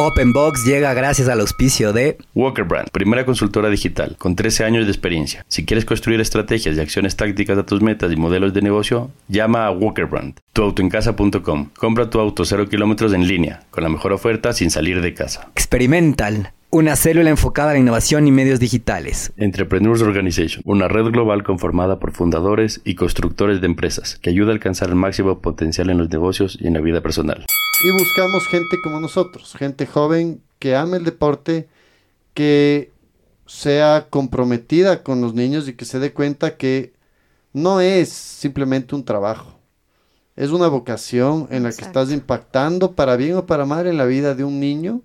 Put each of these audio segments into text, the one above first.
Openbox llega gracias al auspicio de Walker Brand, primera consultora digital con 13 años de experiencia. Si quieres construir estrategias y acciones tácticas a tus metas y modelos de negocio, llama a Walker Brand. Tuautoencasa.com. Compra tu auto 0 kilómetros en línea, con la mejor oferta sin salir de casa. Experimental, una célula enfocada a la innovación y medios digitales. Entrepreneurs Organization, una red global conformada por fundadores y constructores de empresas que ayuda a alcanzar el máximo potencial en los negocios y en la vida personal. Y buscamos gente como nosotros, gente joven que ame el deporte, que sea comprometida con los niños y que se dé cuenta que no es simplemente un trabajo. Es una vocación en la que estás impactando para bien o para mal en la vida de un niño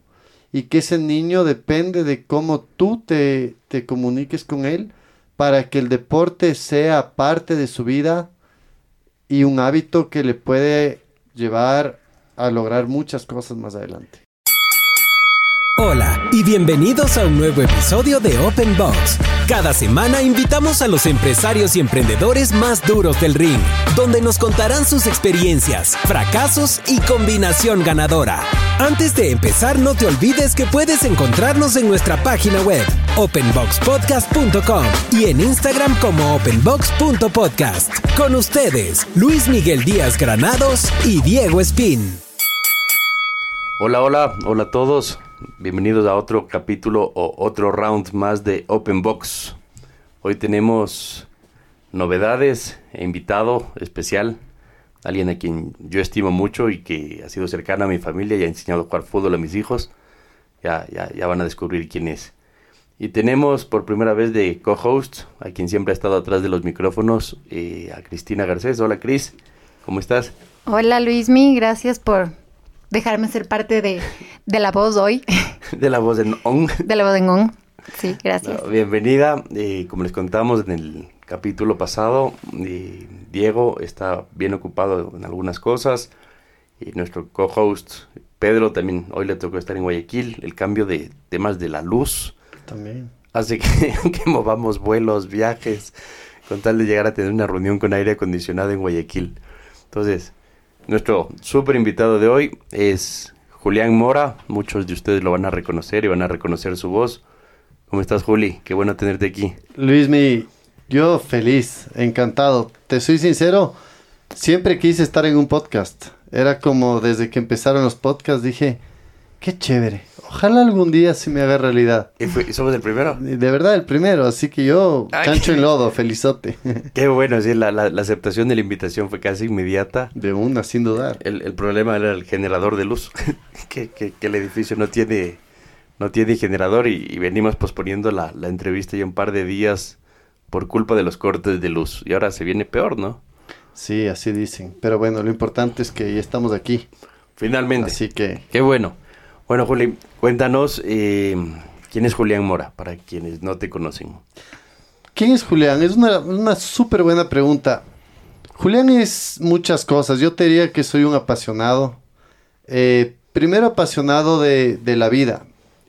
y que ese niño depende de cómo tú te, te comuniques con él para que el deporte sea parte de su vida y un hábito que le puede llevar a lograr muchas cosas más adelante. Hola y bienvenidos a un nuevo episodio de Open Box. Cada semana invitamos a los empresarios y emprendedores más duros del ring, donde nos contarán sus experiencias, fracasos y combinación ganadora. Antes de empezar, no te olvides que puedes encontrarnos en nuestra página web, openboxpodcast.com y en Instagram como openbox.podcast. Con ustedes, Luis Miguel Díaz Granados y Diego Espín. Hola, hola, hola a todos. Bienvenidos a otro capítulo o otro round más de Open Box. Hoy tenemos novedades e invitado especial, alguien a quien yo estimo mucho y que ha sido cercano a mi familia y ha enseñado a jugar fútbol a mis hijos. Ya, ya, ya van a descubrir quién es. Y tenemos por primera vez de co-host a quien siempre ha estado atrás de los micrófonos, eh, a Cristina Garcés. Hola Cris, ¿cómo estás? Hola Luismi, gracias por dejarme ser parte de, de la voz hoy. De la voz en on. De la voz en on. Sí, gracias. No, bienvenida. Eh, como les contamos en el capítulo pasado, eh, Diego está bien ocupado en algunas cosas. Y nuestro co-host Pedro también hoy le tocó estar en Guayaquil. El cambio de temas de la luz También. hace que, que movamos vuelos, viajes, con tal de llegar a tener una reunión con aire acondicionado en Guayaquil. Entonces, nuestro súper invitado de hoy es Julián Mora. Muchos de ustedes lo van a reconocer y van a reconocer su voz. ¿Cómo estás, Juli? Qué bueno tenerte aquí. Luismi, yo feliz, encantado. Te soy sincero, siempre quise estar en un podcast. Era como desde que empezaron los podcasts dije, qué chévere. Ojalá algún día se me haga realidad. ¿Y fue- ¿Somos el primero? De verdad, el primero, así que yo Ay. cancho en lodo, felizote. Qué bueno, sí, la, la- la aceptación de la invitación fue casi inmediata. De una, sin dudar. El, el problema era el generador de luz, que, que- que el edificio no tiene, no tiene generador y, y venimos posponiendo la, la entrevista ya un par de días por culpa de los cortes de luz. Y ahora se viene peor, ¿no? Sí, así dicen. Pero bueno, lo importante es que ya estamos aquí. Finalmente. Así que Qué bueno. Bueno, Juli, cuéntanos eh, quién es Julián Mora, para quienes no te conocen. ¿Quién es Julián? Es una, una súper buena pregunta. Julián es muchas cosas. Yo te diría que soy un apasionado. Eh, primero, apasionado de, la vida.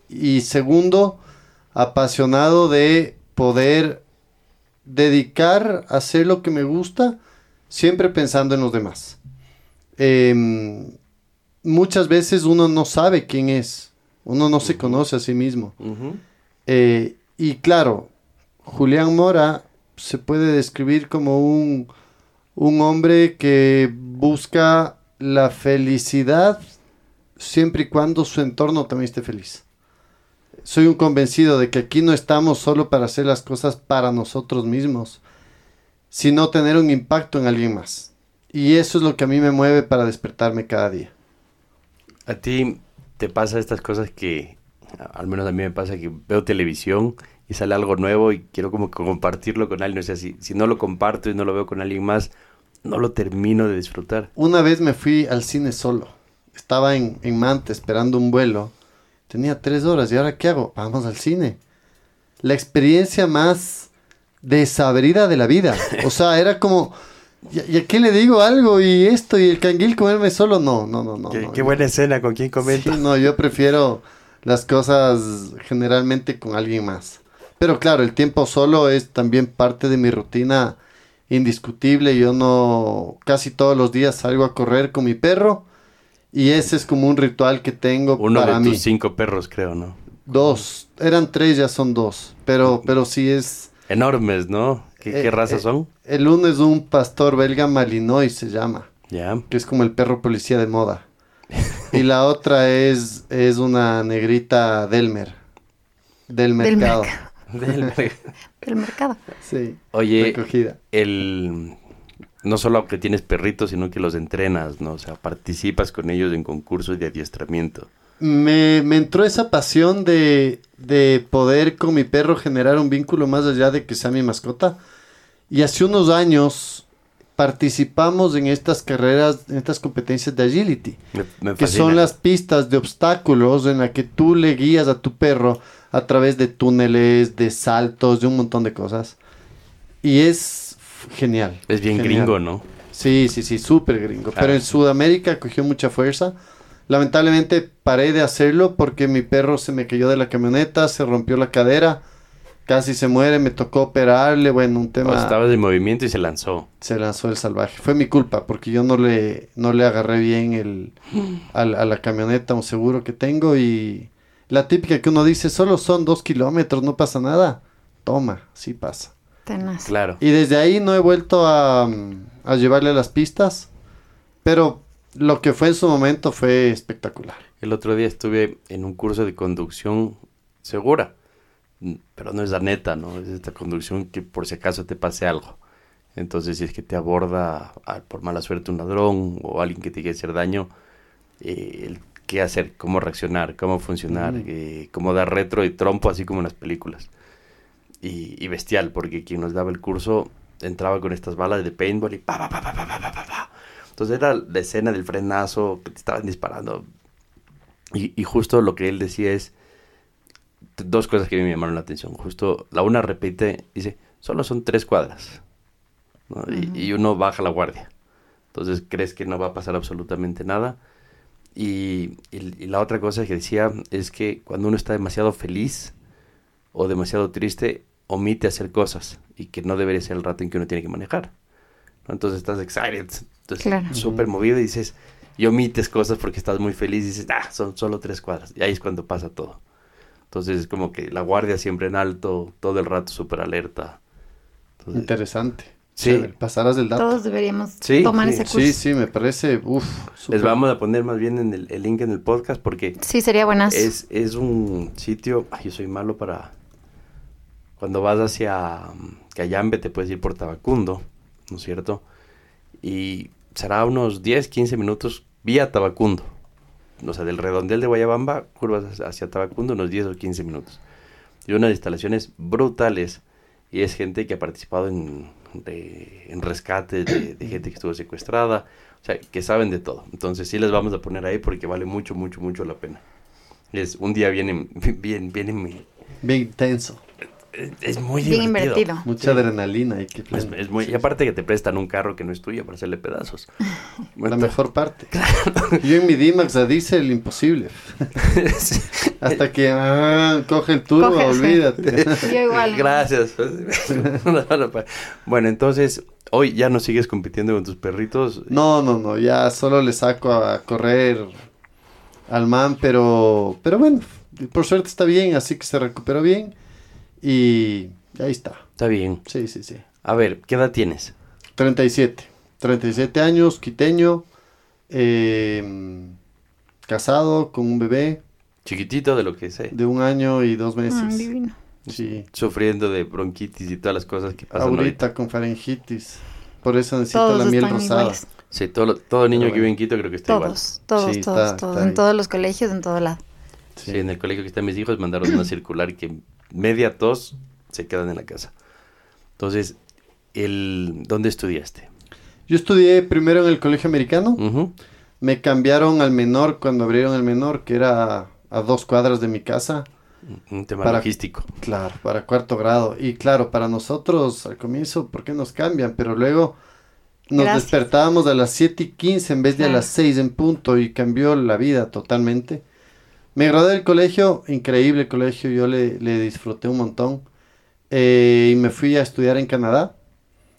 Y segundo, apasionado de poder dedicar a hacer lo que me gusta, siempre pensando en los demás. Em, muchas veces uno no sabe quién es. Uno no se conoce a sí mismo. Eh, y claro, Julián Mora se puede describir como un, un hombre que busca la felicidad siempre y cuando su entorno también esté feliz. Soy un convencido de que aquí no estamos solo para hacer las cosas para nosotros mismos, sino tener un impacto en alguien más. Y eso es lo que a mí me mueve para despertarme cada día. ¿A ti te pasa estas cosas que, al menos a mí me pasa que veo televisión y sale algo nuevo y quiero como compartirlo con alguien? O sea, si, si no lo comparto y no lo veo con alguien más, no lo termino de disfrutar. Una vez me fui al cine solo. Estaba en, en esperando un vuelo. Tenía tres horas. ¿Y ahora qué hago? Vamos al cine. La experiencia más desabrida de la vida. O sea, era como... ¿Y, a qué le digo algo? Y esto, y el canguil comerme solo. No, no, no, no. qué, no. qué buena escena, ¿con quién? Sí, no, yo prefiero las cosas generalmente con alguien más. Pero claro, el tiempo solo es también parte de mi rutina indiscutible. Yo no casi todos los días salgo a correr con mi perro Y ese es como un ritual que tengo Uno para de mí. tus cinco perros, creo, ¿no? Dos. Eran tres, ya son dos. Pero, pero sí es... Enormes, ¿no? ¿Qué, qué eh, razas eh, son? El uno es un pastor belga malinois, se llama. Ya. Que es como el perro policía de moda. y la otra es, es una negrita Delmer. Del Del mercado. mercado. Del mercado. Sí. Oye, Recogida. el no solo que tienes perritos, sino que los entrenas, ¿no? O sea, participas con ellos en concursos de adiestramiento. Me, me entró esa pasión de, de poder con mi perro generar un vínculo más allá de que sea mi mascota. Y hace unos años participamos en estas carreras, en estas competencias de agility, Me, me que son las pistas de obstáculos en la que tú le guías a tu perro a través de túneles, de saltos, de un montón de cosas. Y es genial. Es bien genial. gringo, ¿no? Sí, sí, sí, súper gringo. Claro. Pero en Sudamérica cogió mucha fuerza. Lamentablemente paré de hacerlo porque mi perro se me cayó de la camioneta, se rompió la cadera, casi se muere, me tocó operarle, bueno, un tema... sea, estabas en movimiento y se lanzó. Se lanzó el salvaje. Fue mi culpa porque yo no le, no le agarré bien el, al- a, la camioneta, un seguro que tengo y la típica que uno dice, solo son dos kilómetros, no pasa nada. Toma, sí pasa. Tenaz. Claro. Y desde ahí no he vuelto a, mm, a llevarle las pistas, pero lo que fue en su momento fue espectacular. El otro día estuve en un curso de conducción segura, Mm, pero no es la neta, ¿no? Es esta conducción que por si acaso te pase algo. Entonces, si es que te aborda a, por mala suerte un ladrón o alguien que te quiere hacer daño, eh, qué hacer, cómo reaccionar, cómo funcionar, mm. eh, cómo dar retro y trompo, así como en las películas. Y, y, bestial, porque quien nos daba el curso entraba con estas balas de paintball y pa, pa, pa, pa, pa, pa, pa, pa. Entonces era la escena del frenazo que te estaban disparando. Y, y justo lo que él decía es, dos cosas que a mí me llamaron la atención. Justo la una repite, dice, solo son tres cuadras. ¿no? Y- y, uno baja la guardia. Entonces crees que no va a pasar absolutamente nada. Y, y- y la otra cosa que decía es que cuando uno está demasiado feliz o demasiado triste, omite hacer cosas y que no debería ser el rato en que uno tiene que manejar. ¿no? Entonces estás excited, entonces Claro. súper movido y dices, y omites cosas porque estás muy feliz y dices, ah, son solo tres cuadras. Y ahí es cuando pasa todo. Entonces es como que la guardia siempre en alto, todo el rato súper alerta. Entonces, Interesante. Sí. Chévere, Pasarás del dato. Todos deberíamos Sí, tomar sí, ese curso. Sí, sí, me parece, uff. les vamos a poner más bien en el, el link en el podcast porque Sí, sería buenas. es, es un sitio, ay, yo soy malo para... Cuando vas hacia mm, Cayambe te puedes ir por Tabacundo, ¿no es cierto? Y será unos 10, 15 minutos vía Tabacundo. O sea, del redondel de Guayabamba, curvas hacia- Tabacundo, unos 10 o 15 minutos. Y unas instalaciones brutales. Y es gente que ha participado en, de- en rescates de, de gente que estuvo secuestrada. O sea, que saben de todo. Entonces sí les vamos a poner ahí porque vale mucho, mucho, mucho la pena. Es, un día vienen, bien, vienen, Bien intenso. Es, muy Bien divertido. invertido. Mucha adrenalina. Y que Es, es muy, y aparte que te prestan un carro que no es tuyo para hacerle pedazos. La mejor parte. Yo en mi D-Max a diésel imposible. Hasta que ah, coge el turbo, Coge, sí. olvídate. Yo igual. Gracias. bueno, entonces, hoy ya no sigues compitiendo con tus perritos. No, no, no, ya solo le saco a correr al man, pero, pero bueno, por suerte está bien, así que se recuperó bien y ahí está. Está bien. Sí, sí, sí. A ver, ¿qué edad tienes? 37, 37 años, quiteño, eh, casado con un bebé Chiquitito de lo que sé. de un año y dos Mm, meses. divino. Sí, Sufriendo de bronquitis y todas las cosas que pasan ahorita. ahorita con faringitis, por eso necesito Todos la miel están rosada. iguales. Sí, todo, lo- todo niño que vive en Quito creo que está igual. Todos, todos, Sí, todos, está- todos. está en todos los colegios, en todo lado. Sí, en el colegio que están mis hijos mandaron una circular que media tos se quedan en la casa. Entonces, el, ¿dónde estudiaste? Yo estudié primero en el colegio americano. Me cambiaron al menor cuando abrieron el menor, que era a dos cuadras de mi casa. Un tema Para- logístico. Claro, para cuarto grado. Y claro, para nosotros al comienzo, ¿por qué nos cambian? Pero luego nos Gracias. despertábamos a las 7 y 15 en vez de a las 6 en punto y cambió la vida totalmente. Me gradué del colegio, increíble colegio, yo le, le disfruté un montón. Eh, y me fui a estudiar en Canadá.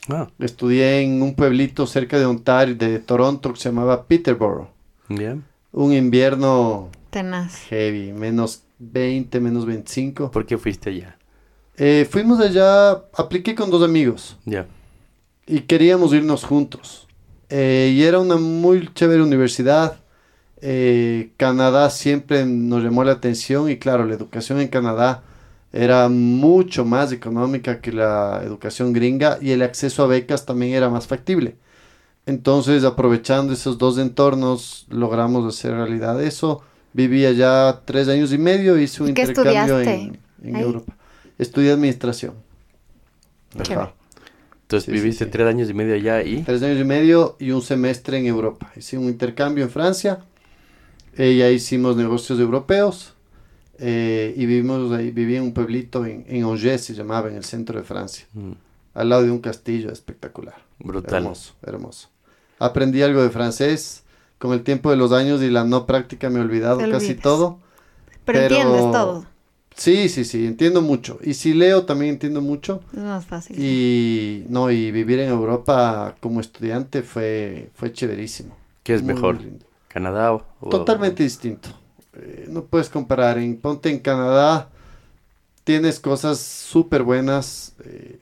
Ah, Estudié en un pueblito cerca de Ontario, de Toronto, que se llamaba Peterborough. ya. Un invierno Tenaz. heavy, menos 20, menos 25. ¿Por qué fuiste allá? Eh, fuimos allá, apliqué con dos amigos Ya. y queríamos irnos juntos. Eh, y era una muy chévere universidad. Eh, Canadá siempre nos llamó la atención y claro, la educación en Canadá era mucho más económica que la educación gringa y el acceso a becas también era más factible. Entonces, aprovechando esos dos entornos, logramos hacer realidad eso. Viví allá tres años y medio, hice un ¿Y qué intercambio en, estudiaste en? Europa. Estudié administración. Ajá. Entonces Sí, sí, viviste sí. tres años y medio allá y... Tres años y medio y un semestre en Europa. Hice un intercambio en Francia. Eh, y ahí hicimos negocios europeos. eh, y vivimos ahí, viví en un pueblito en, en Angers, se llamaba, en el centro de Francia. Mm, Al lado de un castillo espectacular. Brutal. Hermoso, hermoso. Aprendí algo de francés. Con el tiempo de los años y la no práctica me he olvidado Te casi olvidas. todo. Pero, Pero- entiendes todo. Sí, sí, sí, entiendo mucho. Y si leo también entiendo mucho. Es más fácil. Y no, y vivir en Europa como estudiante fue, fue chéverísimo. ¿Qué es Muy, mejor? muy. Totalmente distinto. Eh, no puedes comparar. En, ponte en Canadá, tienes cosas súper buenas eh,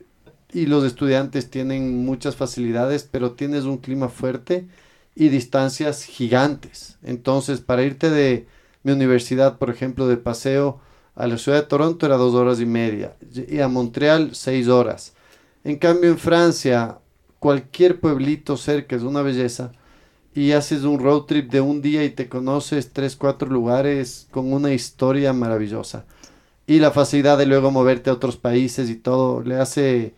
y los estudiantes tienen muchas facilidades, pero tienes un clima fuerte y distancias gigantes. Entonces, para irte de mi universidad, por ejemplo, de paseo a la ciudad de Toronto era dos horas y media y a Montreal seis horas. En cambio, en Francia, cualquier pueblito cerca es una belleza y haces un road trip de un día y te conoces tres, cuatro lugares con una historia maravillosa. Y la facilidad de luego moverte a otros países y todo le hace,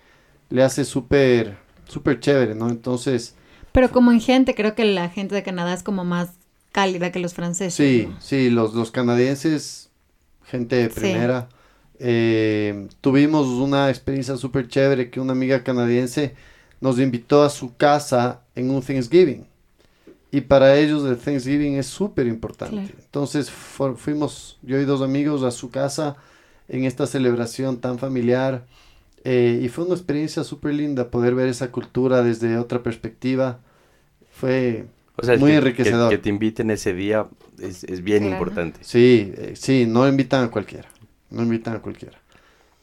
le hace súper, súper chévere, ¿no? Entonces, Pero como en gente, creo que la gente de Canadá es como más cálida que los franceses. sí, ¿no? sí, los, los canadienses, gente de Sí. primera. Eh, tuvimos una experiencia súper chévere que una amiga canadiense nos invitó a su casa en un Thanksgiving. Y para ellos el Thanksgiving es súper importante. Claro. Entonces fu- fuimos yo y dos amigos a su casa en esta celebración tan familiar. eh, y fue una experiencia súper linda poder ver esa cultura desde otra perspectiva. Fue, O sea, muy que- enriquecedor. Que, que te inviten ese día es, es bien Claro. importante. Sí, eh, sí, no invitan a cualquiera. No invitan a cualquiera.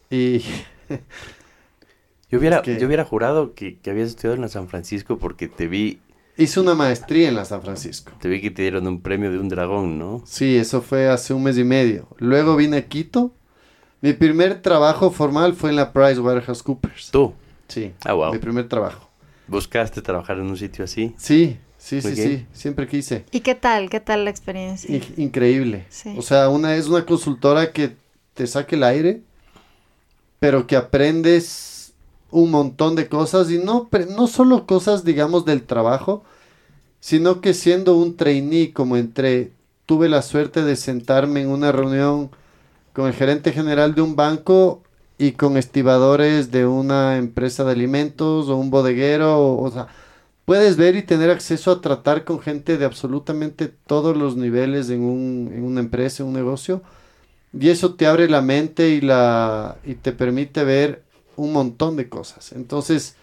Y Yo hubiera, Es que- yo hubiera jurado que, que habías estudiado en la San Francisco porque te vi, hice una maestría en la San Francisco. te vi que te dieron un premio de un dragón, ¿no? Sí, eso fue hace un mes y medio. Luego vine a Quito. Mi primer trabajo formal fue en la PricewaterhouseCoopers. Tú Sí, Ah, wow. mi primer trabajo. buscaste trabajar en un sitio así. Sí, sí, sí, sí, siempre quise. ¿Y qué tal? ¿Qué tal la experiencia? In- increíble. Sí. O sea, una es una consultora que te saque el aire, pero que aprendes un montón de cosas y no, no solo cosas, digamos, del trabajo, sino que siendo un trainee, como entré, tuve la suerte de sentarme en una reunión con el gerente general de un banco y con estibadores de una empresa de alimentos o un bodeguero, o, o sea, puedes ver y tener acceso a tratar con gente de absolutamente todos los niveles en, un, en una empresa, en un negocio, y eso te abre la mente y, la, y te permite ver un montón de cosas. Entonces,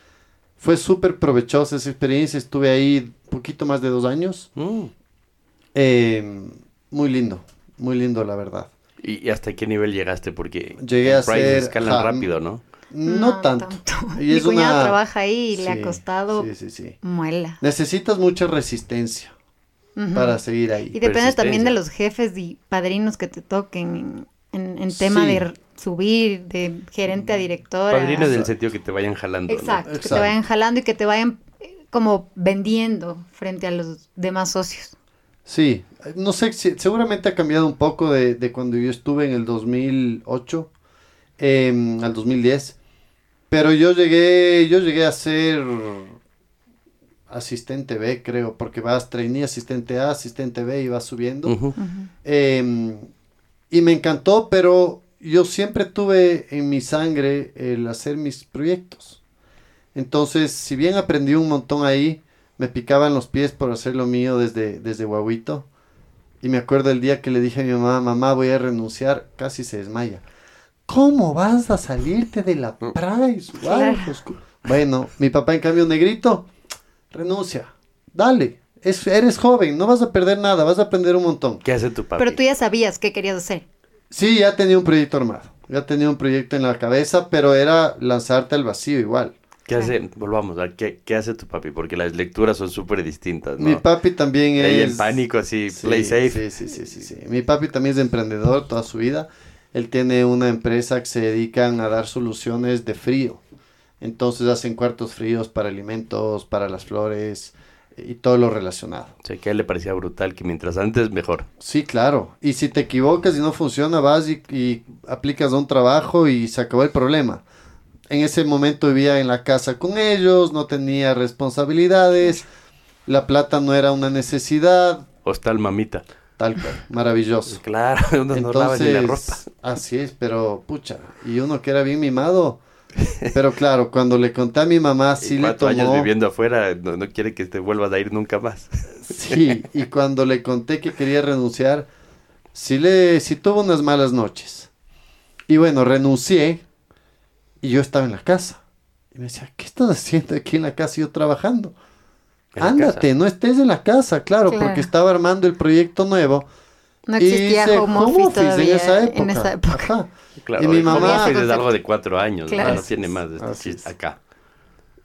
fue súper provechosa esa experiencia, estuve ahí poquito más de dos años. Mm. Eh, muy lindo, muy lindo la verdad. ¿Y, y hasta qué nivel llegaste? Porque Llegué a Price ser- escalan rápido, ¿no? No, tanto. Y Mi es cuñado una- trabaja ahí y le ha costado Sí, sí, sí. muela. Necesitas mucha resistencia para seguir ahí. Y depende también de los jefes y padrinos que te toquen en, en- en tema Sí. de subir de gerente a directora. Padrinos del sentido que te vayan jalando. ¿no? Exacto, que te vayan jalando y que te vayan eh, como vendiendo frente a los demás socios. Sí, no sé, seguramente ha cambiado un poco de, de cuando yo estuve en el 2008 em, al 2010, pero yo llegué, yo llegué a ser asistente B, creo, porque vas trainee, asistente A, asistente B y vas subiendo. Em, y me encantó, pero yo siempre tuve en mi sangre el hacer mis proyectos. Entonces, si bien aprendí un montón ahí, me picaban los pies por hacer lo mío desde, desde guaguito. Y me acuerdo el día que le dije a mi mamá, mamá, voy a renunciar, casi se desmaya. ¿Cómo vas a salirte de la Price? Claro. Bueno, mi papá en cambio negrito, renuncia, dale. Es, eres joven, no vas a perder nada, vas a aprender un montón. ¿Qué hace tu papi? Pero tú ya sabías qué querías hacer. Sí, ya tenía un proyecto armado. Ya tenía un proyecto en la cabeza, pero era lanzarte al vacío igual. ¿Qué hace? Volvamos, a ¿qué, qué hace tu papi? Porque las lecturas son súper distintas, ¿no? Mi papi también es... En pánico, así, Sí, play safe. Sí, sí, sí, sí, sí. Mi papi también es emprendedor toda su vida. Él tiene una empresa que se dedican a dar soluciones de frío. Entonces hacen cuartos fríos para alimentos, para las flores y todo lo relacionado. O sea, que a él le parecía brutal que mientras antes, mejor. Sí, claro. Y si te equivocas y no funciona, vas y, y aplicas a un trabajo y se acabó el problema. En ese momento vivía en la casa con ellos, no tenía responsabilidades, la plata no era una necesidad, Hostal mamita. tal cual, maravilloso. Claro, uno no lava ni la ropa. Entonces, así es, pero pucha, y uno que era bien mimado. Pero claro, cuando le conté a mi mamá, sí y le cuatro años tomó. viviendo afuera, no, no quiere que te vuelvas a ir nunca más. Sí, y cuando le conté que quería renunciar, sí le, sí tuvo unas malas noches. Y bueno, renuncié y yo estaba en la casa. Y me decía, ¿qué estás haciendo aquí en la casa y yo trabajando? Ándate, no estés en la casa, claro, Claro. porque estaba armando el proyecto nuevo. No y existía hice home office todavía en esa época. Ajá. Claro, Y mi home mamá- office es algo de cuatro años, ¿no? Claro. no tiene más de este acá.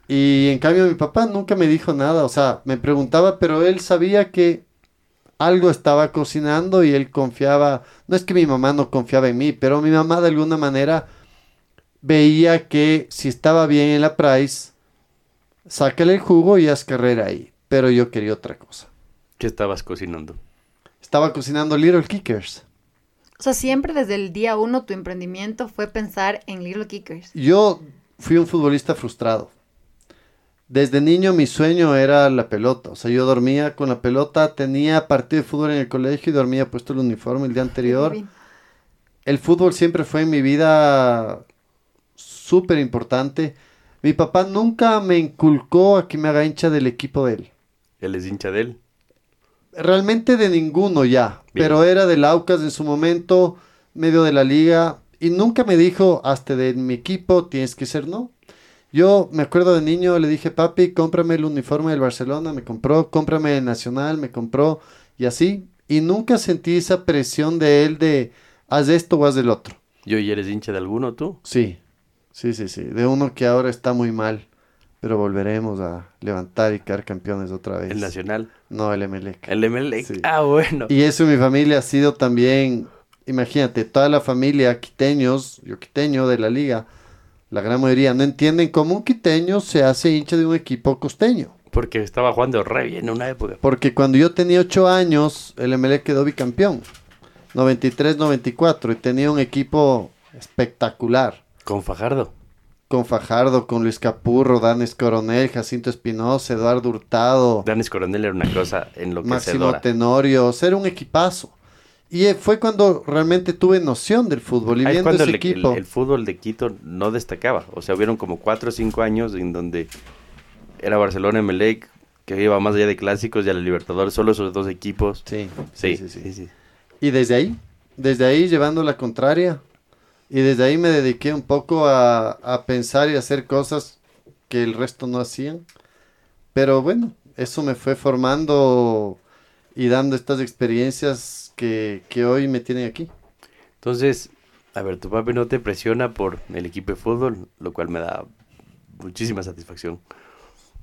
Y en cambio mi papá nunca me dijo nada, o sea, me preguntaba, pero él sabía que algo estaba cocinando y él confiaba, no es que mi mamá no confiaba en mí, pero mi mamá de alguna manera veía que si estaba bien en la Price, sácale el jugo y haz carrera ahí, pero yo quería otra cosa. ¿Qué estabas cocinando? Estaba cocinando Little Kickers. O sea, siempre desde el día uno tu emprendimiento fue pensar en Little Kickers. Yo fui un futbolista frustrado. Desde niño mi sueño era la pelota. O sea, yo dormía con la pelota, tenía partido de fútbol en el colegio y dormía puesto el uniforme el día anterior. El fútbol siempre fue en mi vida súper importante. Mi papá nunca me inculcó a que me haga hincha del equipo de él. Él es hincha de él. Realmente de ninguno ya, Bien. pero era del Aucas en su momento, medio de la liga, y nunca me dijo, hasta de mi equipo tienes que ser no. Yo me acuerdo de niño, le dije, papi, cómprame el uniforme del Barcelona, me compró, cómprame el Nacional, me compró, y así, y nunca sentí esa presión de él de, haz esto o haz del otro. ¿Yo y eres hincha de alguno tú? Sí, sí, sí, sí, de uno que ahora está muy mal, pero volveremos a levantar y quedar campeones otra vez. El Nacional. No, el Emelec. El Emelec. Sí. Ah, bueno. Y eso en mi familia ha sido también, imagínate, toda la familia quiteños, yo quiteño de la liga, la gran mayoría no entienden cómo un quiteño se hace hincha de un equipo costeño. Porque estaba jugando re bien en una época. Porque cuando yo tenía ocho años, el MLE quedó bicampeón. 93-94 y tenía un equipo espectacular. Con Fajardo. Con Fajardo, con Luis Capurro, Danes Coronel, Jacinto Espinosa, Eduardo Hurtado. Danis Coronel era una cosa Máximo enloquecedora. Tenorio, ser un equipazo. Y eh, fue cuando realmente tuve noción del fútbol y Ahí viendo ese el, equipo. el- el fútbol de Quito no destacaba. O sea, hubieron como cuatro o cinco años en donde era Barcelona, Emelec, que iba más allá de clásicos y a la Libertadores, solo esos dos equipos. Sí, Sí, sí, sí, sí, sí. sí. Y desde ahí, desde ahí llevando la contraria. Y desde ahí me dediqué un poco a, a pensar y hacer cosas que el resto no hacían. Pero bueno, eso me fue formando y dando estas experiencias que, que hoy me tienen aquí. Entonces, a ver, tu papi no te presiona por el equipo de fútbol, lo cual me da muchísima satisfacción.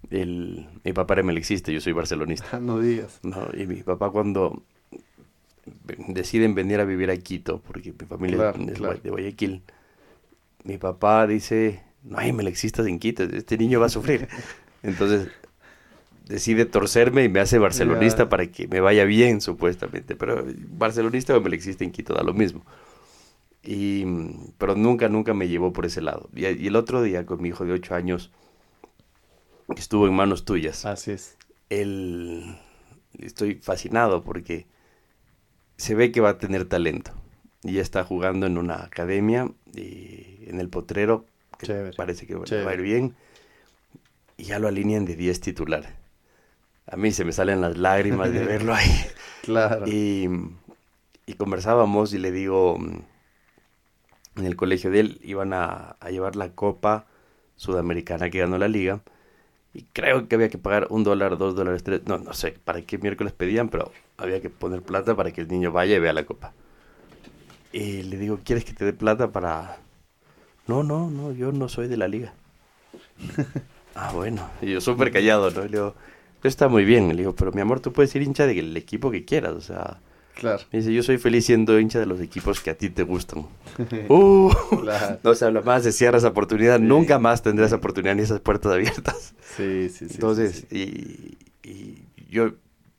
El, mi papá era melexista, yo soy barcelonista. no digas. ¿no? Y mi papá cuando deciden venir a vivir a Quito, porque mi familia Claro, es claro. de Guayaquil, mi papá dice, no hay melexistas en Quito, este niño va a sufrir. Entonces decide torcerme y me hace barcelonista para que me vaya bien, supuestamente. Pero barcelonista o melexista en Quito da lo mismo. Y, pero nunca, nunca me llevó por ese lado. Y, y el otro día con mi hijo de 8 años, que estuvo en manos tuyas, Así es. él estoy fascinado porque se ve que va a tener talento. Y ya está jugando en una academia y en el potrero, que Chévere, parece que va a ir bien. Y ya lo alinean de 10 titular. A mí se me salen las lágrimas de verlo ahí. Claro. Y, y conversábamos y le digo, mm, en el colegio de él iban a, a llevar la copa sudamericana que ganó la liga. Y creo que había que pagar un dólar, dos dólares, tres, no, no sé para qué miércoles pedían, pero había que poner plata para que el niño vaya y vea la copa. Y le digo, ¿quieres que te dé plata para...? No, no, no, yo no soy de la liga. ah, bueno. Y yo súper callado, ¿no? Y le digo, está muy bien. Le digo, pero mi amor, tú puedes ser hincha del equipo que quieras, o sea... Claro. Me dice, yo soy feliz siendo hincha de los equipos que a ti te gustan. uh, Claro. no se habla más, se cierra esa oportunidad. Nunca más tendrás esa oportunidad ni esas puertas abiertas. Sí, sí, sí. Entonces, sí, Y, y yo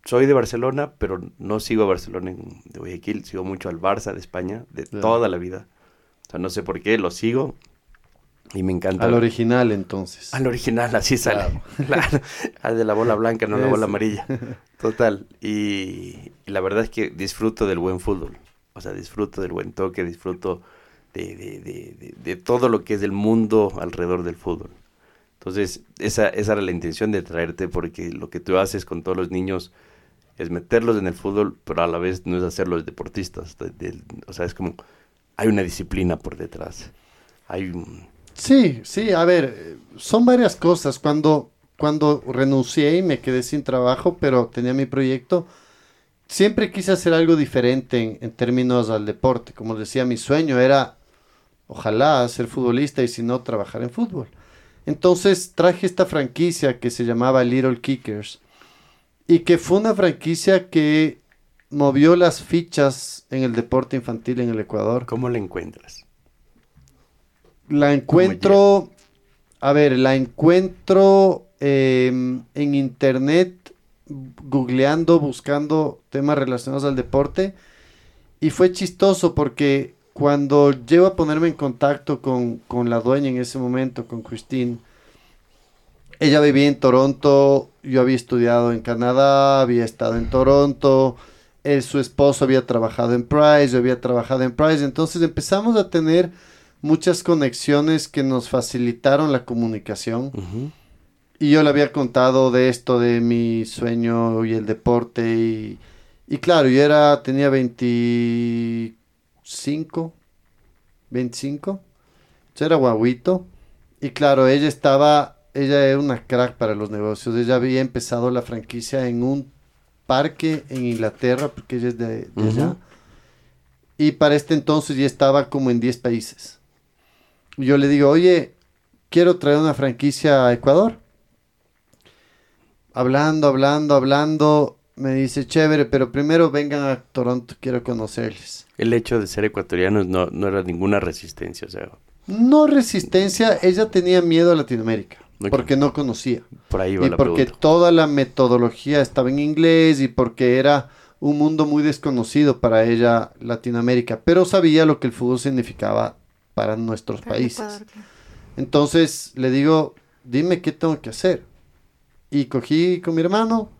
soy de Barcelona, pero no sigo a Barcelona en, de Guayaquil, sigo mucho al Barça de España, de toda la vida. O sea, no sé por qué, lo sigo y me encanta. Al original, entonces. Al original, así sale. Claro. Al de la bola blanca, no la bola amarilla. Total. Y, y la verdad es que disfruto del buen fútbol. O sea, disfruto del buen toque, disfruto de, de, de, de- de todo lo que es el mundo alrededor del fútbol. Entonces, esa, esa era la intención de traerte, porque lo que tú haces con todos los niños es meterlos en el fútbol, pero a la vez no es hacerlos deportistas. de- de- o sea, es como, hay una disciplina por detrás. Hay un... Sí, sí, a ver, son varias cosas. Cuando, cuando renuncié y me quedé sin trabajo, pero tenía mi proyecto, siempre quise hacer algo diferente en, en términos al deporte. Como decía, mi sueño era, ojalá, ser futbolista y si no, trabajar en fútbol. Entonces traje esta franquicia que se llamaba Little Kickers y que fue una franquicia que movió las fichas en el deporte infantil en el Ecuador. ¿Cómo la encuentras? La encuentro, a ver, la encuentro em, en internet, googleando, buscando temas relacionados al deporte. Y fue chistoso porque cuando llego a ponerme en contacto con, con la dueña en ese momento, con Christine, ella vivía en Toronto, yo había estudiado en Canadá, había estado en Toronto, él, su esposo había trabajado en Price, yo había trabajado en Price, entonces empezamos a tener muchas conexiones que nos facilitaron la comunicación. Y yo le había contado de esto, de mi sueño y el deporte. Y, y claro, yo era, tenía 25, 25. Yo era guaguito. Y claro, ella estaba, ella era una crack para los negocios. Ella había empezado la franquicia en un parque en Inglaterra, porque ella es de, allá. Y para este entonces ya estaba como en 10 países. Y Yo le digo, oye, quiero traer una franquicia a Ecuador. Hablando, hablando, hablando, me dice, chévere, pero primero vengan a Toronto, quiero conocerles. El hecho de ser ecuatorianos no, no era ninguna resistencia, o sea, No resistencia, ella tenía miedo a Latinoamérica, Porque no conocía. por ahí va Y la porque pregunta. toda la metodología estaba en inglés y porque era un mundo muy desconocido para ella Latinoamérica, pero sabía lo que el fútbol significaba para nuestros Para el países. Entonces le digo, dime qué tengo que hacer. Y cogí con mi hermano,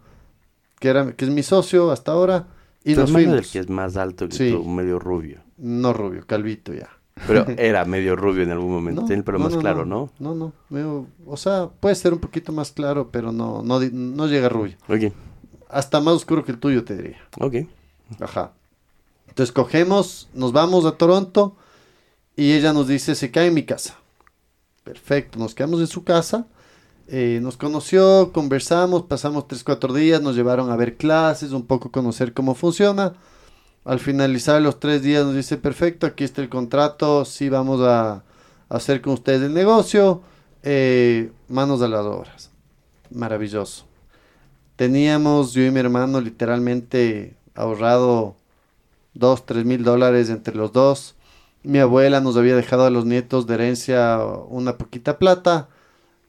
que, era, que es mi socio hasta ahora, y Tu nos fuimos. del que es más alto que Sí. tú, medio rubio. No rubio, calvito ya. Pero era medio rubio en algún momento. Tiene el pelo más claro, ¿no? No, no. medio- o sea, puede ser un poquito más claro, pero no, no, no llega rubio. Ok, Hasta más oscuro que el tuyo, te diría. ok. Ajá. Entonces cogemos, nos vamos a Toronto y ella nos dice, se cae en mi casa. Perfecto, nos quedamos en su casa. eh, nos conoció, conversamos, pasamos 3, 4 días, nos llevaron a ver clases, un poco conocer cómo funciona. Al finalizar los tres días nos dice, perfecto, aquí está el contrato, sí vamos a, hacer con ustedes el negocio, eh, manos a las obras. Maravilloso. Teníamos yo y mi hermano literalmente ahorrado dos, tres mil dólares entre los dos. Mi abuela nos había dejado a los nietos de herencia una poquita plata.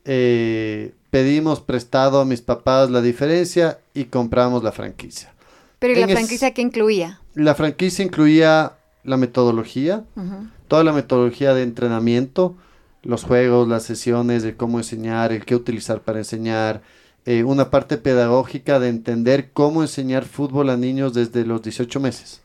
Eh, pedimos prestado a mis papás la diferencia y compramos la franquicia. Pero ¿y la es- franquicia qué incluía? La franquicia incluía la metodología, toda la metodología de entrenamiento, los juegos, las sesiones, de cómo enseñar, el qué utilizar para enseñar, eh, una parte pedagógica de entender cómo enseñar fútbol a niños desde los 18 meses.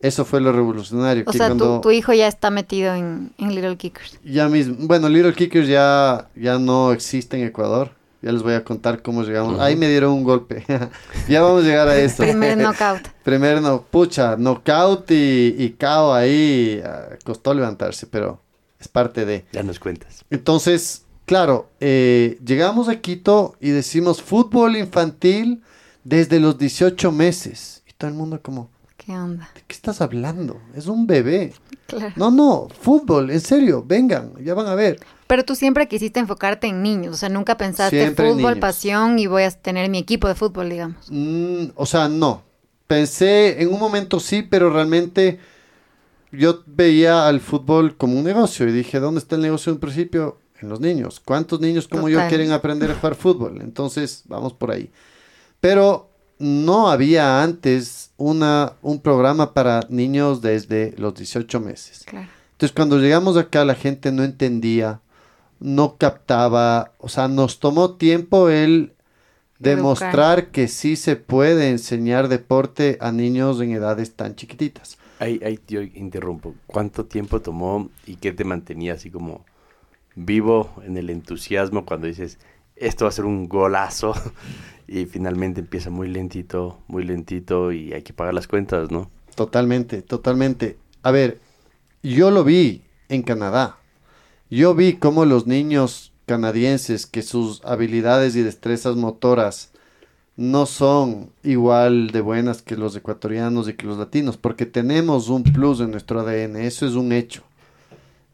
Eso fue lo revolucionario. O que sea, tu hijo ya está metido en, en Little Kickers. ya mismo, bueno, Little Kickers ya, ya no existe en Ecuador. Ya les voy a contar cómo llegamos. Ahí me dieron un golpe. ya vamos a llegar a eso. Primer knockout. Primero, no, pucha, knockout y, y KO ahí. ah, costó levantarse, pero es parte de. Ya nos cuentas. Entonces, claro, eh, llegamos a Quito y decimos fútbol infantil desde los 18 meses. Y todo el mundo como, ¿Qué onda? ¿de qué estás hablando? Es un bebé. Claro. No, no, fútbol, en serio, vengan, ya van a ver. Pero tú siempre quisiste enfocarte en niños, o sea, nunca pensaste Siempre fútbol, niños. pasión y voy a tener mi equipo de fútbol, digamos. Mm, o sea, no. Pensé en un momento sí, pero realmente yo veía al fútbol como un negocio y dije, ¿dónde está el negocio en principio? En los niños. ¿Cuántos niños como yo quieren aprender a jugar fútbol? Entonces, vamos por ahí. Pero no había antes una, un programa para niños desde los 18 meses. Claro. Entonces, cuando llegamos acá, la gente no entendía, no captaba, o sea, nos tomó tiempo el Educar. demostrar que sí se puede enseñar deporte a niños en edades tan chiquititas. Ahí, ahí yo interrumpo. ¿Cuánto tiempo tomó y qué te mantenía así como vivo en el entusiasmo cuando dices, esto va a ser un golazo? Y finalmente empieza muy lentito, muy lentito y hay que pagar las cuentas, ¿no? Totalmente, totalmente. A ver, yo lo vi en Canadá. Yo vi cómo los niños canadienses, que sus habilidades y destrezas motoras no son igual de buenas que los ecuatorianos y que los latinos, porque tenemos un plus en nuestro ADN, eso es un hecho.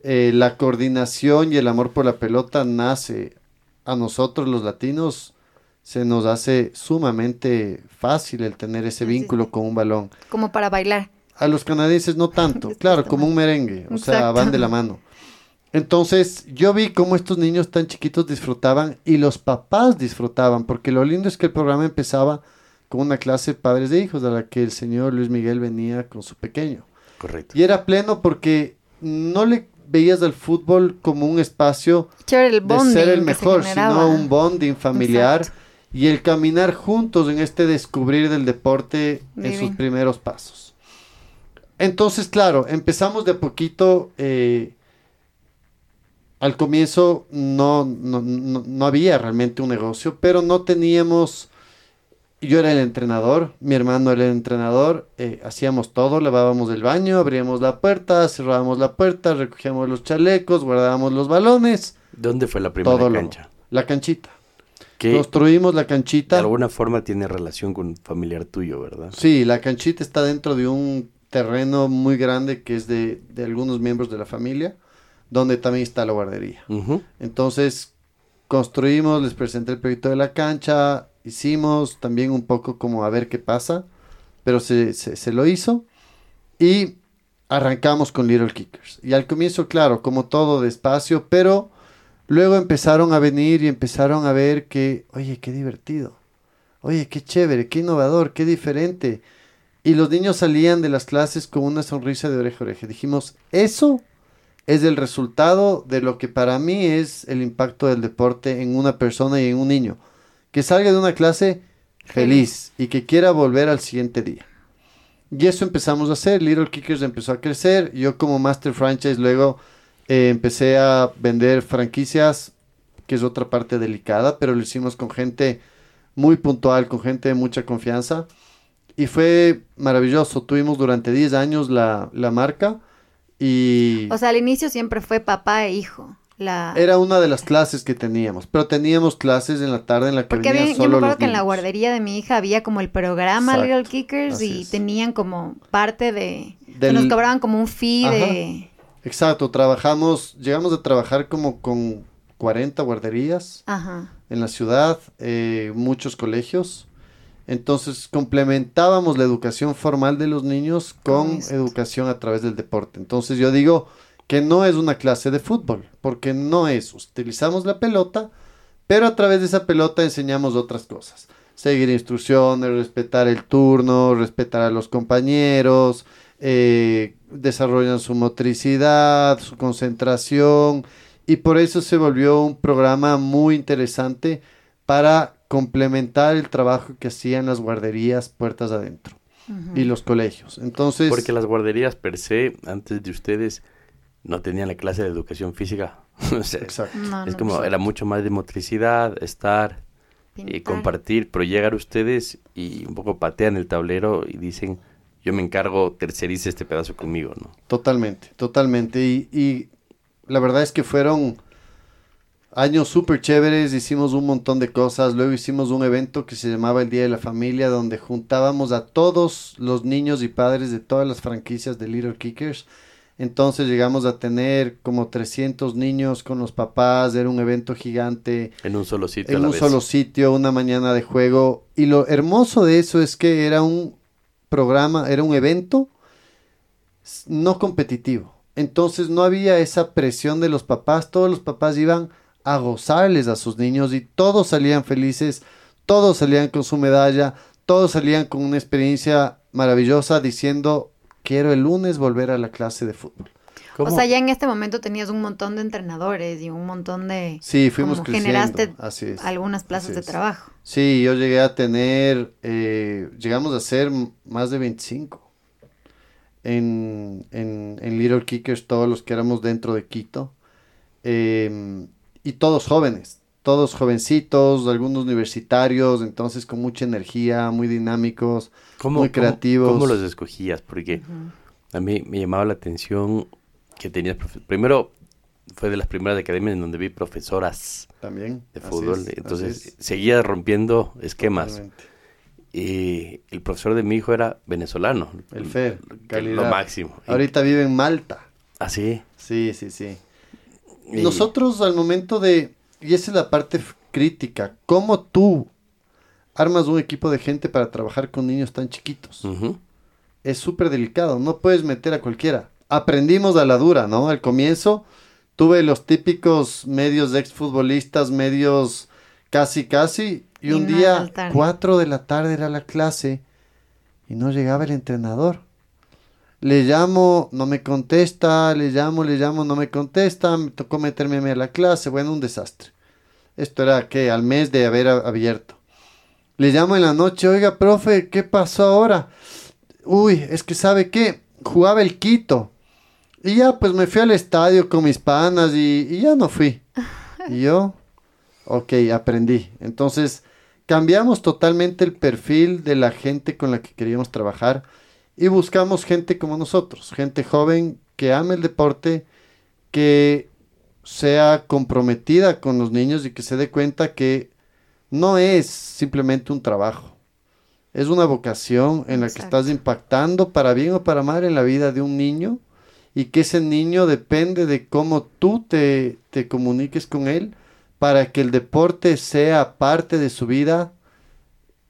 Eh, la coordinación y el amor por la pelota nace a nosotros los latinos, se nos hace sumamente fácil el tener ese vínculo sí. con un balón. Como para bailar. A los canadienses no tanto, claro, como un merengue, o sea, van de la mano. Entonces, yo vi cómo estos niños tan chiquitos disfrutaban y los papás disfrutaban, porque lo lindo es que el programa empezaba con una clase de padres de hijos, a la que el señor Luis Miguel venía con su pequeño. Correcto. Y era pleno porque no le veías al fútbol como un espacio el de ser el mejor, sino un bonding familiar Exacto. y el caminar juntos en este descubrir del deporte en sus primeros pasos. Entonces, claro, empezamos de a poquito. eh, al comienzo no, no, no, no había realmente un negocio, pero no teníamos... Yo era el entrenador, mi hermano era el entrenador, eh, hacíamos todo, lavábamos el baño, abríamos la puerta, cerrábamos la puerta, recogíamos los chalecos, guardábamos los balones, ¿Dónde fue la primera todo lo- cancha? la canchita. Que Construimos la de canchita. alguna forma tiene relación con un familiar tuyo, ¿verdad? Sí, la canchita está dentro de un terreno muy grande que es de, de algunos miembros de la familia, donde también está la guardería. Entonces, construimos, les presenté el proyecto de la cancha, hicimos también un poco como a ver qué pasa, pero se, se, lo hizo y arrancamos con Little Kickers. Y al comienzo, claro, como todo despacio, pero luego empezaron a venir y empezaron a ver que, oye, qué divertido, oye, qué chévere, qué innovador, qué diferente. Y los niños salían de las clases con una sonrisa de oreja a oreja. Dijimos, eso es el resultado de lo que para mí es el impacto del deporte en una persona y en un niño. Que salga de una clase feliz y que quiera volver al siguiente día. Y eso empezamos a hacer. Little Kickers empezó a crecer. Yo como Master Franchise luego eh, empecé a vender franquicias, que es otra parte delicada, pero lo hicimos con gente muy puntual, con gente de mucha confianza. Y fue maravilloso. Tuvimos durante 10 años la, la marca y O sea, al inicio siempre fue papá e hijo. La... era una de las clases que teníamos. Pero teníamos clases en la tarde en la que Porque había, yo solo me acuerdo que en la guardería de mi hija había como el programa Exacto, Little Kickers y es. tenían como parte de... Del- nos cobraban como un fee Ajá. de... Exacto, trabajamos, llegamos a trabajar como con 40 guarderías Ajá. en la ciudad, eh, muchos colegios. Entonces complementábamos la educación formal de los niños con educación a través del deporte. Entonces yo digo que no es una clase de fútbol, porque no es. Utilizamos la pelota, pero a través de esa pelota enseñamos otras cosas. Seguir instrucciones, respetar el turno, respetar a los compañeros, eh, desarrollan su motricidad, su concentración, y por eso se volvió un programa muy interesante para complementar el trabajo que hacían las guarderías puertas adentro y los colegios. Entonces, Porque las guarderías per se, antes de ustedes, no tenían la clase de educación física. O sea, exacto. No, es no, como, pues, era mucho más de motricidad, estar y compartir, pero llegar ustedes y un poco patean el tablero y dicen, yo me encargo, tercerice este pedazo conmigo, ¿no? Totalmente, totalmente. Y, y la verdad es que fueron Años súper chéveres, hicimos un montón de cosas. Luego hicimos un evento que se llamaba el Día de la Familia, donde juntábamos a todos los niños y padres de todas las franquicias de Little Kickers. Entonces llegamos a tener como 300 niños con los papás, era un evento gigante. En un solo sitio. a En la un vez. solo sitio, una mañana de juego. Y lo hermoso de eso es que era un programa, era un evento no competitivo. Entonces no había esa presión de los papás, todos los papás iban a gozarles a sus niños y todos salían felices, todos salían con su medalla, todos salían con una experiencia maravillosa diciendo quiero el lunes volver a la clase de fútbol. ¿Cómo? O sea, ya en este momento tenías un montón de entrenadores y un montón de... Sí, fuimos como creciendo. generaste así es. algunas plazas así de trabajo. Sí, yo llegué a tener, eh, llegamos a ser más de 25 en, en, en Little Kickers, todos los que éramos dentro de Quito, em, y todos jóvenes, todos jovencitos, algunos universitarios, entonces con mucha energía, muy dinámicos, ¿Cómo, muy creativos. ¿Cómo los escogías? Porque a mí me llamaba la atención que tenías... Primero, fue de las primeras academias en donde vi profesoras también. de fútbol. es, Entonces, es, seguía rompiendo esquemas. totalmente. Y el profesor de mi hijo era venezolano. El Fer, que Lo máximo. Ahorita vive en Malta. Así. Sí, sí, sí. Y- Nosotros al momento de, y esa es la parte crítica, ¿cómo tú armas un equipo de gente para trabajar con niños tan chiquitos? Es súper delicado, no puedes meter a cualquiera. Aprendimos a la dura, ¿no? Al comienzo tuve los típicos medios de exfutbolistas, medios casi, casi, y Y un día, faltaron. cuatro de la tarde era la clase y no llegaba el entrenador. Le llamo, no me contesta, le llamo, le llamo, no me contesta, me tocó meterme a la clase, bueno, un desastre. Esto era que al mes de haber abierto. Le llamo en la noche, oiga, profe, ¿qué pasó ahora? Uy, es que sabe qué, jugaba el Quito. Y ya, pues me fui al estadio con mis panas y, y ya no fui. Y yo, ok, aprendí. Entonces, cambiamos totalmente el perfil de la gente con la que queríamos trabajar y buscamos gente como nosotros, gente joven que ame el deporte, que sea comprometida con los niños y que se dé cuenta que no es simplemente un trabajo. Es una vocación en la que estás impactando para bien o para mal en la vida de un niño y que ese niño depende de cómo tú te, te comuniques con él para que el deporte sea parte de su vida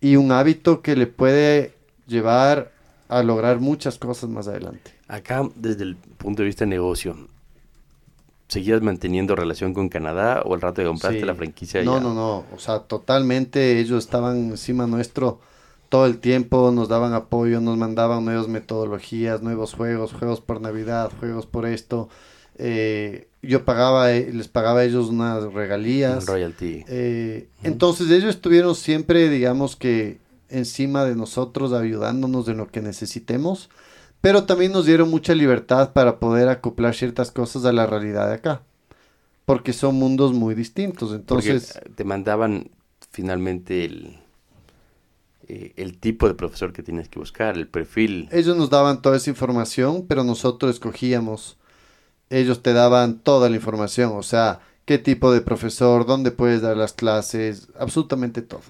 y un hábito que le puede llevar a lograr muchas cosas más adelante. Acá, desde el punto de vista de negocio, ¿seguías manteniendo relación con Canadá o al rato de compraste Sí. la franquicia? No, ya? no, no. O sea, totalmente ellos estaban encima nuestro todo el tiempo, nos daban apoyo, nos mandaban nuevas metodologías, nuevos juegos, juegos por Navidad, juegos por esto. Eh, yo pagaba, eh, les pagaba a ellos unas regalías. Un royalty. Eh, Entonces ellos estuvieron siempre, digamos que, encima de nosotros, ayudándonos en lo que necesitemos, pero también nos dieron mucha libertad para poder acoplar ciertas cosas a la realidad de acá, porque son mundos muy distintos. Entonces, eh, te mandaban finalmente el, eh, el tipo de profesor que tienes que buscar, el perfil. ellos nos daban toda esa información, pero nosotros escogíamos. Ellos te daban toda la información, o sea, qué tipo de profesor, dónde puedes dar las clases, absolutamente todo.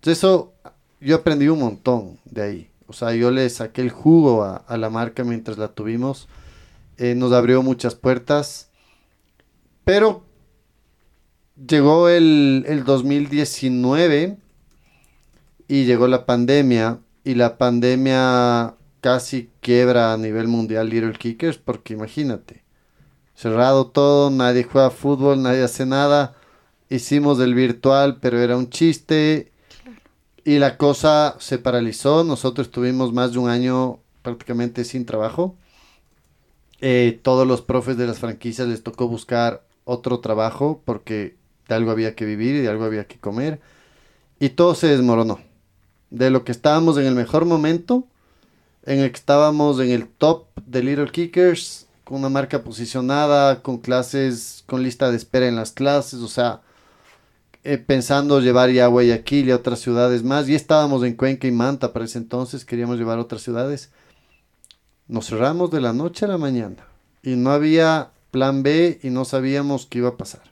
Entonces eso, yo aprendí un montón de ahí. O sea, yo le saqué el jugo a, la marca mientras la tuvimos. Eh, nos abrió muchas puertas. Pero llegó el, el 2019 y llegó la pandemia. Y la pandemia casi quiebra a nivel mundial Little Kickers porque imagínate, cerrado todo, nadie juega fútbol, nadie hace nada. Hicimos el virtual, pero era un chiste y la cosa se paralizó. Nosotros estuvimos más de un año prácticamente sin trabajo. Eh, todos los profes de las franquicias les tocó buscar otro trabajo porque de algo había que vivir y de algo había que comer. Y todo se desmoronó. De lo que estábamos en el mejor momento, en el que estábamos en el top de Little Kickers, con una marca posicionada, con clases, con lista de espera en las clases, o sea, eh, pensando llevar ya a Guayaquil y a otras ciudades más. Y estábamos en Cuenca y Manta para ese entonces, queríamos llevar a otras ciudades. Nos cerramos de la noche a la mañana y no había plan B y no sabíamos qué iba a pasar.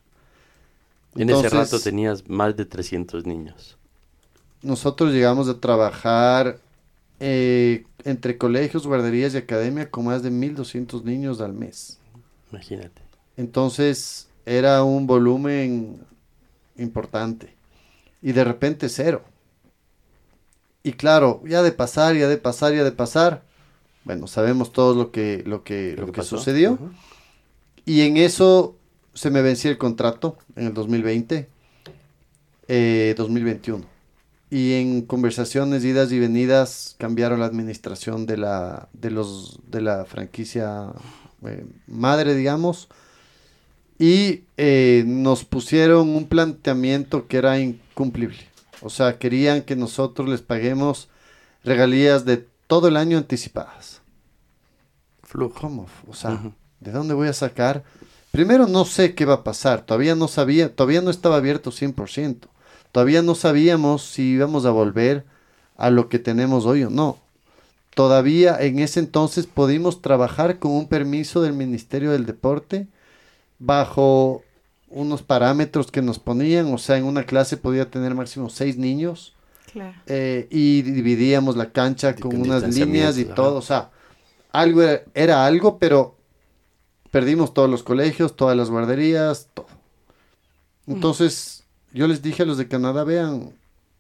En ese rato tenías más de 300 niños. Nosotros llegamos a trabajar eh, entre colegios, guarderías y academia con más de 1.200 niños al mes. Imagínate. Entonces era un volumen importante. Y de repente cero. Y claro, ya de pasar, ya de pasar, ya de pasar. Bueno, sabemos todos lo que, lo que, lo que sucedió. Y en eso se me vencía el contrato en el 2020, eh, 2021. Y en conversaciones, idas y venidas, cambiaron la administración de la, de los, de la franquicia eh, madre, digamos. Y eh, nos pusieron un planteamiento que era incumplible. O sea, querían que nosotros les paguemos regalías de todo el año anticipadas. Flujo. ¿Cómo? O sea. ¿de dónde voy a sacar? Primero no sé qué va a pasar, todavía no sabía, todavía no estaba abierto 100%. Todavía no sabíamos si íbamos a volver a lo que tenemos hoy o no. Todavía en ese entonces pudimos trabajar con un permiso del Ministerio del Deporte bajo unos parámetros que nos ponían, o sea, en una clase podía tener máximo seis niños Claro. eh, y dividíamos la cancha Y con unas líneas y todo, o sea, algo era, era algo, pero perdimos todos los colegios, todas las guarderías, todo. Entonces, yo les dije a los de Canadá, vean,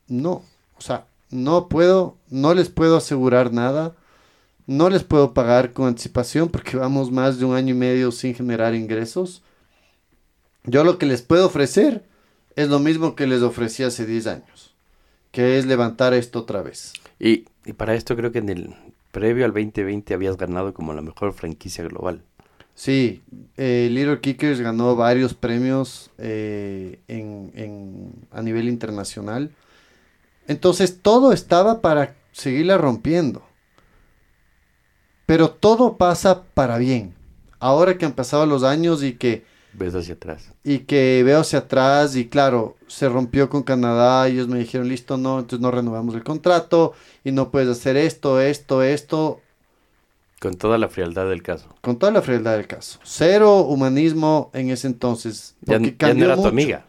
no, o sea, no puedo, no les puedo asegurar nada, no les puedo pagar con anticipación porque vamos más de un año y medio sin generar ingresos. Yo lo que les puedo ofrecer es lo mismo que les ofrecí hace 10 años, que es levantar esto otra vez. Y, y para esto creo que en el previo al 2020 habías ganado como la mejor franquicia global. Sí, eh, Little Kickers ganó varios premios eh, en, en- a nivel internacional. Entonces todo estaba para seguirla rompiendo. Pero todo pasa para bien. Ahora que han pasado los años y que Ves hacia atrás. y que veo hacia atrás y claro, se rompió con Canadá ellos me dijeron, listo, no, entonces no renovamos el contrato y no puedes hacer esto, esto, esto, Con toda la frialdad del caso. con toda la frialdad del caso. Cero humanismo en ese entonces. Ya, ya no era tu mucho. amiga.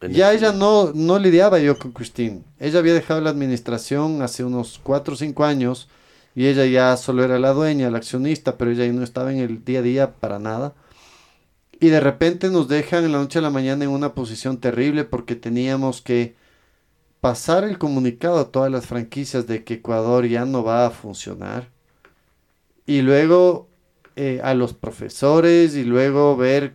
En Ya ella no, no lidiaba yo con Christine. Ella había dejado la administración hace unos 4 o 5 años y ella ya solo era la dueña, la accionista, pero ella ya no estaba en el día a día para nada. Y de repente nos dejan en la noche a la mañana en una posición terrible porque teníamos que pasar el comunicado a todas las franquicias de que Ecuador ya no va a funcionar. Y luego eh, a los profesores y luego ver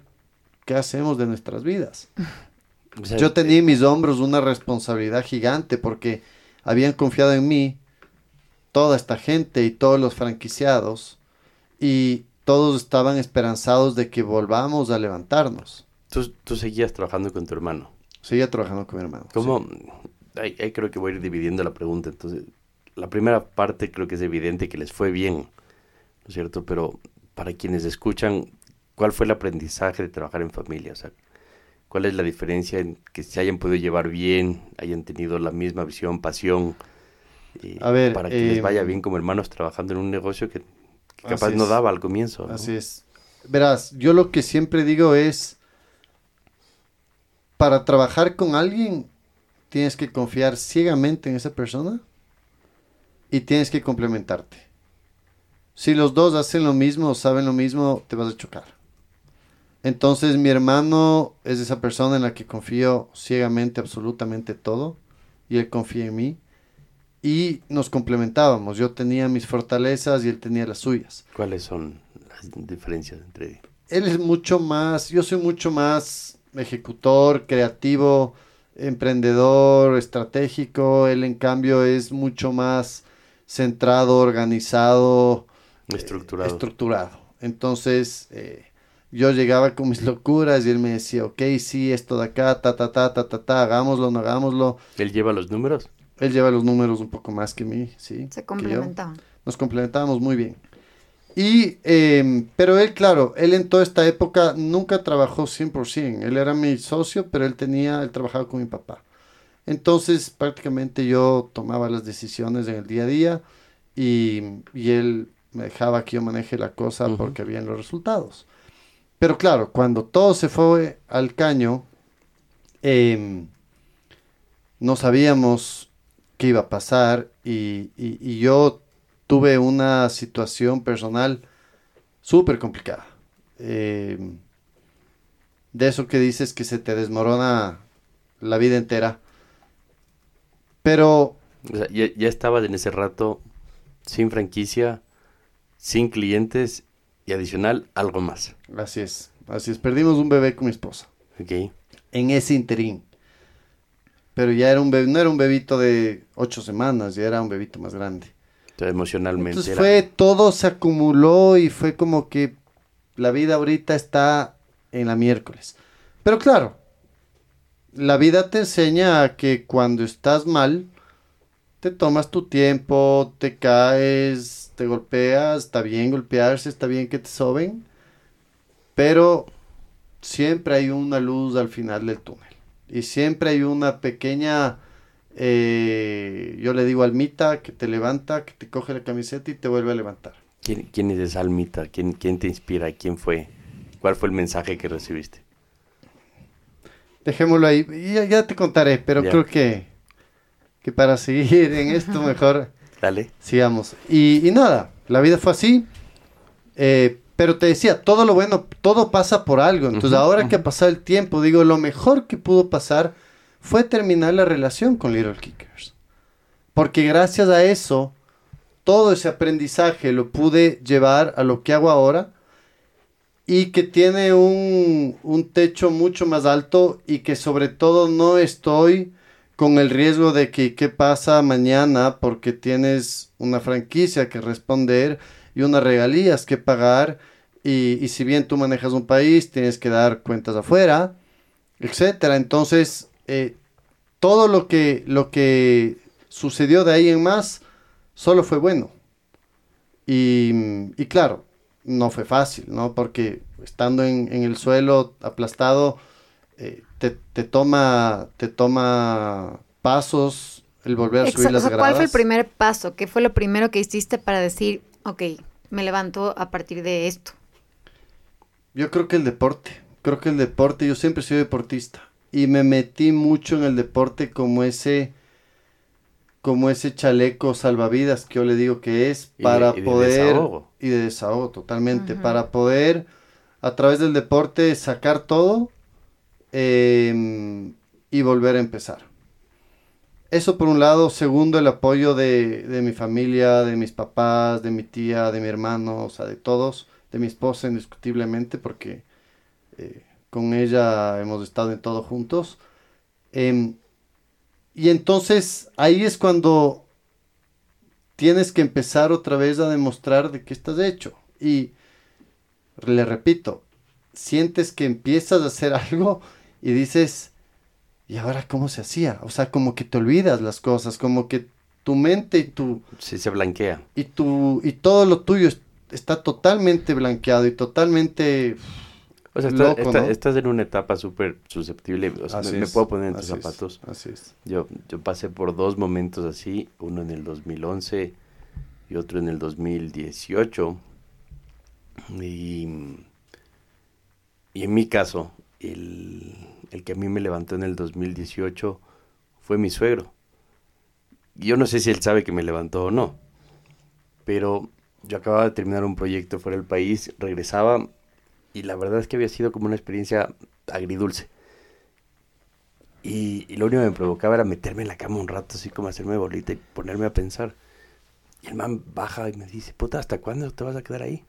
qué hacemos de nuestras vidas. o sea, Yo tenía en mis hombros una responsabilidad gigante porque habían confiado en mí toda esta gente y todos los franquiciados y todos estaban esperanzados de que volvamos a levantarnos. Tú, tú seguías trabajando con tu hermano. Seguía trabajando con mi hermano. ¿Cómo? Ahí, ahí creo que voy a ir dividiendo la pregunta. Entonces, la primera parte creo que es evidente que les fue bien, ¿no es cierto? Pero para quienes escuchan, ¿cuál fue el aprendizaje de trabajar en familia? O sea, ¿cuál es la diferencia en que se hayan podido llevar bien, hayan tenido la misma visión, pasión? y A ver, para que les eh, vaya bien como hermanos trabajando en un negocio que, que capaz no daba al comienzo. ¿no? Así es. Verás, yo lo que siempre digo es, para trabajar con alguien, tienes que confiar ciegamente en esa persona y tienes que complementarte. Si los dos hacen lo mismo, saben lo mismo, te vas a chocar. Entonces mi hermano es esa persona en la que confío ciegamente absolutamente todo y él confía en mí y nos complementábamos. Yo tenía mis fortalezas y él tenía las suyas ¿Cuáles son las diferencias entre él es mucho más, yo soy mucho más ejecutor, creativo, emprendedor, estratégico. Él en cambio es mucho más centrado, organizado, eh, estructurado? estructurado. Entonces eh, yo llegaba con mis locuras y él me decía, ok, sí, esto de acá, ta, ta, ta, ta, ta, ta, hagámoslo, no hagámoslo. ¿Él lleva los números? Él lleva los números un poco más que mí, sí. Se complementaban. nos complementábamos muy bien. Y, eh, pero él, claro, él en toda esta época nunca trabajó 100%. Él era mi socio, pero él tenía, él trabajaba con mi papá. Entonces, prácticamente yo tomaba las decisiones en el día a día y, y él me dejaba que yo maneje la cosa Ujú. porque habían los resultados. Pero claro, cuando todo se fue al caño em, no sabíamos qué iba a pasar y, y- y yo tuve una situación personal súper complicada. Em, de eso que dices que se te desmorona la vida entera. Pero O sea, ya, ya estabas en ese rato sin franquicia, sin clientes y adicional algo más. así es, así es. Perdimos un bebé con mi esposa. Ok. en ese interín. Pero ya era un bebé, no era un bebito de ocho semanas, ya era un bebito más grande. Entonces, emocionalmente Entonces era- fue, todo se acumuló y fue como que la vida ahorita está en la miércoles. Pero claro, la vida te enseña a que cuando estás mal, te tomas tu tiempo, te caes, te golpeas, está bien golpearse, está bien que te soben, pero siempre hay una luz al final del túnel. Y siempre hay una pequeña, eh, yo le digo almita, que te levanta, que te coge la camiseta y te vuelve a levantar. ¿Quién, quién es esa almita? ¿Quién, ¿Quién te inspira? ¿Quién fue? ¿Cuál fue el mensaje que recibiste? Dejémoslo ahí, ya, ya te contaré, pero Ya. creo que, que para seguir en esto mejor Dale. sigamos. Y, y nada, la vida fue así, eh, pero te decía, todo lo bueno, todo pasa por algo. Entonces ahora que ha pasado el tiempo, digo, lo mejor que pudo pasar fue terminar la relación con Little Kickers. Porque gracias a eso, todo ese aprendizaje lo pude llevar a lo que hago ahora y que tiene un, un techo mucho más alto y que sobre todo no estoy con el riesgo de que qué pasa mañana porque tienes una franquicia que responder y unas regalías que pagar y, y si bien tú manejas un país tienes que dar cuentas afuera, etcétera. Entonces eh, todo lo que lo que sucedió de ahí en más solo fue bueno y, y claro no fue fácil, ¿no? Porque estando en, en el suelo aplastado, eh, te, te toma, te toma pasos el volver a subir Exa- las sea, ¿Cuál fue el gradas. primer paso? ¿Qué fue lo primero que hiciste para decir, ok, me levanto a partir de esto? Yo creo que el deporte, creo que el deporte, yo siempre he sido deportista y me metí mucho en el deporte como ese, como ese chaleco salvavidas que yo le digo que es Y de- para y de poder desahogo. y de desahogo totalmente, para poder a través del deporte sacar todo em, y volver a empezar. Eso por un lado. Segundo, el apoyo de, de mi familia, de mis papás, de mi tía, de mi hermano, o sea, de todos, de mi esposa indiscutiblemente, porque eh, con ella hemos estado en todo juntos. Em, y entonces ahí es cuando tienes que empezar otra vez a demostrar de qué estás hecho. Y le repito, sientes que empiezas a hacer algo y dices, ¿y ahora cómo se hacía? O sea, como que te olvidas las cosas, como que tu mente y tu, Sí, se blanquea. y tu, y todo lo tuyo es- está totalmente blanqueado y totalmente... O sea, está- Loco, está- ¿no? estás en una etapa súper susceptible. O sea, me, puedo poner en tus es, zapatos. así es. Yo, yo pasé por dos momentos así, uno en el 2011 y otro en el 2018. Y, y en mi caso, el, el que a mí me levantó en el 2018 fue mi suegro. Yo no sé si él sabe que me levantó o no, pero yo acababa de terminar un proyecto fuera del país, regresaba y la verdad es que había sido como una experiencia agridulce. Y, y lo único que me provocaba era meterme en la cama un rato, así como hacerme bolita y ponerme a pensar. Y el man baja y me dice, puta, ¿hasta cuándo te vas a quedar ahí?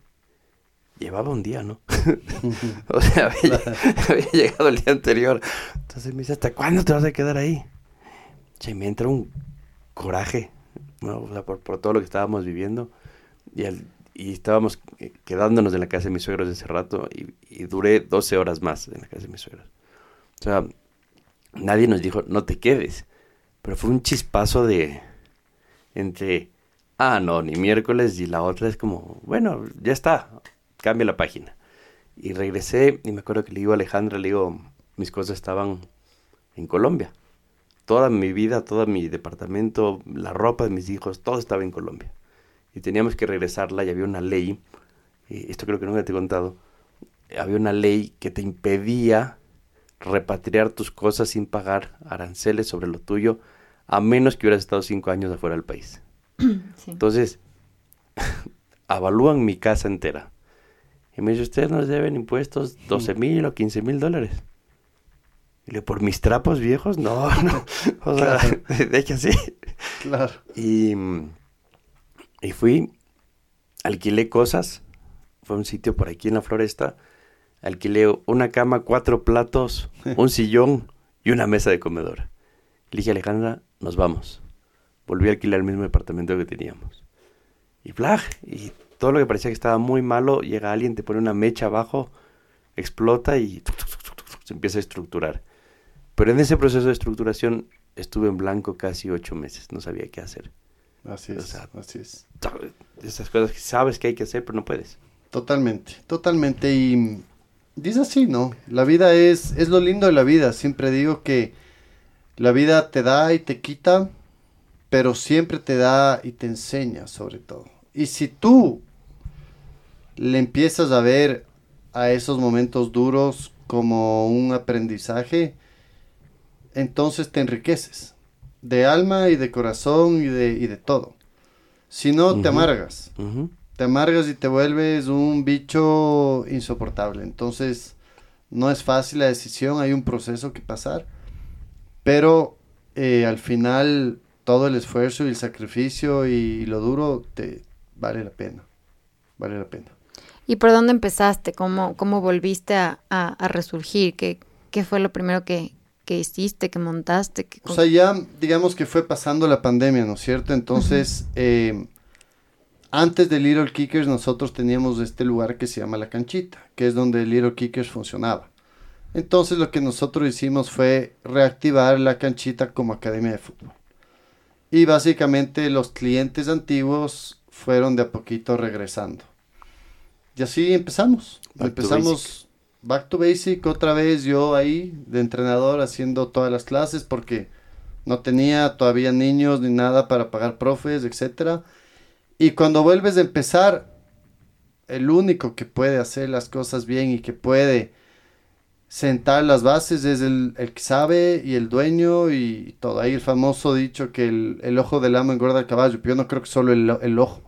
Llevaba un día, ¿no? o sea, había, había llegado el día anterior. Entonces me dice, ¿hasta cuándo te vas a quedar ahí? Che, me entra un coraje, ¿no? O sea, por, por todo lo que estábamos viviendo. Y, al- y estábamos eh, quedándonos en la casa de mis suegros ese rato y, y duré 12 horas más en la casa de mis suegros. O sea, nadie nos dijo, no te quedes. Pero fue un chispazo de entre, ah, no, ni miércoles y la otra es como, bueno, ya está, cambia la página. Y regresé y me acuerdo que le digo a Alejandra, le digo, mis cosas estaban en Colombia. Toda mi vida, todo mi departamento, la ropa de mis hijos, todo estaba en Colombia. Y teníamos que regresarla y había una ley, y esto creo que nunca te he contado, había una ley que te impedía repatriar tus cosas sin pagar aranceles sobre lo tuyo, a menos que hubieras estado cinco años afuera del país. Sí. Entonces, avalúan mi casa entera. Y me dice, ustedes nos deben impuestos 12 mil o 15 mil dólares. Y le digo, ¿por mis trapos viejos? No, no. O sea, de hecho sí. Claro. Y, y fui, alquilé cosas. Fue un sitio por aquí en la floresta. Alquilé una cama, cuatro platos, un sillón y una mesa de comedor. Le dije a Alejandra, nos vamos. Volví a alquilar el mismo departamento que teníamos. Y bla, y todo lo que parecía que estaba muy malo, llega alguien, te pone una mecha abajo, explota y se empieza a estructurar. Pero en ese proceso de estructuración estuve en blanco casi ocho meses, no sabía qué hacer. Así O es, sea, así es. Esas cosas que sabes que hay que hacer, pero no puedes. Totalmente, totalmente. Y dice así, ¿no? La vida es, es lo lindo de la vida. Siempre digo que la vida te da y te quita, pero siempre te da y te enseña sobre todo. Y si tú le empiezas a ver a esos momentos duros como un aprendizaje, entonces te enriqueces de alma y de corazón y de, y de todo. Si no, te amargas te amargas y te vuelves un bicho insoportable. Entonces, no es fácil la decisión, hay un proceso que pasar, pero eh, al final todo el esfuerzo y el sacrificio y lo duro te vale la pena. Vale la pena. ¿Y por dónde empezaste? ¿Cómo, cómo volviste a, a- a resurgir? ¿Qué, ¿Qué fue lo primero que, que hiciste, que montaste? que O sea, ya digamos que fue pasando la pandemia, ¿no es cierto? Entonces, eh, antes de Little Kickers nosotros teníamos este lugar que se llama La Canchita, que es donde Little Kickers funcionaba. Entonces lo que nosotros hicimos fue reactivar La Canchita como academia de fútbol. Y básicamente los clientes antiguos fueron de a poquito regresando. Y así empezamos. Back to empezamos back to basic, otra vez yo ahí de entrenador haciendo todas las clases porque no tenía todavía niños ni nada para pagar profes, etcétera. Y cuando vuelves a empezar, el único que puede hacer las cosas bien y que puede sentar las bases es el, el que sabe y el dueño y todo. Ahí el famoso dicho que el, el ojo del amo engorda al caballo, pero yo no creo que solo el, el ojo.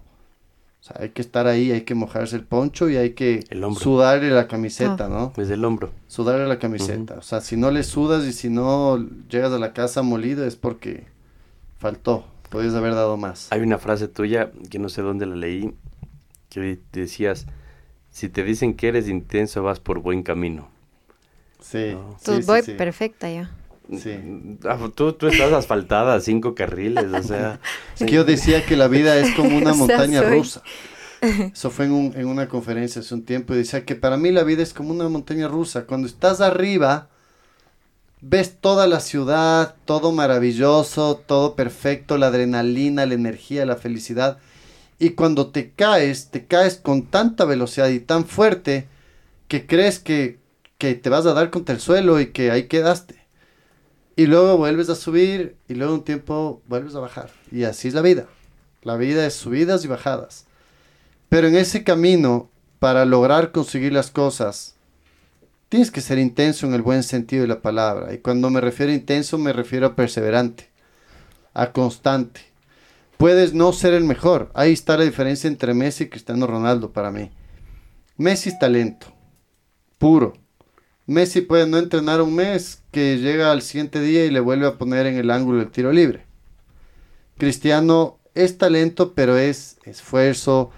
O sea, hay que estar ahí, hay que mojarse el poncho y hay que sudarle la camiseta, ¿no? Desde el hombro. Sudarle la camiseta. O sea, si no le sudas y si no llegas a la casa molido es porque faltó. Podrías haber dado más. Hay una frase tuya que no sé dónde la leí, que decías, si te dicen que eres intenso vas por buen camino. Sí. No. Tú sí, sí, voy sí. perfecta ya. Sí. Ah, Tú, tú estás asfaltada, cinco carriles, o sea... Es que yo decía que la vida es como una O sea, montaña soy- rusa. Eso fue en, un- en una conferencia hace un tiempo y decía que para mí la vida es como una montaña rusa. Cuando estás arriba, ves toda la ciudad, todo maravilloso, todo perfecto, la adrenalina, la energía, la felicidad. Y cuando te caes, te caes con tanta velocidad y tan fuerte que crees que, que te vas a dar contra el suelo y que ahí quedaste. Y luego vuelves a subir y luego un tiempo vuelves a bajar. Y así es la vida. La vida es subidas y bajadas. Pero en ese camino, para lograr conseguir las cosas, tienes que ser intenso en el buen sentido de la palabra. Y cuando me refiero a intenso, me refiero a perseverante, a constante. Puedes no ser el mejor. Ahí está la diferencia entre Messi y Cristiano Ronaldo para mí. Messi es talento, puro. Messi puede no entrenar un mes, que llega al siguiente día y le vuelve a poner en el ángulo el tiro libre. Cristiano es talento, pero es esfuerzo,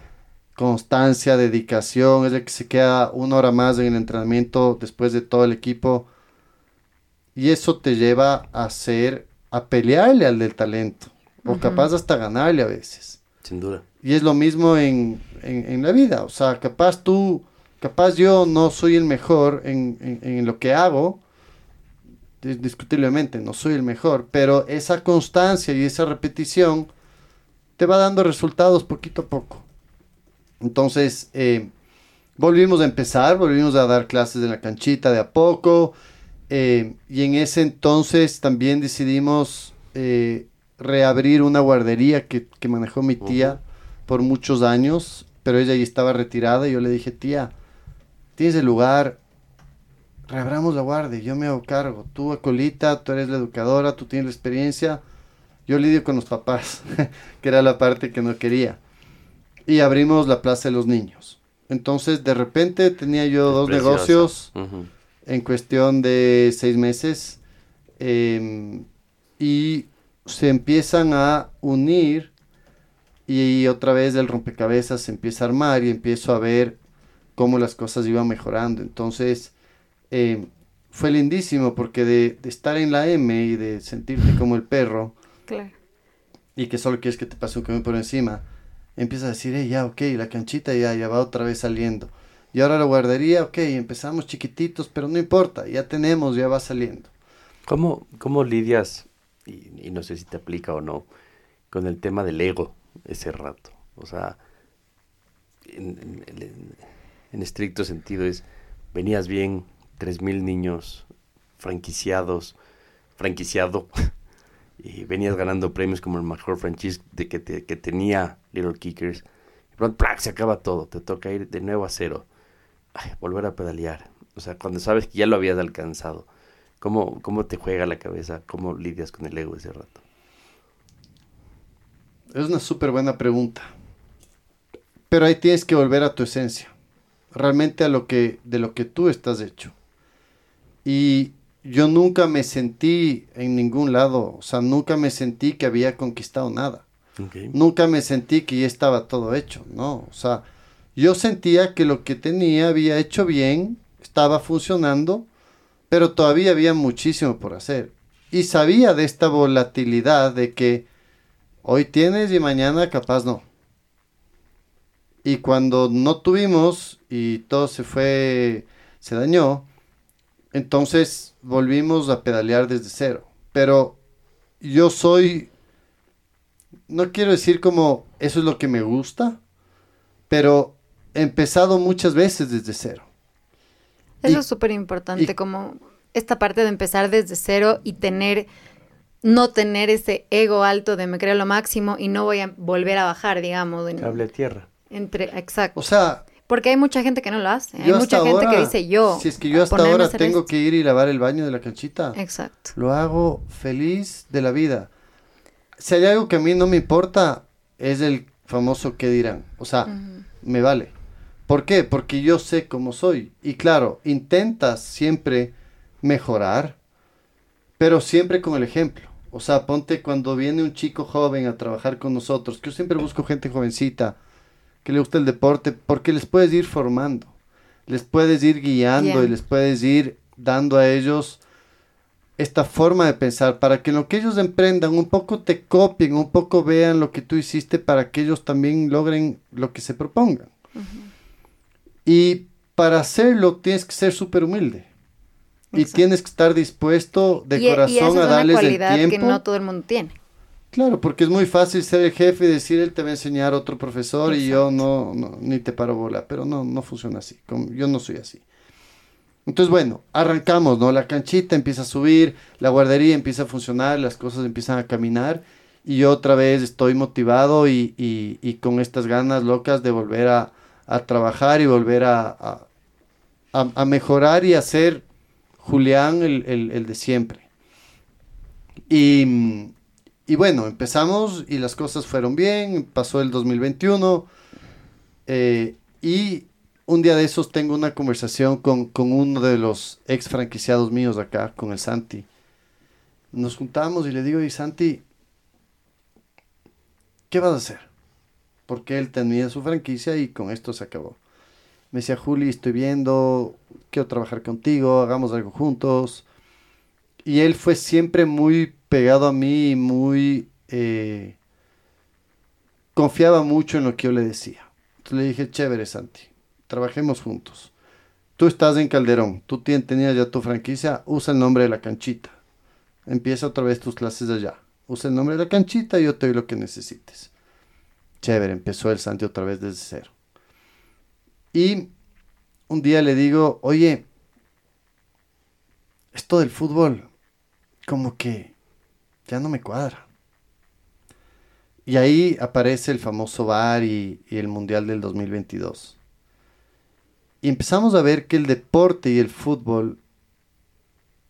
constancia, dedicación, es el que se queda una hora más en el entrenamiento después de todo el equipo. Y eso te lleva a ser, a pelearle al del talento, o capaz hasta ganarle a veces. Sin duda. Y es lo mismo en, en- en la vida. O sea, capaz tú, capaz yo no soy el mejor en, en- en lo que hago. dis- Discutiblemente no soy el mejor. Pero esa constancia y esa repetición te va dando resultados poquito a poco. Entonces, eh, volvimos a empezar, volvimos a dar clases en la canchita de a poco. eh, y en ese entonces también decidimos eh, reabrir una guardería que, que manejó mi tía por muchos años, pero ella ya estaba retirada y yo le dije, tía, tienes el lugar, reabramos la guardia, yo me hago cargo. Tú, Acolita, tú eres la educadora, tú tienes la experiencia. Yo lidio con los papás, que era la parte que no quería. Y abrimos la Plaza de los Niños. Entonces, de repente tenía yo dos Preciosa. negocios en cuestión de seis meses. eh, y se empiezan a unir y otra vez el rompecabezas se empieza a armar y empiezo a ver cómo las cosas iban mejorando. Entonces, eh, fue lindísimo porque de, de estar en la M y de sentirte como el perro Claro. y que solo quieres que te pase un camión por encima, empiezas a decir, "Ey, ya, ok, la canchita ya, ya va otra vez saliendo. Y ahora la guardería, ok, empezamos chiquititos, pero no importa, ya tenemos, ya va saliendo. ¿Cómo, cómo lidias, y, y no sé si te aplica o no, con el tema del ego ese rato? O sea, en, en- en- en estricto sentido es, venías bien, 3.000 niños franquiciados, franquiciado, y venías ganando premios como el mejor franchise de que, te- que tenía Little Kickers. Y pronto, ¡plac! se acaba todo, te toca ir de nuevo a cero, volver a pedalear. O sea, cuando sabes que ya lo habías alcanzado. ¿Cómo, ¿Cómo te juega la cabeza? ¿Cómo lidias con el ego ese rato? Es una súper buena pregunta. Pero ahí tienes que volver a tu esencia. Realmente a lo que, de lo que tú estás hecho. Y yo nunca me sentí en ningún lado, o sea, nunca me sentí que había conquistado nada. Nunca me sentí que ya estaba todo hecho, no. O sea, yo sentía que lo que tenía había hecho bien, estaba funcionando, pero todavía había muchísimo por hacer. Y sabía de esta volatilidad de que hoy tienes y mañana capaz no. Y cuando no tuvimos y todo se fue, se dañó, entonces volvimos a pedalear desde cero. Pero yo soy, no quiero decir como eso es lo que me gusta, pero he empezado muchas veces desde cero. Eso Y- es súper importante, como esta parte de empezar desde cero y tener, no tener ese ego alto de me creo lo máximo y no voy a volver a bajar, digamos. en- Cable a tierra. entre, exacto. O sea, Porque hay mucha gente que no lo hace. Hay mucha gente que dice yo. Si es que yo hasta ahora tengo esto. que ir y lavar el baño de la canchita. Exacto. Lo hago feliz de la vida. Si hay algo que a mí no me importa, es el famoso qué dirán. O sea, Ujú. me vale. ¿Por qué? Porque yo sé cómo soy. Y claro, intentas siempre mejorar, pero siempre con el ejemplo. O sea, ponte cuando viene un chico joven a trabajar con nosotros, que yo siempre busco gente jovencita, que le gusta el deporte, porque les puedes ir formando, les puedes ir guiando y les puedes ir dando a ellos esta forma de pensar para que lo que ellos emprendan un poco te copien, un poco vean lo que tú hiciste para que ellos también logren lo que se propongan. Y para hacerlo tienes que ser súper humilde. Y tienes que estar dispuesto de y, y corazón a una darles el cualidad tiempo. que no todo el mundo tiene. Claro, porque es muy fácil ser el jefe y decir él te va a enseñar otro profesor y yo no, no, ni te paro bola, pero no, no funciona así, como- yo no soy así. Entonces, bueno, arrancamos, ¿no? La canchita empieza a subir, la guardería empieza a funcionar, las cosas empiezan a caminar y yo otra vez estoy motivado y, y- y con estas ganas locas de volver a, a trabajar y volver a, a- a- a mejorar y hacer Julián el, el- el de siempre. Y, y bueno, empezamos y las cosas fueron bien, pasó el 2021 eh, y un día de esos tengo una conversación con, con uno de los ex franquiciados míos acá, con el Santi. Nos juntamos y le digo, y Santi, ¿qué vas a hacer? Porque él tenía su franquicia y con esto se acabó. Me decía, Juli, estoy viendo, quiero trabajar contigo, hagamos algo juntos. Y él fue siempre muy pegado a mí y muy... eh, confiaba mucho en lo que yo le decía. Entonces le dije, chévere, Santi, trabajemos juntos. Tú estás en Calderón, tú tenías ya tu franquicia, usa el nombre de la canchita. Empieza otra vez tus clases allá. Usa el nombre de la canchita y yo te doy lo que necesites. Chévere, empezó el Santi otra vez desde cero. Y un día le digo, oye, esto del fútbol, como que ya no me cuadra. Y ahí aparece el famoso VAR y, y el Mundial del 2022. Y empezamos a ver que el deporte y el fútbol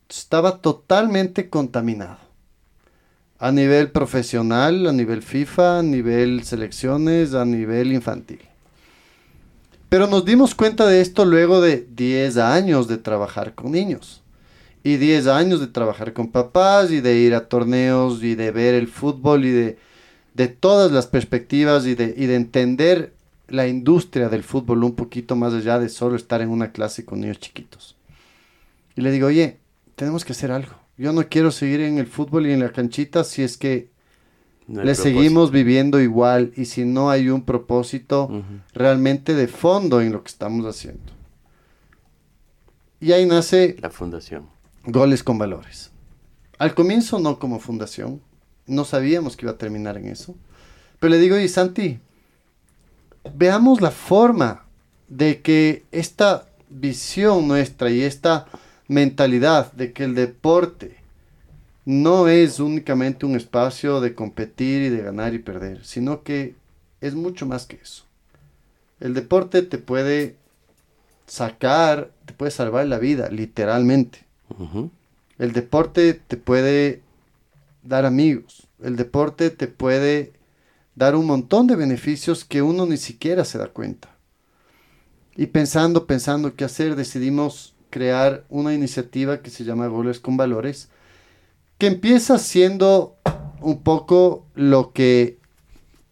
estaba totalmente contaminado. A nivel profesional, a nivel FIFA, a nivel selecciones, a nivel infantil. Pero nos dimos cuenta de esto luego de 10 años de trabajar con niños. Y 10 años de trabajar con papás y de ir a torneos y de ver el fútbol y de, de todas las perspectivas y de, y de entender la industria del fútbol un poquito más allá de solo estar en una clase con niños chiquitos. Y le digo, oye, tenemos que hacer algo. Yo no quiero seguir en el fútbol y en la canchita si es que No le propósito. seguimos viviendo igual y si no hay un propósito realmente de fondo en lo que estamos haciendo. Y ahí nace La fundación. Goles con Valores. Al comienzo no como fundación, no sabíamos que iba a terminar en eso. Pero le digo, y Santi, veamos la forma de que esta visión nuestra y esta mentalidad de que el deporte no es únicamente un espacio de competir y de ganar y perder, sino que es mucho más que eso. El deporte te puede sacar, te puede salvar la vida, literalmente. El deporte te puede dar amigos. El deporte te puede dar un montón de beneficios que uno ni siquiera se da cuenta. Y pensando, pensando qué hacer, decidimos crear una iniciativa que se llama Goles con Valores, que empieza siendo un poco lo que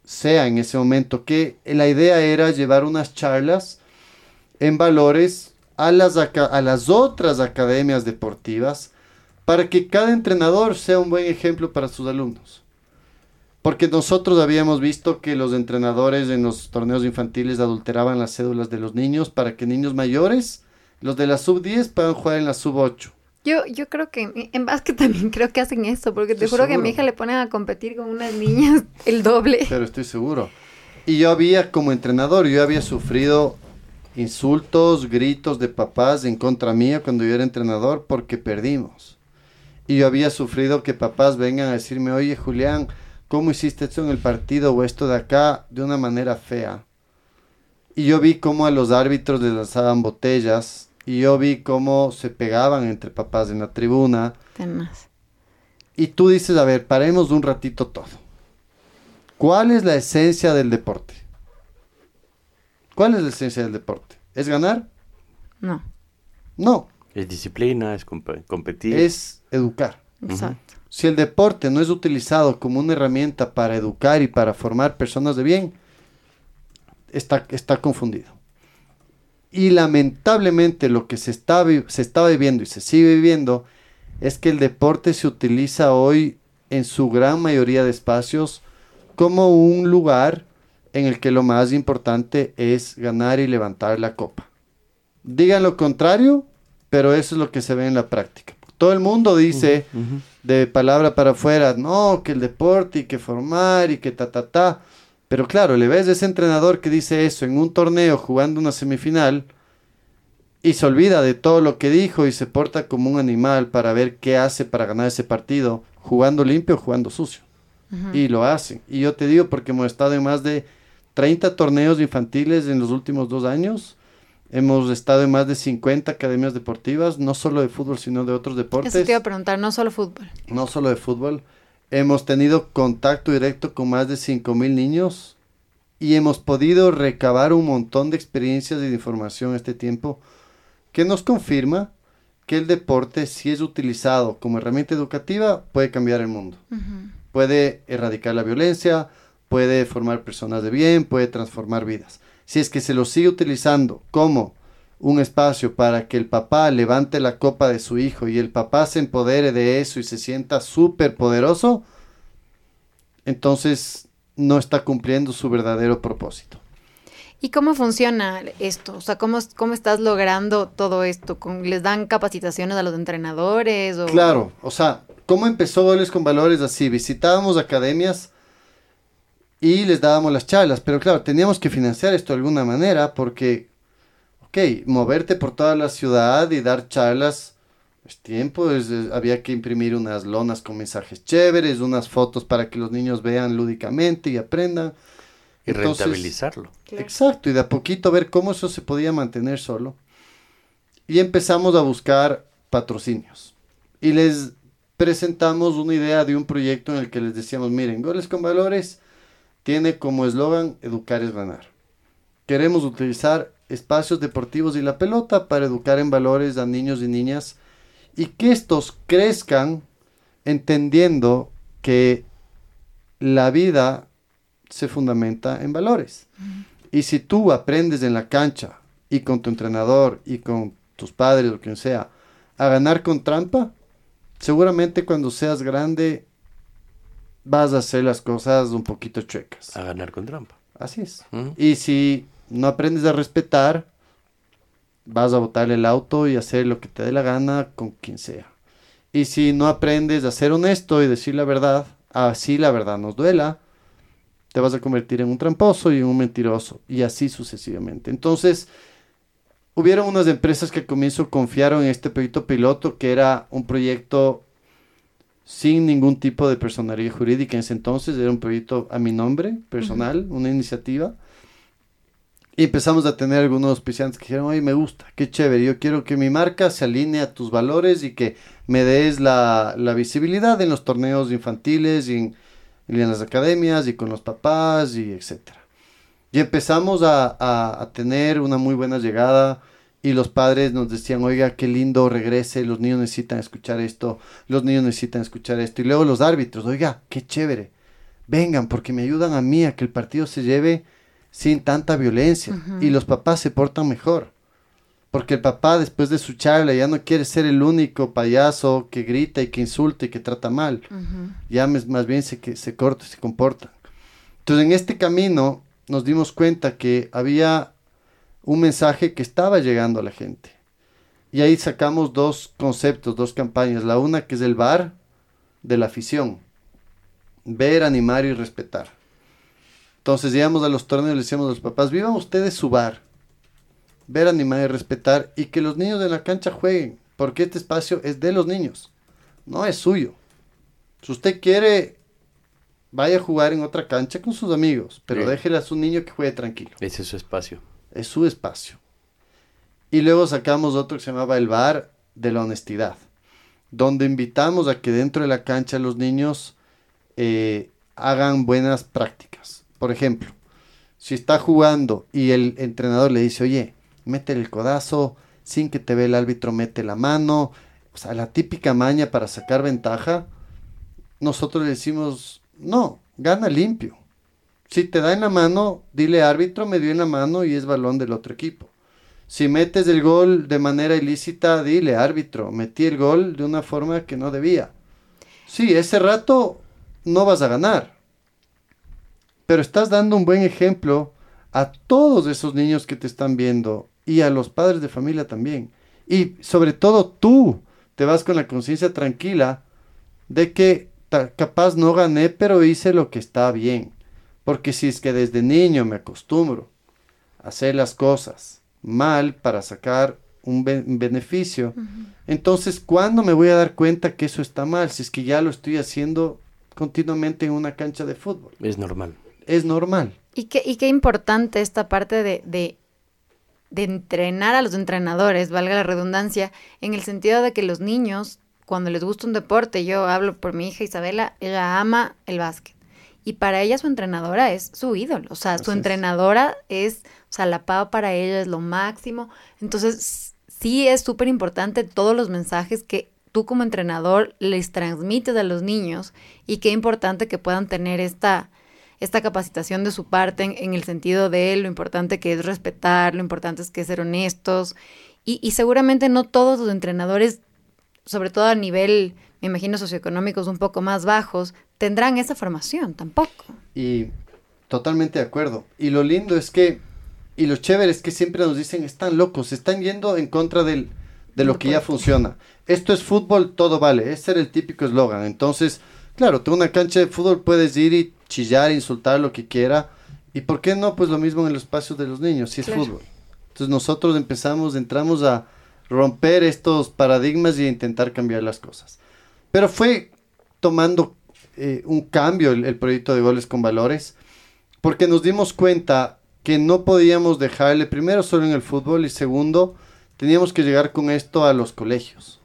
sea en ese momento, que la idea era llevar unas charlas en valores a las, a las otras academias deportivas para que cada entrenador sea un buen ejemplo para sus alumnos. Porque nosotros habíamos visto que los entrenadores en los torneos infantiles adulteraban las cédulas de los niños para que niños mayores, los de la sub 10, puedan jugar en la sub 8. Yo, yo creo que en- en básquet también creo que hacen eso, porque te Estoy juro que a mi hija le ponen a competir con unas niñas el doble. Pero estoy seguro. Y yo había, como entrenador, yo había sufrido insultos, gritos de papás en contra mía cuando yo era entrenador porque perdimos. Y yo había sufrido que papás vengan a decirme, oye Julián, ¿cómo hiciste esto en el partido o esto de acá de una manera fea? Y yo vi cómo a los árbitros les lanzaban botellas y yo vi cómo se pegaban entre papás en la tribuna. Tenaz. Y tú dices, a ver, paremos un ratito todo. ¿Cuál es la esencia del deporte? ¿Cuál es la esencia del deporte? ¿Es ganar? No, No, Es disciplina, es comp- competir. es educar. exacto. Si el deporte no es utilizado como una herramienta para educar y para formar personas de bien, está, está confundido. Y lamentablemente lo que se, está, se estaba viviendo y se sigue viviendo es que el deporte se utiliza hoy en su gran mayoría de espacios como un lugar en el que lo más importante es ganar y levantar la copa. Digan lo contrario, pero eso es lo que se ve en la práctica. Todo el mundo dice de palabra para afuera, no, que el deporte y que formar y que ta, ta, ta. Pero claro, le ves a ese entrenador que dice eso en un torneo jugando una semifinal y se olvida de todo lo que dijo y se porta como un animal para ver qué hace para ganar ese partido, jugando limpio o jugando sucio. Y lo hacen. Y yo te digo porque hemos estado en más de 30 torneos infantiles en los últimos dos años. Hemos estado en más de 50 academias deportivas, no solo de fútbol, sino de otros deportes Eso te iba a preguntar, no solo fútbol. no solo de fútbol. Hemos tenido contacto directo con más de 5.000 niños y hemos podido recabar un montón de experiencias y de información este tiempo que nos confirma que el deporte, si es utilizado como herramienta educativa, puede cambiar el mundo. Ujú. Puede erradicar la violencia, puede formar personas de bien, puede transformar vidas. Si es que se lo sigue utilizando como un espacio para que el papá levante la copa de su hijo y el papá se empodere de eso y se sienta súper poderoso, entonces no está cumpliendo su verdadero propósito. ¿Y cómo funciona esto? O sea, ¿cómo, cómo estás logrando todo esto? ¿Con- ¿Les dan capacitaciones a los entrenadores? O... Claro, o sea, ¿cómo empezó Goles con Valores así? Visitábamos academias y les dábamos las charlas, pero claro, teníamos que financiar esto de alguna manera porque, ok, moverte por toda la ciudad y dar charlas es tiempo, es- es- había que imprimir unas lonas con mensajes chéveres, unas fotos para que los niños vean lúdicamente y aprendan. Y Entonces- rentabilizarlo. Exacto, y de a poquito ver cómo eso se podía mantener solo. Y empezamos a buscar patrocinios. y les presentamos una idea de un proyecto en el que les decíamos, miren, Goles con Valores tiene como eslogan Educar es ganar. Queremos utilizar espacios deportivos y la pelota para educar en valores a niños y niñas y que estos crezcan entendiendo que la vida se fundamenta en valores. Y si tú aprendes en la cancha y con tu entrenador y con tus padres o quien sea a ganar con trampa, seguramente cuando seas grande vas a hacer las cosas un poquito chuecas. A ganar con trampa. Así es. Y si no aprendes a respetar, vas a botar el auto y hacer lo que te dé la gana con quien sea. Y si no aprendes a ser honesto y decir la verdad, así la verdad nos duela, te vas a convertir en un tramposo y en un mentiroso. Y así sucesivamente. Entonces, hubieron unas empresas que al comienzo confiaron en este proyecto piloto, que era un proyecto sin ningún tipo de personalidad jurídica en ese entonces, era un proyecto a mi nombre, personal, una iniciativa. Y empezamos a tener algunos auspiciantes que dijeron, oye, me gusta, qué chévere, yo quiero que mi marca se alinee a tus valores y que me des la, la visibilidad en los torneos infantiles y en, y en las academias y con los papás y etcétera. Y empezamos a, a- a tener una muy buena llegada y los padres nos decían, oiga, qué lindo, regrese, los niños necesitan escuchar esto, los niños necesitan escuchar esto. Y luego los árbitros, oiga, qué chévere, vengan porque me ayudan a mí a que el partido se lleve sin tanta violencia y los papás se portan mejor. Porque el papá después de su charla ya no quiere ser el único payaso que grita y que insulta y que trata mal. Ya más bien se, que, se corta y se comporta. Entonces en este camino nos dimos cuenta que había un mensaje que estaba llegando a la gente. Y ahí sacamos dos conceptos, dos campañas. La una que es el bar de la afición. Ver, animar y respetar. Entonces íbamos a los torneos y le decíamos a los papás, vivan ustedes su bar. Ver, animar y respetar. Y que los niños de la cancha jueguen. Porque este espacio es de los niños. No es suyo. Si usted quiere, vaya a jugar en otra cancha con sus amigos. Pero Bien. déjele a su niño que juegue tranquilo Ese es su espacio. es su espacio. Y luego sacamos otro que se llamaba el bar de la honestidad, donde invitamos a que dentro de la cancha los niños eh, hagan buenas prácticas. Por ejemplo, si está jugando y el entrenador le dice, oye, mete el codazo, sin que te vea el árbitro, mete la mano, o sea, la típica maña para sacar ventaja, nosotros le decimos, no, gana limpio. Si te da en la mano, dile árbitro, me dio en la mano y es balón del otro equipo. Si metes el gol de manera ilícita, dile árbitro, metí el gol de una forma que no debía. Sí, ese rato no vas a ganar. Pero estás dando un buen ejemplo a todos esos niños que te están viendo y a los padres de familia también. Y sobre todo tú te vas con la conciencia tranquila de que capaz no gané, pero hice lo que está bien. Porque si es que desde niño me acostumbro a hacer las cosas mal para sacar un, be- un beneficio, entonces ¿cuándo me voy a dar cuenta que eso está mal? Si es que ya lo estoy haciendo continuamente en una cancha de fútbol. Es normal. Es normal. Y qué, y qué importante esta parte de, de, de entrenar a los entrenadores, valga la redundancia, en el sentido de que los niños, cuando les gusta un deporte, yo hablo por mi hija Isabela, ella ama el básquet. Y para ella su entrenadora es su ídolo. O sea, Así su entrenadora es, o sea, la pava para ella es lo máximo. Entonces, sí es súper importante todos los mensajes que tú como entrenador les transmites a los niños y qué importante que puedan tener esta, esta capacitación de su parte en, en el sentido de lo importante que es respetar, lo importante es que ser honestos y, y seguramente no todos los entrenadores, sobre todo a nivel, me imagino, socioeconómicos un poco más bajos, tendrán esa formación tampoco. Y totalmente de acuerdo. Y lo lindo es que, y lo chévere es que siempre nos dicen, están locos, están yendo en contra del, de lo que ya funciona. Esto es fútbol, todo vale. Ese era el típico eslogan. Entonces, claro, tú una cancha de fútbol puedes ir y chillar, insultar lo que quiera. ¿Y por qué no? Pues lo mismo en el espacio de los niños, si es Claro. fútbol. Entonces nosotros empezamos, entramos a romper estos paradigmas y intentar cambiar las cosas. Pero fue tomando eh, un cambio el, el proyecto de goles con valores, porque nos dimos cuenta que no podíamos dejarle primero solo en el fútbol y segundo, teníamos que llegar con esto a los colegios.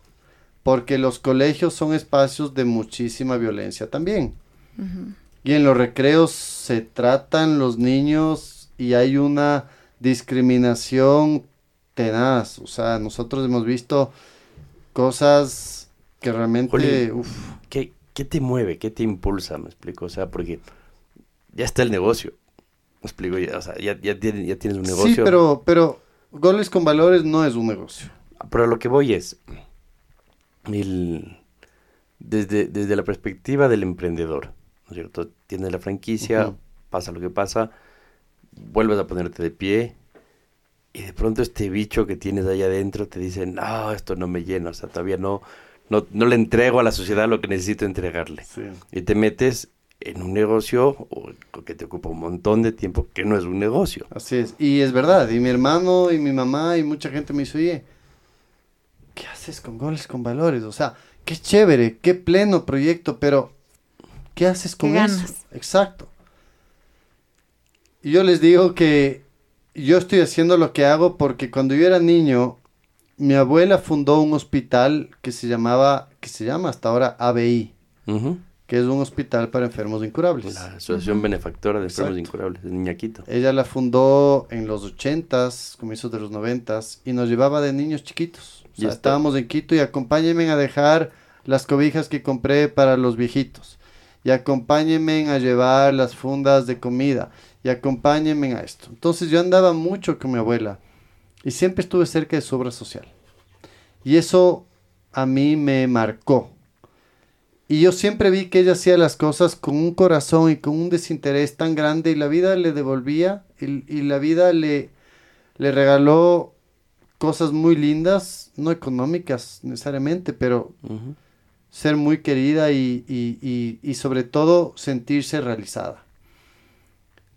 porque los colegios son espacios de muchísima violencia también. Y en los recreos se tratan los niños y hay una discriminación tenaz. O sea, nosotros hemos visto cosas que realmente... ¿qué, ¿Qué te mueve? ¿Qué te impulsa? Me explico. O sea, porque ya está el negocio. Me explico. Ya, o sea, ya, ya, tienes, ya tienes un negocio. Sí, pero, pero goles con valores no es un negocio. Pero a lo que voy es... El, desde, desde la perspectiva del emprendedor, ¿no es cierto? Tienes la franquicia, pasa lo que pasa, vuelves a ponerte de pie y de pronto este bicho que tienes ahí adentro te dice, no, esto no me llena, o sea, todavía no, no, no le entrego a la sociedad lo que necesito entregarle. Y te metes en un negocio que te ocupa un montón de tiempo, que no es un negocio. Así es, y es verdad, y mi hermano y mi mamá y mucha gente me dice, oye, ¿qué haces con goles con valores? O sea, qué chévere, qué pleno proyecto, pero ¿qué haces con eso? Exacto. Y yo les digo que yo estoy haciendo lo que hago porque cuando yo era niño, mi abuela fundó un hospital que se llamaba, que se llama hasta ahora ABI, que es un hospital para enfermos incurables. La Asociación Benefactora de Enfermos Incurables, de Niñaquito. Ella la fundó en los ochentas, comienzos de los noventas, y nos llevaba de niños chiquitos. O sea, estábamos en Quito y acompáñenme a dejar las cobijas que compré para los viejitos. Y acompáñenme a llevar las fundas de comida y acompáñenme a esto. Entonces yo andaba mucho con mi abuela y siempre estuve cerca de su obra social. Y eso a mí me marcó. Y yo siempre vi que ella hacía las cosas con un corazón y con un desinterés tan grande y la vida le devolvía y, la vida le, le regaló cosas muy lindas, no económicas necesariamente, pero ser muy querida y, y, y sobre todo sentirse realizada.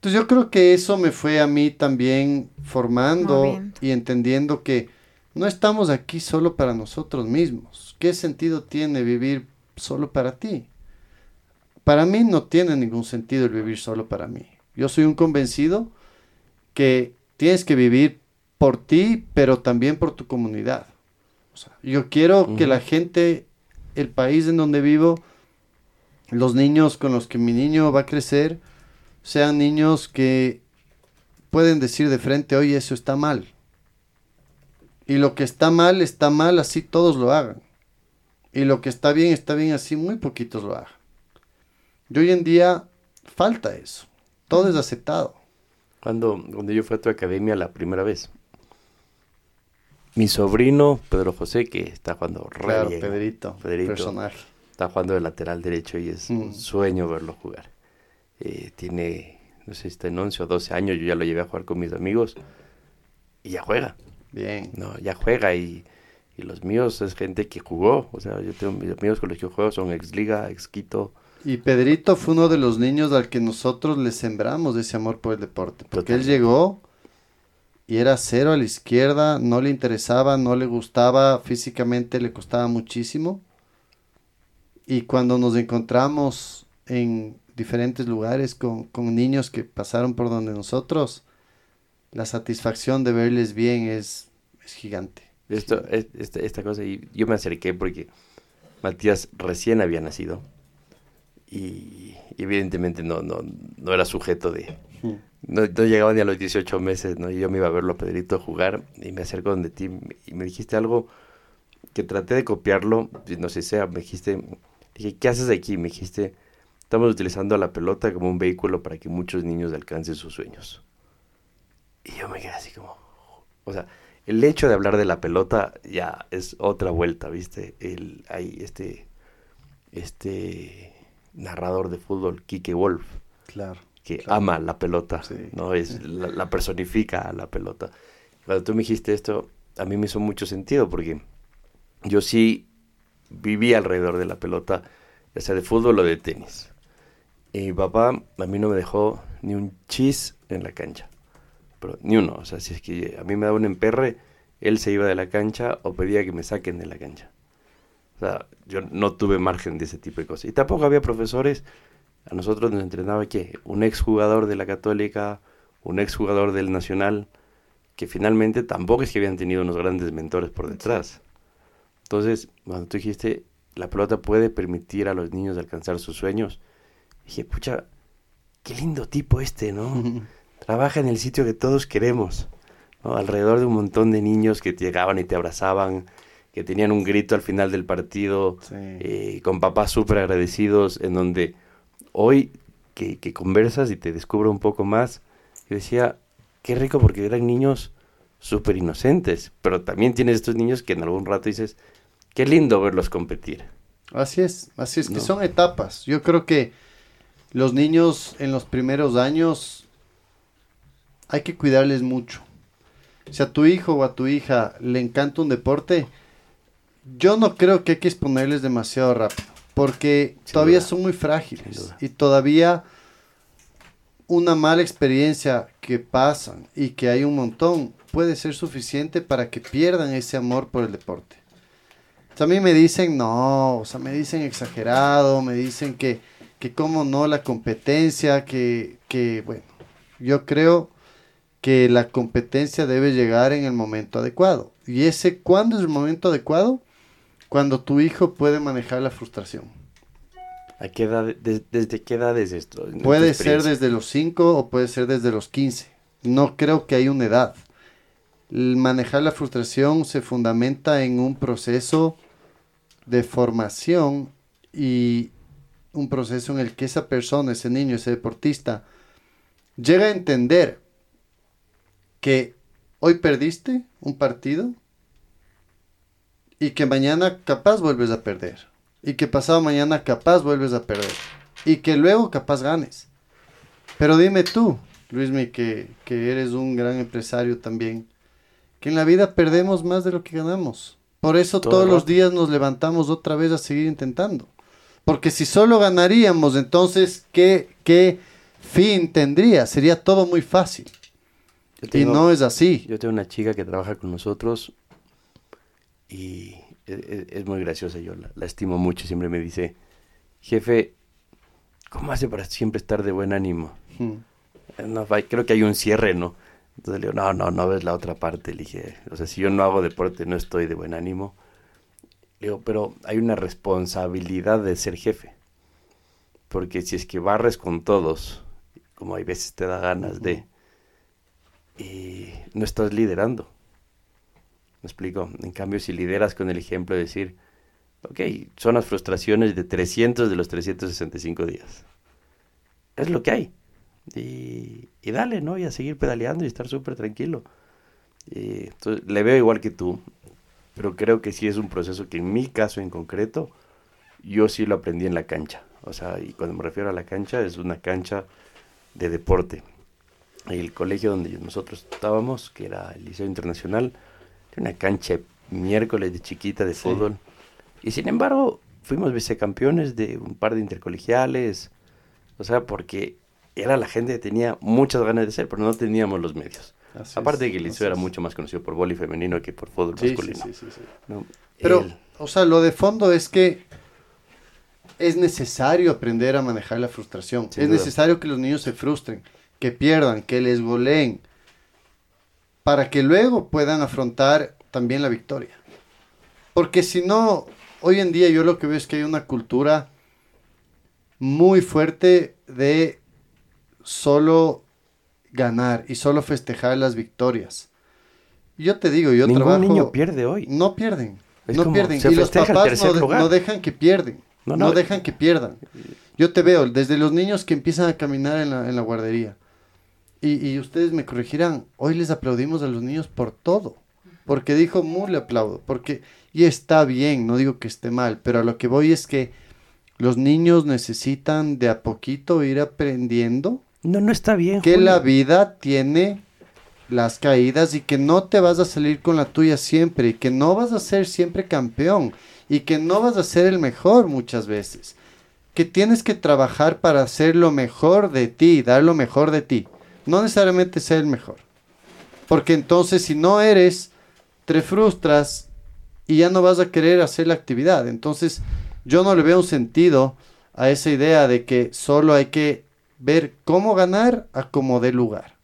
Entonces yo creo que eso me fue a mí también formando y entendiendo que no estamos aquí solo para nosotros mismos. ¿Qué sentido tiene vivir solo para ti? Para mí no tiene ningún sentido el vivir solo para mí. Yo soy un convencido que tienes que vivir por ti, pero también por tu comunidad. yo quiero que la gente, el país en donde vivo, los niños con los que mi niño va a crecer, sean niños que pueden decir de frente, oye, eso está mal. Y lo que está mal, está mal, así todos lo hagan. Y lo que está bien, está bien, así muy poquitos lo hagan. Y hoy en día falta eso. Todo es aceptado. Cuando, cuando yo fui a tu academia la primera vez, mi sobrino Pedro José, que está jugando re claro, Pedrito, personaje. Está jugando de lateral derecho y es un mm. sueño verlo jugar. Eh, tiene, no sé si está en 11 o 12 años, yo ya lo llevé a jugar con mis amigos y ya juega. Bien. No, ya juega y, y los míos es gente que jugó, o sea, yo tengo mis amigos con los que yo juego son ex liga, ex Quito. Y Pedrito fue uno de los niños al que nosotros le sembramos ese amor por el deporte, porque él llegó y era cero a la izquierda, no le interesaba, no le gustaba, físicamente le costaba muchísimo. Y cuando nos encontramos en diferentes lugares con, niños que pasaron por donde nosotros, la satisfacción de verles bien es, es gigante. Esto, esta, cosa, y yo me acerqué porque Matías recién había nacido y, evidentemente no, no, no era sujeto de... No, llegaba ni a los 18 meses, ¿no? Y yo me iba a verlo a Pedrito jugar y me acerco donde ti y me dijiste algo que traté de copiarlo, no sé si sea, me dijiste, dije, ¿qué haces aquí? Me dijiste, Estamos utilizando la pelota como un vehículo para que muchos niños alcancen sus sueños. Y yo me quedé así como... O sea, el hecho de hablar de la pelota ya es otra vuelta, ¿viste? El, hay este, este narrador de fútbol, Kike Wolf. Claro. Que ama la pelota, ¿no? Es, la, la, personifica a la pelota. Cuando tú me dijiste esto, a mí me hizo mucho sentido porque yo sí viví alrededor de la pelota, ya sea de fútbol o de tenis. Y mi papá a mí no me dejó ni un chis en la cancha. Pero ni uno. O sea, si es que a mí me daba un emperre, él se iba de la cancha o pedía que me saquen de la cancha. O sea, yo no tuve margen de ese tipo de cosas. Y tampoco había profesores. A nosotros nos entrenaba, ¿qué? Un exjugador de la Católica, un exjugador del Nacional, que finalmente tampoco es que habían tenido unos grandes mentores por detrás. Entonces, cuando tú dijiste, la pelota puede permitir a los niños alcanzar sus sueños, dije, pucha, qué lindo tipo este, ¿no? Trabaja en el sitio que todos queremos, ¿no? Alrededor de un montón de niños que te llegaban y te abrazaban, que tenían un grito al final del partido, Sí. eh, con papás súper agradecidos, en donde hoy que, que conversas y te descubro un poco más, yo decía, qué rico porque eran niños súper inocentes, pero también tienes estos niños que en algún rato dices, qué lindo verlos competir. Así es, así es que son etapas. Yo creo que los niños en los primeros años hay que cuidarles mucho. Si a tu hijo o a tu hija le encanta un deporte, yo no creo que hay que exponerles demasiado rápido, porque Sin todavía duda. son muy frágiles y todavía una mala experiencia que pasan y que hay un montón puede ser suficiente para que pierdan ese amor por el deporte. O sea, a mí me dicen, no, o sea, me dicen exagerado, me dicen que, que cómo no la competencia, que, que, bueno, yo creo que la competencia debe llegar en el momento adecuado. ¿Y ese cuándo es el momento adecuado? Cuando tu hijo puede manejar la frustración. ¿A qué edad, de- ¿Desde qué edad es esto? Puede ser desde los 5 o puede ser desde los 15. No creo que hay una edad. El manejar la frustración se fundamenta en un proceso de formación y un proceso en el que esa persona, ese niño, ese deportista, llega a entender que hoy perdiste un partido y que mañana capaz vuelves a perder y que pasado mañana capaz vuelves a perder y que luego capaz ganes. Pero dime tú, Luismi, que, que eres un gran empresario también, que en la vida perdemos más de lo que ganamos. Por eso Todo todos los días nos levantamos otra vez a seguir intentando. Porque si solo ganaríamos, entonces, ¿qué, qué fin tendría? Sería todo muy fácil. Y no es así. Yo tengo una chica que trabaja con nosotros y es, es- es muy graciosa, yo la, la estimo mucho, siempre me dice, jefe, ¿cómo hace para siempre estar de buen ánimo? Mm. Eh, No, creo que hay un cierre, ¿no? Entonces le digo, no, no, no ves la otra parte. Le dije, o sea, si yo no hago deporte, no estoy de buen ánimo. Pero hay una responsabilidad de ser jefe. Porque si es que barres con todos, como hay veces te da ganas de, y no estás liderando. ¿Me explico? En cambio, si lideras con el ejemplo de decir, ok, son las frustraciones de 300 de los 365 días. Es lo que hay. Y, y dale, ¿no? Y a seguir pedaleando y estar súper tranquilo. Y, le veo igual que tú, pero creo que sí es un proceso que en mi caso en concreto, yo sí lo aprendí en la cancha. O sea, y cuando me refiero a la cancha, es una cancha de deporte. El colegio donde nosotros estábamos, que era el Liceo Internacional, era una cancha miércoles de chiquita de Sí. fútbol. Y sin embargo, fuimos vicecampeones de un par de intercolegiales. O sea, porque era la gente que tenía muchas ganas de ser, pero no teníamos los medios. Así Aparte es, de que liceo era es. mucho más conocido por vóley femenino que por fútbol Sí, masculino. sí, sí. Pero, o sea, lo de fondo es que es necesario aprender a manejar la frustración. Sin es duda. necesario que los niños se frustren, que pierdan, que les goleen, para que luego puedan afrontar también la victoria. Porque si no, hoy en día yo lo que veo es que hay una cultura muy fuerte de solo ganar y solo festejar las victorias. Yo te digo, yo Ningún trabajo... niño pierde hoy. No pierden. Es no como, pierden. Y los papás no, de- no dejan que pierden. No, No, no. dejan que pierdan. Yo te veo desde los niños que empiezan a caminar en la, en la guardería. Y, y ustedes me corregirán. Hoy les aplaudimos a los niños por todo. Porque dijo Mu le aplaudo. Porque, y está bien, no digo que esté mal. Pero a lo que voy es que los niños necesitan de a poquito ir aprendiendo No, no está bien. que Julio. la vida tiene las caídas y que no te vas a salir con la tuya siempre y que no vas a ser siempre campeón y que no vas a ser el mejor muchas veces. Que tienes que trabajar para hacer lo mejor de ti, dar lo mejor de ti. No necesariamente ser el mejor. Porque entonces si no eres, te frustras y ya no vas a querer hacer la actividad. Entonces yo no le veo un sentido a esa idea de que solo hay que ver cómo ganar a como dé lugar.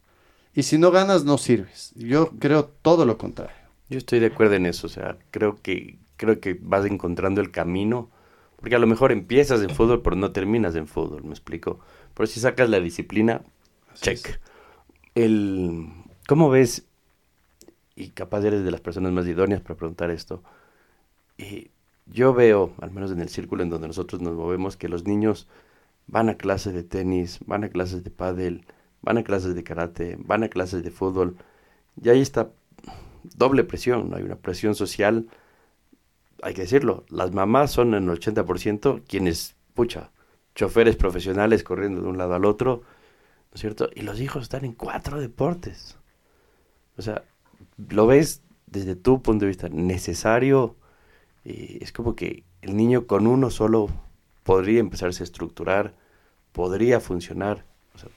Y si no ganas, no sirves. Yo creo todo lo contrario. Yo estoy de acuerdo en eso. O sea, creo que creo que vas encontrando el camino, porque a lo mejor empiezas en fútbol, pero no terminas en fútbol, me explico. Pero si sacas la disciplina, check. El, ¿Cómo ves, y capaz eres de las personas más idóneas para preguntar esto, y yo veo, al menos en el círculo en donde nosotros nos movemos, que los niños van a clases de tenis, van a clases de pádel, van a clases de karate, van a clases de fútbol, y ahí está doble presión, ¿no? Hay una presión social, hay que decirlo, las mamás son en el 80% quienes, pucha, choferes profesionales corriendo de un lado al otro, ¿no es cierto? Y los hijos están en cuatro deportes. O sea, lo ves desde tu punto de vista necesario, y es como que el niño con uno solo podría empezarse a estructurar, podría funcionar. O sea,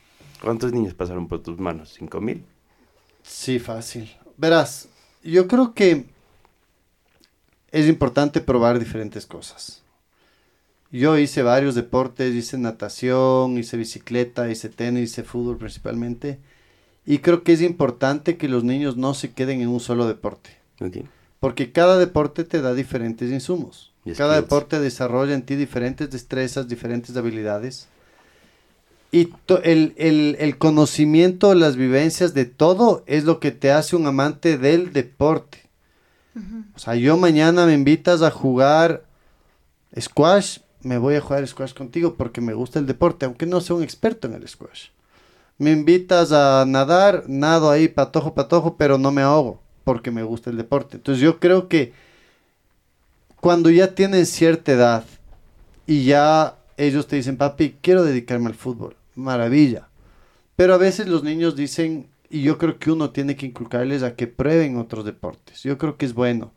¿Cuántos niños pasaron por tus manos? ¿Cinco mil? Sí, fácil. Verás, yo creo que es importante probar diferentes cosas. Yo hice varios deportes, hice natación, hice bicicleta, hice tenis, hice fútbol principalmente. Y creo que es importante que los niños no se queden en un solo deporte. Okay. Porque cada deporte te da diferentes insumos. Cada skills. deporte desarrolla en ti diferentes destrezas, diferentes habilidades. Y to- el, el- el conocimiento, las vivencias de todo es lo que te hace un amante del deporte. O sea, yo mañana me invitas a jugar squash, me voy a jugar squash contigo porque me gusta el deporte, aunque no sea un experto en el squash. Me invitas a nadar, nado ahí patojo, patojo, pero no me ahogo porque me gusta el deporte. Entonces yo creo que cuando ya tienen cierta edad y ya ellos te dicen, papi, quiero dedicarme al fútbol, maravilla. Pero a veces los niños dicen, y yo creo que uno tiene que inculcarles a que prueben otros deportes. Yo creo que es bueno.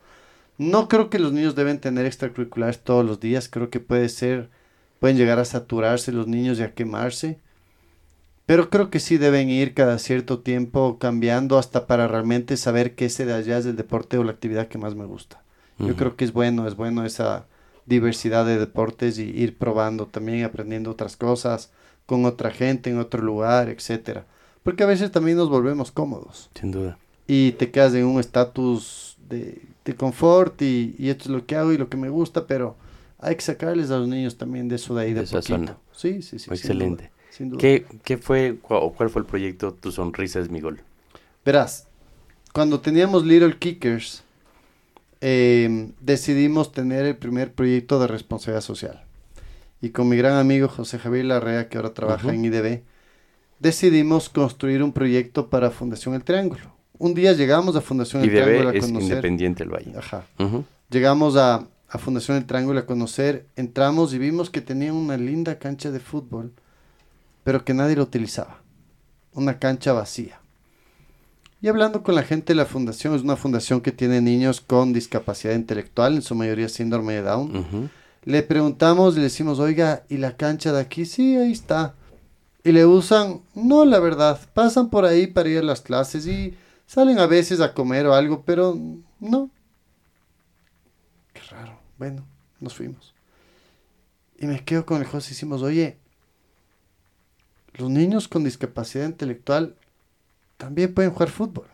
No creo que los niños deben tener extracurriculares todos los días. Creo que puede ser, pueden llegar a saturarse los niños y a quemarse. Pero creo que sí deben ir cada cierto tiempo cambiando hasta para realmente saber que ese de allá es el deporte o la actividad que más me gusta. Yo creo que es bueno, es bueno esa diversidad de deportes y ir probando también, aprendiendo otras cosas con otra gente en otro lugar, etcétera. Porque a veces también nos volvemos cómodos Sin duda. y te quedas en un estatus de, de confort y, y esto es lo que hago y lo que me gusta, pero hay que sacarles a los niños también de eso de ahí de, De esa poquito. zona. Sí, sí, sí. sin Excelente. duda, sin duda. ¿Qué, ¿Qué fue o cuál fue el proyecto Tu Sonrisa es mi gol? Verás, cuando teníamos Little Kickers, eh, decidimos tener el primer proyecto de responsabilidad social. Y con mi gran amigo José Javier Larrea, que ahora trabaja en IDB, decidimos construir un proyecto para Fundación El Triángulo. Un día llegamos a Fundación El Triángulo a es conocer. Independiente el Valle. Ajá. Llegamos a, a Fundación El Triángulo a conocer, entramos y vimos que tenían una linda cancha de fútbol, pero que nadie lo utilizaba. Una cancha vacía. Y hablando con la gente de la fundación, es una fundación que tiene niños con discapacidad intelectual, en su mayoría síndrome de Down. Le preguntamos y le decimos, oiga, ¿y la cancha de aquí? Sí, ahí está. Y le usan, no, la verdad, pasan por ahí para ir a las clases y salen a veces a comer o algo, pero no. Qué raro. Bueno, nos fuimos. Y me quedo con el José y decimos, oye, los niños con discapacidad intelectual también pueden jugar fútbol.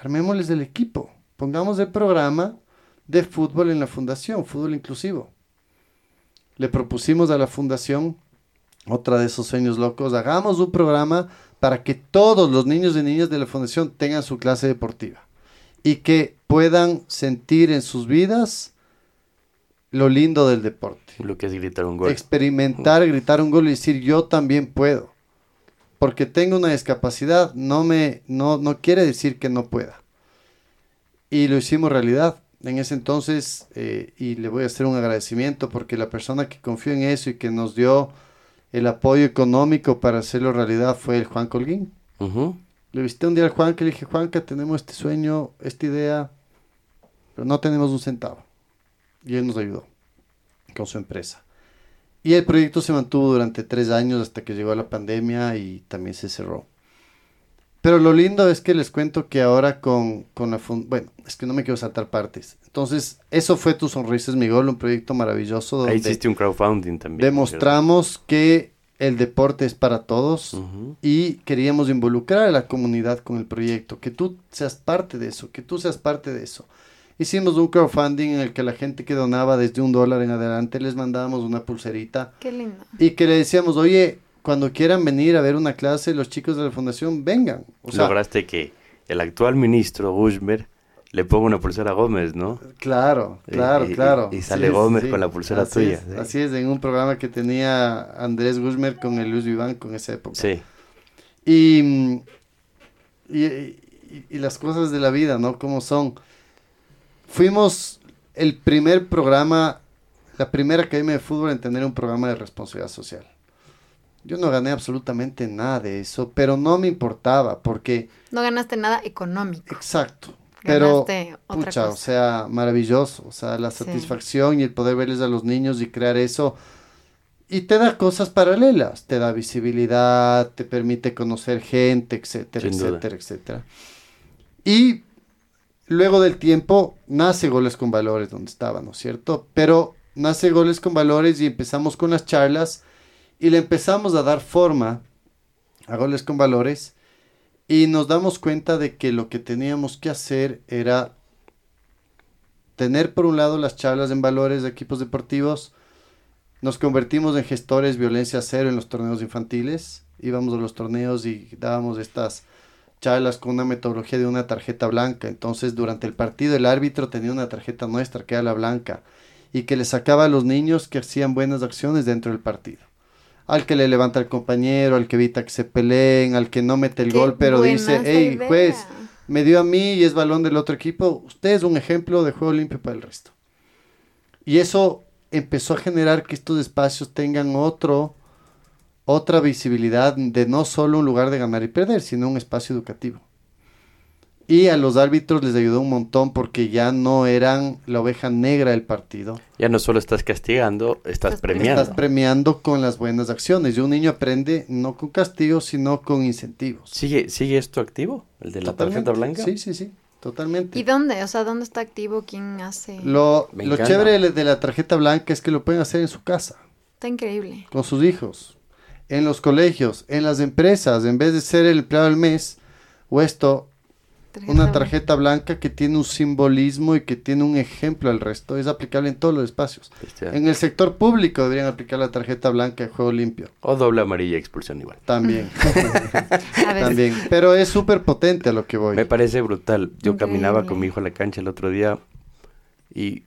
Armémosles el equipo. Pongamos el programa de fútbol en la fundación, fútbol inclusivo. Le propusimos a la fundación, otra de esos sueños locos, hagamos un programa para que todos los niños y niñas de la fundación tengan su clase deportiva y que puedan sentir en sus vidas lo lindo del deporte. Lo que es gritar un gol. Experimentar, gritar un gol y decir yo también puedo. Porque tengo una discapacidad no me no, no quiere decir que no pueda. Y lo hicimos realidad. En ese entonces, eh, y le voy a hacer un agradecimiento porque la persona que confió en eso y que nos dio el apoyo económico para hacerlo realidad fue el Juan Colguín. Le visité un día al Juan que le dije, Juanca, tenemos este sueño, esta idea, pero no tenemos un centavo. Y él nos ayudó con su empresa. Y el proyecto se mantuvo durante tres años hasta que llegó la pandemia y también se cerró. Pero lo lindo es que les cuento que ahora con, con la Bueno, es que no me quiero saltar partes. Entonces, eso fue Tu Sonrisa es mi gol, un proyecto maravilloso donde Ahí hiciste un crowdfunding también. demostramos que el deporte es para todos y queríamos involucrar a la comunidad con el proyecto, que tú seas parte de eso, que tú seas parte de eso. Hicimos un crowdfunding en el que la gente que donaba desde un dólar en adelante les mandábamos una pulserita Qué lindo. y que le decíamos, oye, cuando quieran venir a ver una clase, los chicos de la fundación, vengan. O sea, Lograste que el actual ministro, Gushmer, le ponga una pulsera a Gómez, ¿no? Claro, Y- claro, y- claro. y sale Gómez con la pulsera Así tuya, es, sí. Así es, en un programa que tenía Andrés Guzmán con el Luis Viván con esa época. Sí. Y, mm, y, y- y las cosas de la vida, ¿no? Como son. Fuimos el primer programa, la primera academia de fútbol en tener un programa de responsabilidad social. Yo no gané absolutamente nada de eso, pero no me importaba porque, No ganaste nada económico. exacto. Pero, otra pucha, o sea, maravilloso. O sea, la Sí. satisfacción y el poder verles a los niños y crear eso. Y te da cosas paralelas. Te da visibilidad, te permite conocer gente, etcétera, Sin duda. etcétera, etcétera. Y luego del tiempo nace Goles con Valores, donde estaba, ¿no es cierto? Pero nace Goles con Valores y empezamos con las charlas y le empezamos a dar forma a Goles con Valores y nos damos cuenta de que lo que teníamos que hacer era tener por un lado las charlas en valores de equipos deportivos, nos convertimos en gestores violencia cero en los torneos infantiles, íbamos a los torneos y dábamos estas charlas con una metodología de una tarjeta blanca, entonces durante el partido el árbitro tenía una tarjeta nuestra que era la blanca y que le sacaba a los niños que hacían buenas acciones dentro del partido. Al que le levanta al compañero, al que evita que se peleen, al que no mete el Qué gol, pero dice, hey, idea". juez, me dio a mí y es balón del otro equipo. Usted es un ejemplo de juego limpio para el resto. Y eso empezó a generar que estos espacios tengan otro, otra visibilidad de no solo un lugar de ganar y perder, sino un espacio educativo. Y a los árbitros les ayudó un montón porque ya no eran la oveja negra del partido. Ya no solo estás castigando, estás Estás premiando. Estás premiando con las buenas acciones. Y un niño aprende no con castigos, sino con incentivos. ¿Sigue, ¿Sigue esto activo? ¿El de la Totalmente. tarjeta blanca? Sí, sí, sí. Totalmente. ¿Y dónde? O sea, ¿dónde está activo? ¿Quién hace? Lo, lo chévere de la tarjeta blanca es que lo pueden hacer en su casa, Está increíble. con sus hijos, en los colegios, en las empresas, en vez de ser el empleado del mes, o esto, una tarjeta blanca que tiene un simbolismo y que tiene un ejemplo al resto, es aplicable en todos los espacios. En el sector público deberían aplicar la tarjeta blanca de juego limpio, O doble amarilla expulsión igual. también, también, pero es súper potente a lo que voy. Me parece brutal. Yo caminaba con mi hijo a la cancha el otro día y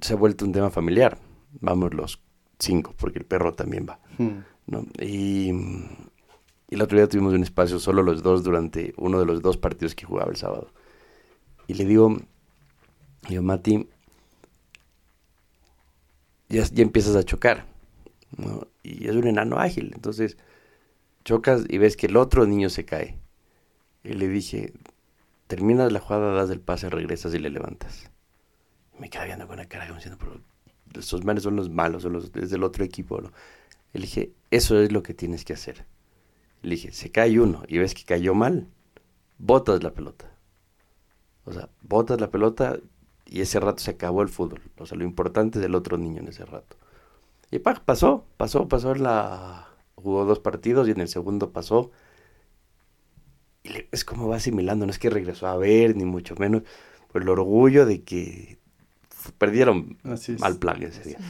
se ha vuelto un tema familiar. Vamos los cinco, porque el perro también va. Hmm. ¿No? Y, el otro día tuvimos un espacio solo los dos durante uno de los dos partidos que jugaba el sábado. Y le digo, le digo, Mati, ya, ya empiezas a chocar. Y es un enano ágil. Entonces, chocas y ves que el otro niño se cae. Y le dije, terminas la jugada, das el pase, regresas y le levantas. Y me queda viendo con la cara como diciendo, pero esos manes son los malos, son los, es del otro equipo. ¿no? Dije, eso es lo que tienes que hacer. Le dije, se cae uno y ves que cayó mal, botas la pelota. O sea, botas la pelota y ese rato se acabó el fútbol. O sea, lo importante es el otro niño en ese rato. Y pa, pasó, pasó, pasó en la... Jugó dos partidos y en el segundo pasó. Y le- es como va asimilando, no es que regresó a ver, ni mucho menos, por el orgullo de que perdieron mal plan ese día.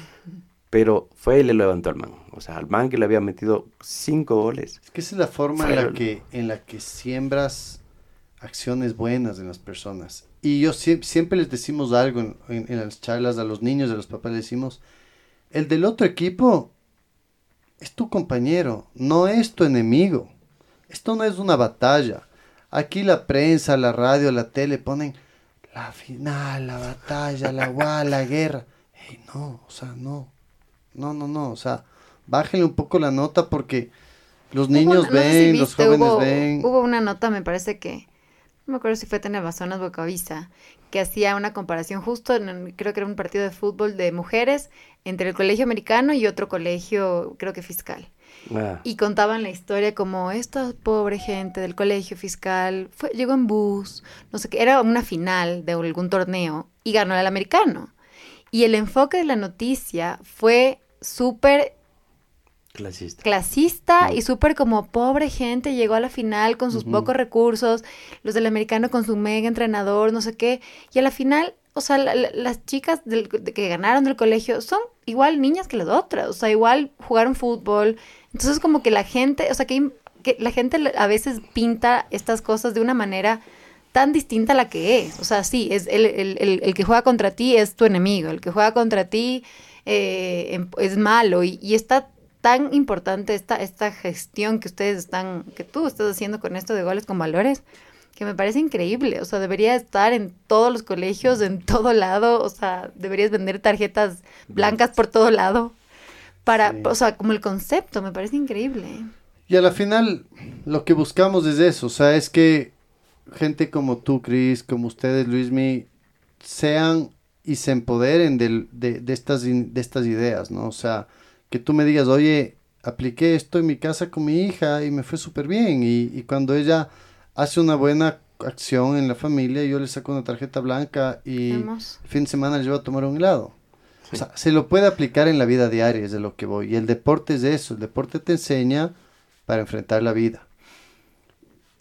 Pero fue y le levantó al man. O sea, al man que le había metido cinco goles. Es que esa es la forma en la que, en la que siembras acciones buenas en las personas. Y yo sie- siempre les decimos algo en, en- en las charlas a los niños, a los papás, les decimos, el del otro equipo es tu compañero, no es tu enemigo. Esto no es una batalla. Aquí la prensa, la radio, la tele ponen la final, la batalla, la la guerra. Ey, no, o sea, no. No, no, no, o sea, bájenle un poco la nota porque los Hubo niños una- no sé si ven, los viste, jóvenes hubo, ven. Hubo una nota, me parece que, no me acuerdo si fue Tenevazonas Bocavisa, que hacía una comparación justo, en, creo que era un partido de fútbol de mujeres, entre el colegio americano y otro colegio, creo que fiscal. Ah, Y contaban la historia como esta pobre gente del colegio fiscal fue, llegó en bus, no sé qué, era una final de algún torneo y ganó el americano. Y el enfoque de la noticia fue súper clasista. clasista y súper como pobre gente llegó a la final con sus pocos recursos, los del americano con su mega entrenador, no sé qué, y a la final o sea, la- la- las chicas del- de que ganaron del colegio son igual niñas que las otras, o sea, igual jugaron fútbol. Entonces como que la gente, o sea, que, que la gente a veces pinta estas cosas de una manera tan distinta a la que es. O sea, sí, es el, el- el- el que juega contra ti es tu enemigo, el que juega contra ti eh, em- es malo y, y está tan importante esta, esta gestión que ustedes están, que tú estás haciendo con esto de goles con valores, que me parece increíble. O sea, debería estar en todos los colegios, en todo lado. O sea, deberías vender tarjetas blancas por todo lado. Para, Sí. o sea, como el concepto, me parece increíble. Y a la final, lo que buscamos es eso, o sea, es que gente como tú, Chris, como ustedes, Luismi, sean y se empoderen del- de, de estas, de estas ideas, ¿no? O sea, que tú me digas, oye, apliqué esto en mi casa con mi hija y me fue súper bien. Y, y cuando ella hace una buena acción en la familia, yo le saco una tarjeta blanca y el fin de semana le llevo a tomar un helado. O sea, se lo puede aplicar en la vida diaria, es de lo que voy. Y el deporte es eso, el deporte te enseña para enfrentar la vida.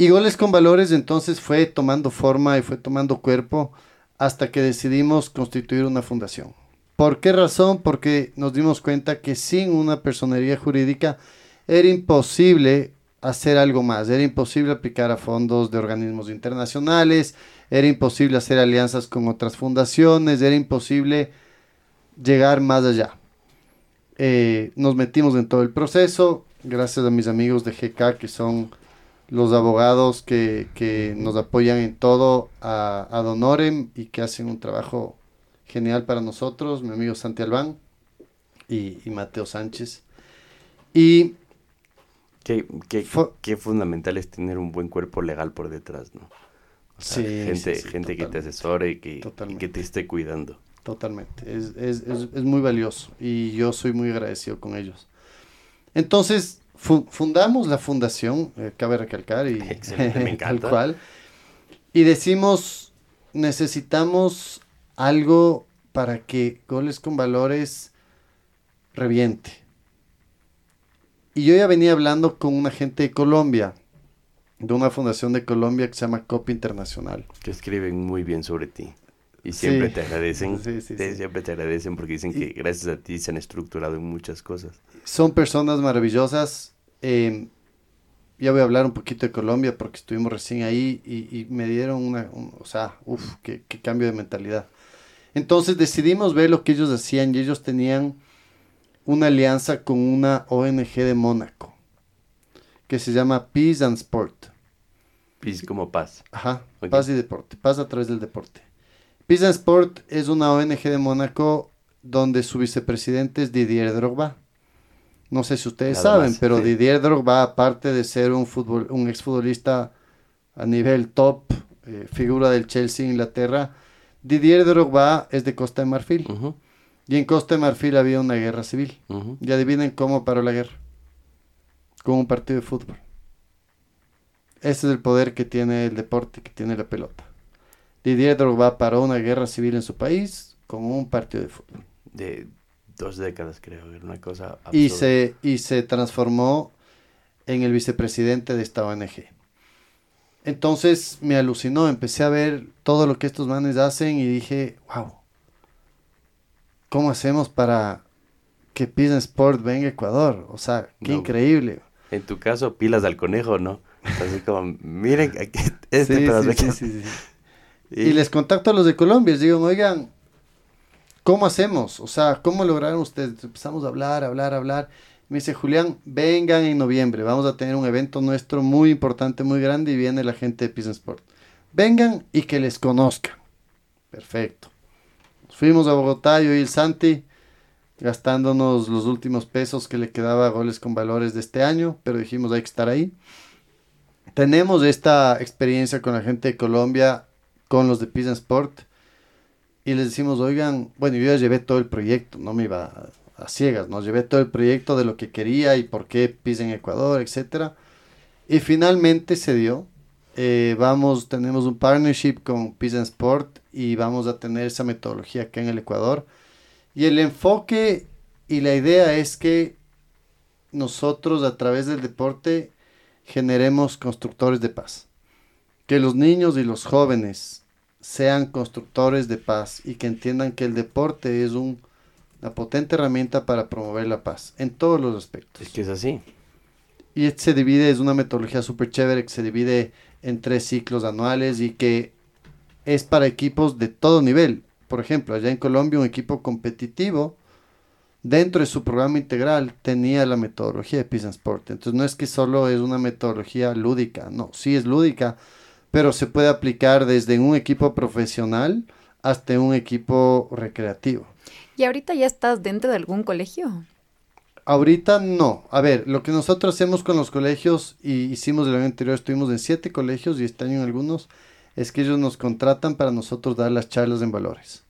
Y Goles con Valores entonces fue tomando forma y fue tomando cuerpo hasta que decidimos constituir una fundación. ¿Por qué razón? Porque nos dimos cuenta que sin una personería jurídica era imposible hacer algo más, era imposible aplicar a fondos de organismos internacionales, era imposible hacer alianzas con otras fundaciones, era imposible llegar más allá. Eh, nos metimos en todo el proceso, gracias a mis amigos de GK que son los abogados que, que nos apoyan en todo, a, a Donorem y que hacen un trabajo genial para nosotros, mi amigo Santi Albán y, y Mateo Sánchez. Y Qué, qué- fundamental es tener un buen cuerpo legal por detrás, ¿no? O sea, Sí, gente, sí, sí, gente que te asesore y que, y que te esté cuidando. Totalmente, es, es, es, es muy valioso y yo soy muy agradecido con ellos. Entonces, fu- fundamos la fundación, eh, cabe recalcar, y me tal cual, y decimos, necesitamos algo para que Goles con Valores reviente. Y yo ya venía hablando con una gente de Colombia, de una fundación de Colombia que se llama COP Internacional. Que escriben muy bien sobre ti. Y siempre Sí. te agradecen. Sí, sí, te- sí. Siempre te agradecen porque dicen Y- que gracias a ti se han estructurado en muchas cosas. Son personas maravillosas. eh, ya voy a hablar un poquito de Colombia porque estuvimos recién ahí y, y me dieron una, un- o sea, uff, qué, qué cambio de mentalidad. Entonces decidimos ver lo que ellos hacían y ellos tenían una alianza con una ONG de Mónaco que se llama Peace and Sport. Peace como paz. Ajá, paz y deporte, paz a través del deporte. Peace and Sport es una ONG de Mónaco donde su vicepresidente es Didier Drogba. No sé si ustedes Nada saben, más, pero sí. Didier Drogba, aparte de ser un, exfutbolista a nivel top, eh, figura del Chelsea, Inglaterra, Didier Drogba es de Costa de Marfil. Y en Costa de Marfil había una guerra civil. ujú. Y adivinen cómo paró la guerra. Con un partido de fútbol. Ese es el poder que tiene el deporte, que tiene la pelota. Didier Drogba paró una guerra civil en su país con un partido de fútbol. De dos décadas, creo. Era una cosa Y se, y se transformó en el vicepresidente de esta ONG. Entonces me alucinó, empecé a ver todo lo que estos manes hacen y dije, wow, ¿cómo hacemos para que and Sport venga a Ecuador? O sea, qué No. increíble. En tu caso, pilas al conejo, ¿no? Así como, miren, aquí, este Sí, sí, sí. Y les contacto a los de Colombia, les digo, oigan, ¿cómo hacemos? O sea, ¿cómo lograron ustedes? Empezamos a hablar, hablar, hablar. Me dice, Julián, vengan en noviembre, vamos a tener un evento nuestro muy importante, muy grande y viene la gente de Peace and Sport. Vengan y que les conozcan. Perfecto. Fuimos a Bogotá, yo y el Santi, gastándonos los últimos pesos que le quedaba a goles con valores de este año, pero dijimos, hay que estar ahí. Tenemos esta experiencia con la gente de Colombia, con los de Peace Sport, y les decimos, oigan, bueno, yo ya llevé todo el proyecto, no me iba a, ciegas, ¿no? Llevé todo el proyecto de lo que quería y por qué Peace en Ecuador, etcétera. Y finalmente se dio. Eh, vamos, tenemos un partnership con Peace Sport y vamos a tener esa metodología acá en el Ecuador. Y el enfoque y la idea es que nosotros a través del deporte generemos constructores de paz. Que los niños y los jóvenes sean constructores de paz y que entiendan que el deporte es un, una potente herramienta para promover la paz en todos los aspectos. Es que es así. Y se divide, es una metodología súper chévere que se divide en tres ciclos anuales y que es para equipos de todo nivel. Por ejemplo, allá en Colombia un equipo competitivo dentro de su programa integral tenía la metodología de Peace and Sport. Entonces no es que solo es una metodología lúdica, no, sí es lúdica, pero se puede aplicar desde un equipo profesional hasta un equipo recreativo. ¿Y ahorita ya estás dentro de algún colegio? Ahorita no. A ver, lo que nosotros hacemos con los colegios, y hicimos el año anterior, estuvimos en siete colegios y este año en algunos, es que ellos nos contratan para nosotros dar las charlas en valores.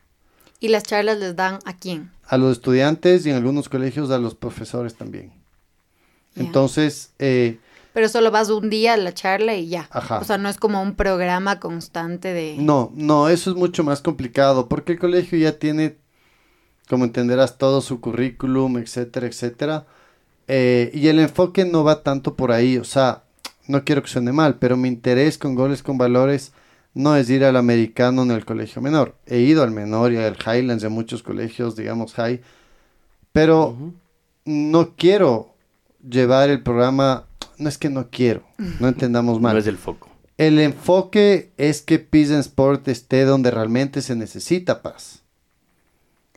¿Y las charlas les dan a quién? A los estudiantes y en algunos colegios a los profesores también. Entonces, eh, Pero solo vas un día a la charla y ya. Ajá. O sea, no es como un programa constante de... no, no, eso es mucho más complicado porque el colegio ya tiene, como entenderás, todo su currículum, etcétera, etcétera. Eh, y el enfoque no va tanto por ahí, o sea, no quiero que suene mal, pero mi interés con goles con valores no es ir al americano en el colegio menor. He ido al menor y al Highlands y a muchos colegios, digamos, high, pero no quiero llevar el programa, no es que no quiero, no entendamos mal. No es el foco. El enfoque es que Peace and Sport esté donde realmente se necesita paz.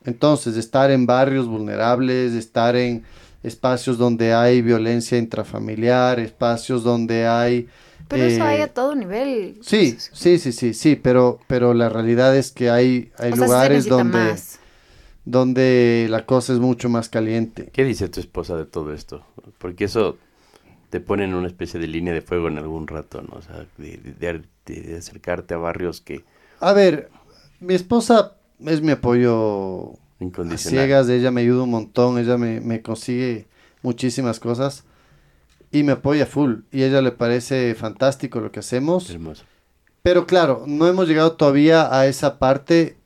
Entonces, estar en barrios vulnerables, estar en espacios donde hay violencia intrafamiliar, espacios donde hay... Pero eso eh, hay a todo nivel. Sí, sí, sí, sí, sí, pero, pero la realidad es que hay, hay O sea, sí se lugares donde, más. donde la cosa es mucho más caliente. ¿Qué dice tu esposa de todo esto? Porque eso te pone en una especie de línea de fuego en algún rato, ¿no? O sea, de, de- de- de acercarte a barrios que A ver, mi esposa es mi apoyo a incondicional. ciegas, ella me ayuda un montón, ella me, me consigue muchísimas cosas y me apoya full y a ella le parece fantástico lo que hacemos. Hermoso. Pero claro, no hemos llegado todavía a esa parte.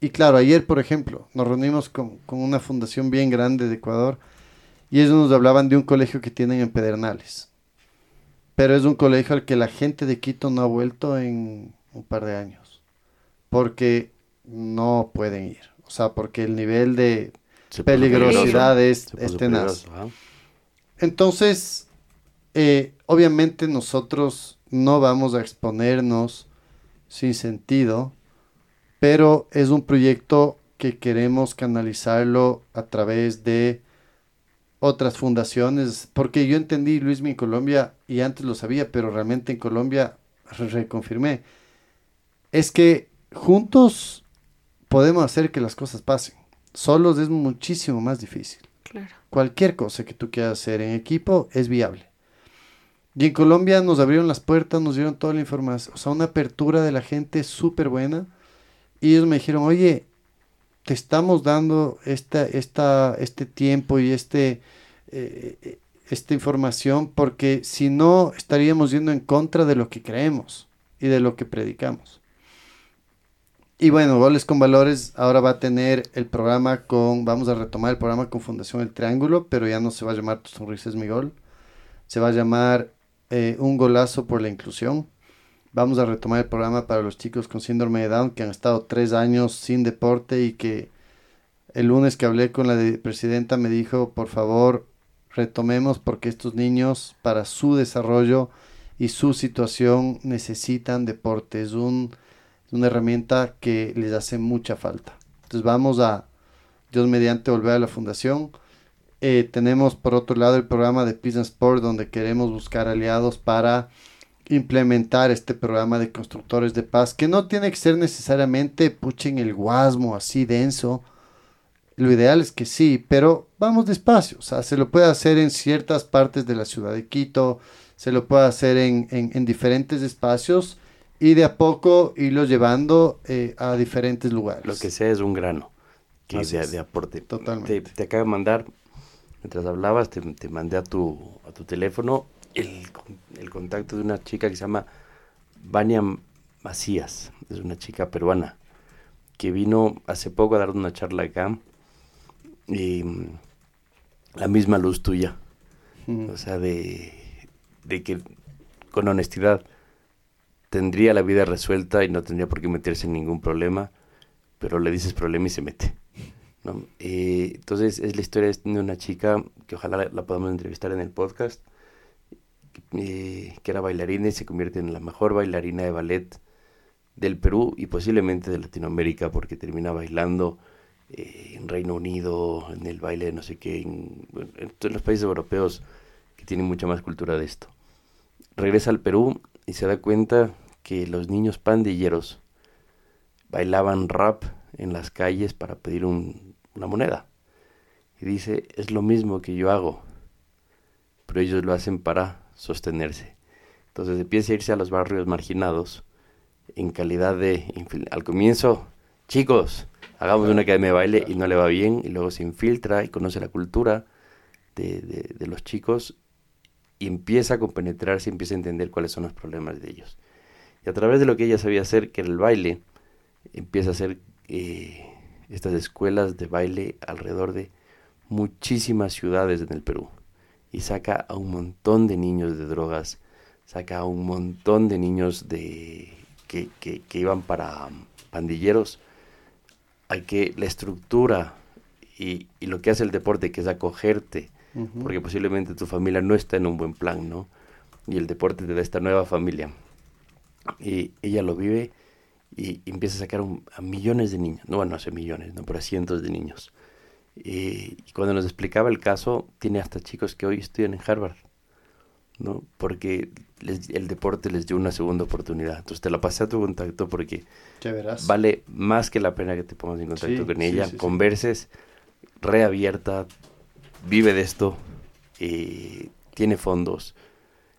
Y claro, ayer, por ejemplo, nos reunimos con, con una fundación bien grande de Ecuador y ellos nos hablaban de un colegio que tienen en Pedernales. Pero es un colegio al que la gente de Quito no ha vuelto en un par de años. Porque no pueden ir. O sea, porque el nivel de Se peligrosidad es, tenaz. Entonces, eh, obviamente nosotros no vamos a exponernos sin sentido, pero es un proyecto que queremos canalizarlo a través de otras fundaciones, porque yo entendí, Luis, en Colombia, y antes lo sabía, pero realmente en Colombia re- reconfirmé, es que juntos podemos hacer que las cosas pasen. Solos es muchísimo más difícil Claro. cualquier cosa que tú quieras hacer en equipo es viable. Y en Colombia nos abrieron las puertas, nos dieron toda la información, o sea, una apertura de la gente súper buena. Y ellos me dijeron, oye, te estamos dando esta, esta, este tiempo y este, eh, eh, esta información porque si no estaríamos yendo en contra de lo que creemos y de lo que predicamos. Y bueno, Goles con Valores ahora va a tener el programa con, vamos a retomar el programa con Fundación El Triángulo, pero ya no se va a llamar Tu Sonrisa es mi gol, se va a llamar eh, Un Golazo por la Inclusión. Vamos a retomar el programa para los chicos con síndrome de Down que han estado tres años sin deporte y que el lunes que hablé con la de- presidenta me dijo, por favor, retomemos porque estos niños para su desarrollo y su situación necesitan deporte. Es un, una herramienta que les hace mucha falta. Entonces vamos a, Dios mediante, volver a la fundación. Eh, tenemos por otro lado el programa de Peace Sport donde queremos buscar aliados para implementar este programa de constructores de paz que no tiene que ser necesariamente puchen el guasmo así denso. Lo ideal es que sí, pero vamos despacio. O sea, se lo puede hacer en ciertas partes de la ciudad de Quito, se lo puede hacer en, en- en diferentes espacios y de a poco irlo llevando eh, a diferentes lugares. Lo que sea es un grano que de, de aporte. Totalmente. Te, te acabo de mandar, mientras hablabas, te, te mandé a tu, a tu teléfono el, el contacto de una chica que se llama Vania Macías. Es una chica peruana que vino hace poco a dar una charla acá. Y mm, la misma luz tuya. Mm. O sea, de, de que con honestidad tendría la vida resuelta y no tendría por qué meterse en ningún problema, pero le dices problema y se mete. ¿no? Eh, entonces es la historia de una chica que ojalá la, la podamos entrevistar en el podcast, eh, que era bailarina y se convierte en la mejor bailarina de ballet del Perú y posiblemente de Latinoamérica porque termina bailando eh, en Reino Unido, en el baile no sé qué, en, en los países europeos que tienen mucha más cultura de esto. Regresa al Perú y se da cuenta que los niños pandilleros bailaban rap en las calles para pedir un, una moneda. Y dice, es lo mismo que yo hago, pero ellos lo hacen para sostenerse. Entonces empieza a irse a los barrios marginados en calidad de, al comienzo, chicos, hagamos una academia de baile y no le va bien, y luego se infiltra y conoce la cultura de, de, de los chicos y empieza a compenetrarse empieza a entender cuáles son los problemas de ellos. Y a través de lo que ella sabía hacer, que era el baile, empieza a hacer eh, estas escuelas de baile alrededor de muchísimas ciudades en el Perú. Y saca a un montón de niños de drogas, saca a un montón de niños de que, que, que iban para pandilleros. Hay que la estructura y, y, lo que hace el deporte, que es acogerte, uh -huh. porque posiblemente tu familia no está en un buen plan, ¿no? Y el deporte te da esta nueva familia. Y ella lo vive y, y empieza a sacar un, a millones de niños, no, bueno, hace millones, no, pero a cientos de niños. Y, y, cuando nos explicaba el caso, tiene hasta chicos que hoy estudian en Harvard, ¿no? Porque les, el deporte les dio una segunda oportunidad. Entonces te la pasé a tu contacto porque vale más que la pena que te pongas en contacto Sí, con ella, sí, sí. converses, reabierta, vive de esto, eh, tiene fondos,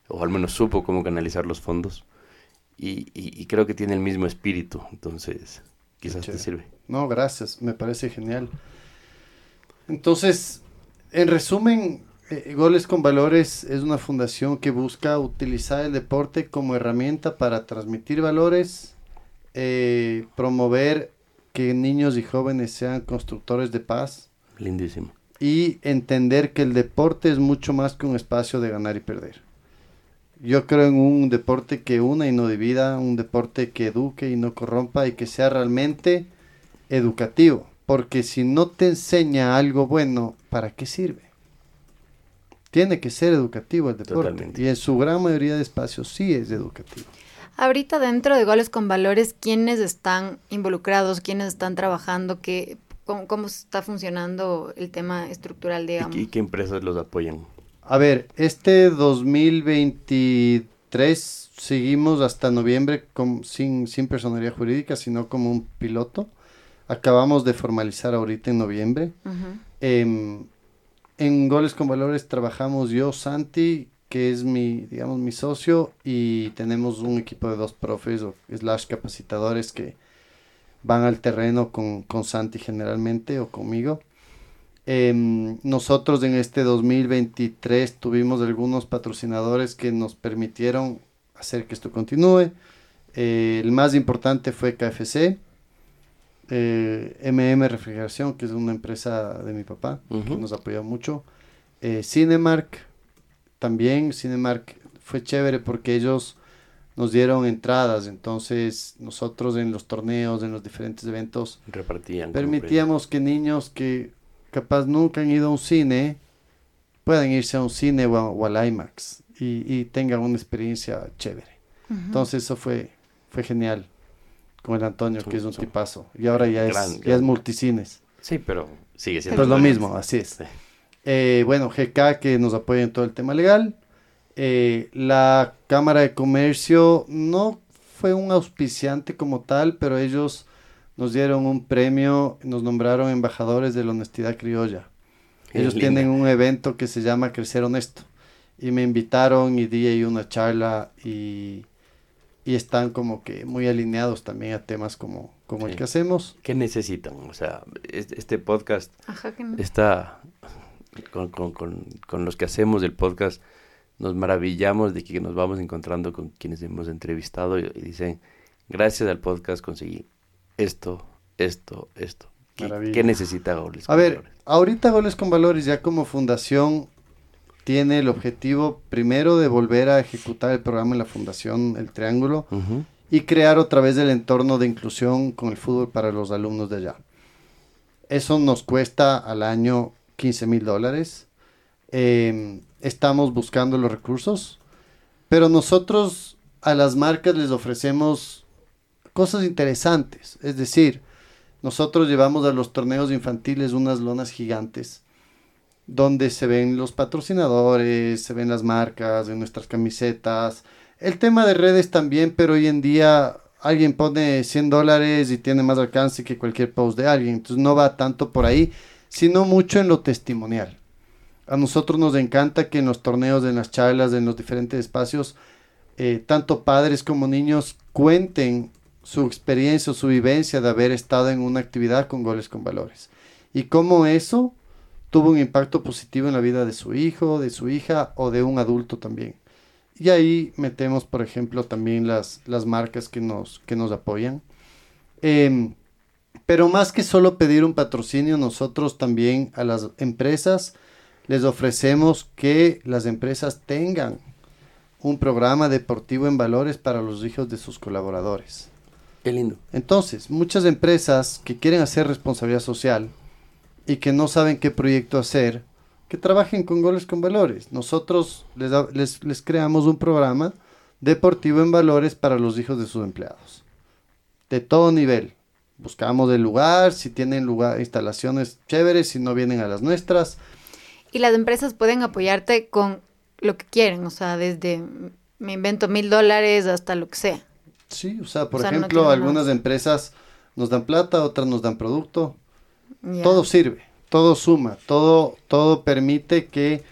o al menos supo cómo canalizar los fondos, y, y- y creo que tiene el mismo espíritu, entonces quizás te sirve. No, gracias, me parece genial. Entonces, en resumen, eh, Goles con Valores es una fundación que busca utilizar el deporte como herramienta para transmitir valores, eh, promover que niños y jóvenes sean constructores de paz Lindísimo. y entender que el deporte es mucho más que un espacio de ganar y perder. Yo creo en un deporte que una y no divida, un deporte que eduque y no corrompa y que sea realmente educativo. Porque si no te enseña algo bueno, ¿para qué sirve? Tiene que ser educativo el deporte. Totalmente. Y en su gran mayoría de espacios sí es educativo. Ahorita dentro de Goles con Valores, ¿quiénes están involucrados? ¿Quiénes están trabajando? ¿Qué, cómo, cómo está funcionando el tema estructural, ¿Y, digamos? qué- y qué empresas los apoyan? A ver, este 2023 seguimos hasta noviembre con, sin, sin personería jurídica, sino como un piloto. Acabamos de formalizar ahorita en noviembre. Em, en Goles con Valores trabajamos yo, Santi, que es mi, digamos, mi socio, y tenemos un equipo de dos profes o slash capacitadores que van al terreno con, con Santi generalmente o conmigo. Em, nosotros en este 2023 tuvimos algunos patrocinadores que nos permitieron hacer que esto continúe. Eh, el más importante fue KFC, eh, MM Refrigeración, que es una empresa de mi papá, que nos apoyó mucho. Eh, Cinemark, también Cinemark fue chévere porque ellos nos dieron entradas, entonces nosotros en los torneos, en los diferentes eventos, Repartían. permitíamos que niños que capaz nunca han ido a un cine puedan irse a un cine o, a- o al IMAX y, y tengan una experiencia chévere. Entonces eso fue, fue genial con el Antonio, que es un tipazo. Y ahora ya es, Gran, ya es multicines. Sí, pero sigue siendo. Pues lo mismo, así es. Sí. Eh, bueno, GK que nos apoya en todo el tema legal. Eh, la Cámara de Comercio no fue un auspiciante como tal, pero ellos nos dieron un premio, nos nombraron embajadores de la honestidad criolla. Ellos tienen un evento que se llama Crecer Honesto. Y me invitaron y di ahí una charla y, y están como que muy alineados también a temas como, como el Sí. que hacemos. ¿Qué necesitan? O sea, es- este podcast Ajá, que no. está con, con- con- con los que hacemos el podcast nos maravillamos de que nos vamos encontrando con quienes hemos entrevistado y, y dicen gracias al podcast conseguí esto esto esto ¿Qué, necesita Goles A con ver, Valores? ahorita Goles con Valores ya como fundación tiene el objetivo primero de volver a ejecutar el programa en la Fundación El Triángulo y crear otra vez el entorno de inclusión con el fútbol para los alumnos de allá. Eso nos cuesta al año 15 mil dólares. Eh, estamos buscando los recursos, pero nosotros a las marcas les ofrecemos cosas interesantes. Es decir, nosotros llevamos a los torneos infantiles unas lonas gigantes donde se ven los patrocinadores, se ven las marcas de nuestras camisetas. El tema de redes también, pero hoy en día alguien pone 100 dólares y tiene más alcance que cualquier post de alguien. Entonces no va tanto por ahí, sino mucho en lo testimonial. A nosotros nos encanta que en los torneos, en las charlas, en los diferentes espacios, eh, tanto padres como niños cuenten su experiencia o su vivencia de haber estado en una actividad con goles con valores. Y cómo eso tuvo un impacto positivo en la vida de su hijo, de su hija o de un adulto también. Y ahí metemos, por ejemplo, también las, las marcas que nos, que nos apoyan. Em, pero más que solo pedir un patrocinio, nosotros también a las empresas les ofrecemos que las empresas tengan un programa deportivo en valores para los hijos de sus colaboradores. Qué lindo. Entonces, muchas empresas que quieren hacer responsabilidad social y que no saben qué proyecto hacer, que trabajen con goles con valores. Nosotros les, da- les, les creamos un programa deportivo en valores para los hijos de sus empleados. De todo nivel. Buscamos el lugar, si tienen lugar, instalaciones chéveres, si no vienen a las nuestras. Y las empresas pueden apoyarte con lo que quieren, o sea, desde me invento mil dólares hasta lo que sea. Sí, o sea, por O sea, no ejemplo, algunas empresas nos dan plata, otras nos dan producto. Todo sirve, todo suma, todo, todo permite que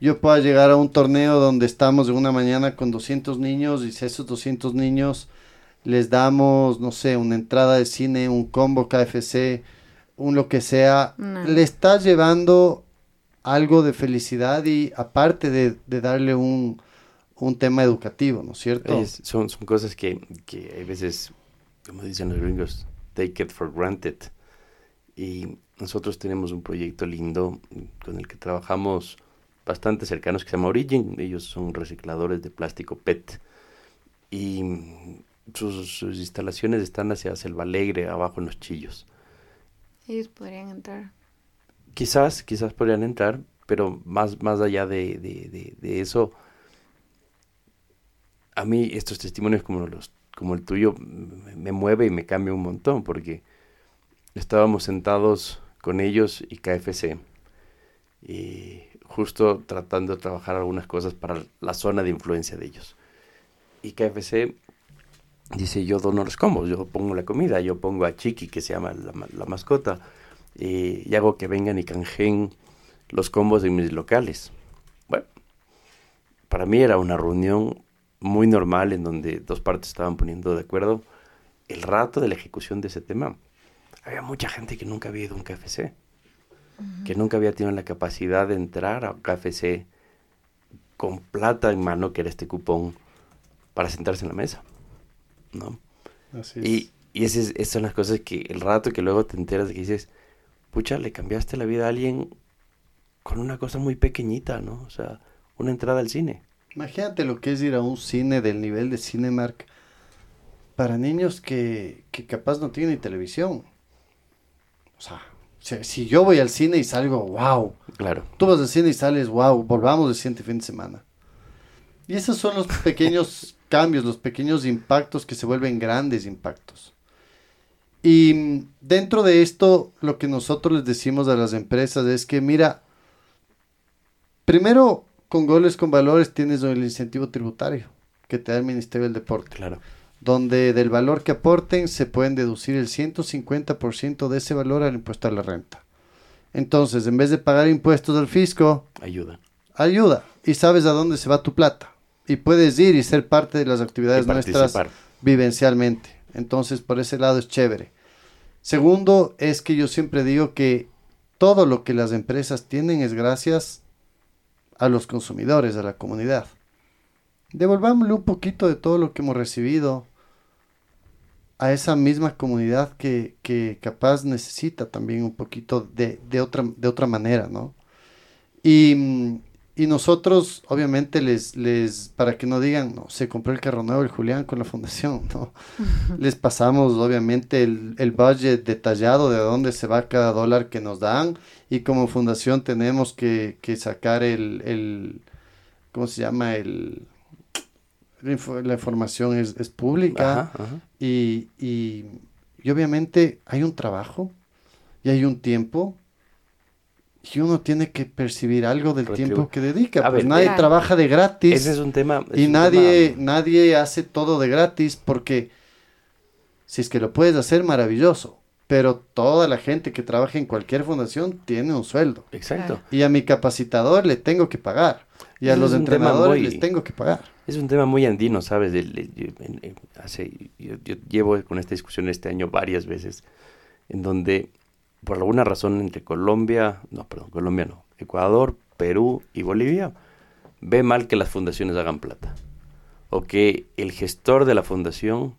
yo pueda llegar a un torneo donde estamos de una mañana con 200 niños y si a esos 200 niños les damos, no sé, una entrada de cine, un combo KFC, un lo que sea, le estás llevando algo de felicidad y aparte de, de darle un, un tema educativo, ¿no es cierto? Es- son, son cosas que, que hay veces, como dicen los gringos, take it for granted. Y nosotros tenemos un proyecto lindo con el que trabajamos bastante cercanos que se llama Origin. Ellos son recicladores de plástico PET. Y sus, sus instalaciones están hacia Selva Alegre, abajo en los chillos. Ellos podrían entrar. Quizás, quizás podrían entrar, pero más, más allá de, de- de- de eso, a mí estos testimonios como, los, como el tuyo me, me mueve y me cambia un montón, porque estábamos sentados con ellos y KFC, y justo tratando de trabajar algunas cosas para la zona de influencia de ellos. Y KFC dice, yo dono los combos, yo pongo la comida, yo pongo a Chiqui, que se llama la, la mascota, eh, y hago que vengan y canjeen los combos en mis locales. Bueno, para mí era una reunión muy normal en donde dos partes estaban poniendo de acuerdo el rato de la ejecución de ese tema. Había mucha gente que nunca había ido a un KFC, que nunca había tenido la capacidad de entrar a un KFC con plata en mano, que era este cupón, para sentarse en la mesa. ¿no? Así es. Y, esas son las cosas que el rato que luego te enteras de que dices, pucha, le cambiaste la vida a alguien con una cosa muy pequeñita, ¿no? O sea, una entrada al cine. Imagínate lo que es ir a un cine del nivel de Cinemark para niños que, que capaz no tienen ni televisión. O sea, si, si yo voy al cine y salgo, wow. Claro. Tú vas al cine y sales, wow, volvamos el siguiente fin de semana. Y esos son los pequeños cambios, los pequeños impactos que se vuelven grandes impactos. Y dentro de esto, lo que nosotros les decimos a las empresas es que, mira, primero, con goles con valores tienes el incentivo tributario que te da el Ministerio del Deporte Claro. Donde del valor que aporten se pueden deducir el 150% de ese valor al impuesto a la renta. Entonces, en vez de pagar impuestos al fisco, Ayuda. ayuda y sabes a dónde se va tu plata. Y puedes ir y ser parte de las actividades nuestras vivencialmente. Entonces, por ese lado es chévere. Segundo, es que yo siempre digo que todo lo que las empresas tienen es gracias a los consumidores, a la comunidad. Devolvámosle un poquito de todo lo que hemos recibido a esa misma comunidad que, que capaz necesita también un poquito de, de otra, de otra manera, ¿no? Y, y nosotros, obviamente, les, les, para que no digan, no, se compró el carro nuevo el Julián con la fundación, ¿no? les pasamos, obviamente, el, el budget detallado de dónde se va cada dólar que nos dan y como fundación tenemos que, que sacar el, el, ¿cómo se llama? El, la información es, es pública Ajá, ajá. y, y, y obviamente hay un trabajo y hay un tiempo y uno tiene que percibir algo del Retribu- tiempo que dedica. A Pues ver, nadie Claro. trabaja de gratis Ese es un tema. es y un nadie, tema- nadie hace todo de gratis porque si es que lo puedes hacer, maravilloso. Pero toda la gente que trabaja en cualquier fundación tiene un sueldo. Exacto. Y a mi capacitador le tengo que pagar. Y a los es un tema entrenadores muy- les tengo que pagar. Es un tema muy andino, ¿sabes? El- el- yo, en- en- hace, yo, yo llevo con esta discusión este año varias veces, en donde por alguna razón entre Colombia, no, perdón, Colombia no, Ecuador, Perú y Bolivia, ve mal que las fundaciones hagan plata. O que el gestor de la fundación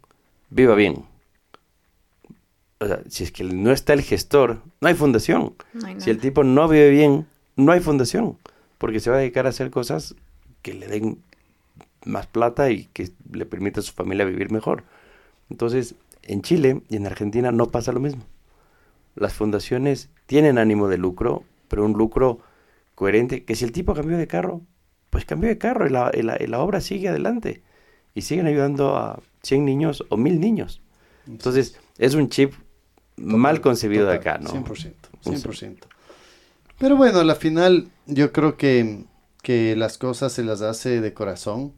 viva bien. O sea, si es que no está el gestor, no hay fundación. No hay Si el tipo no vive bien, no hay fundación, porque se va a dedicar a hacer cosas que le den más plata y que le permita a su familia vivir mejor. Entonces, en Chile y en Argentina no pasa lo mismo. Las fundaciones tienen ánimo de lucro, pero un lucro coherente, que si el tipo cambió de carro, pues cambió de carro y la, y la- y la obra sigue adelante. Y siguen ayudando a 100 niños o 1000 niños. Entonces, es un chip mal Total, concebido de total, acá, ¿no? 100%, Un 100%. Pero bueno, a la final yo creo que, que las cosas se las hace de corazón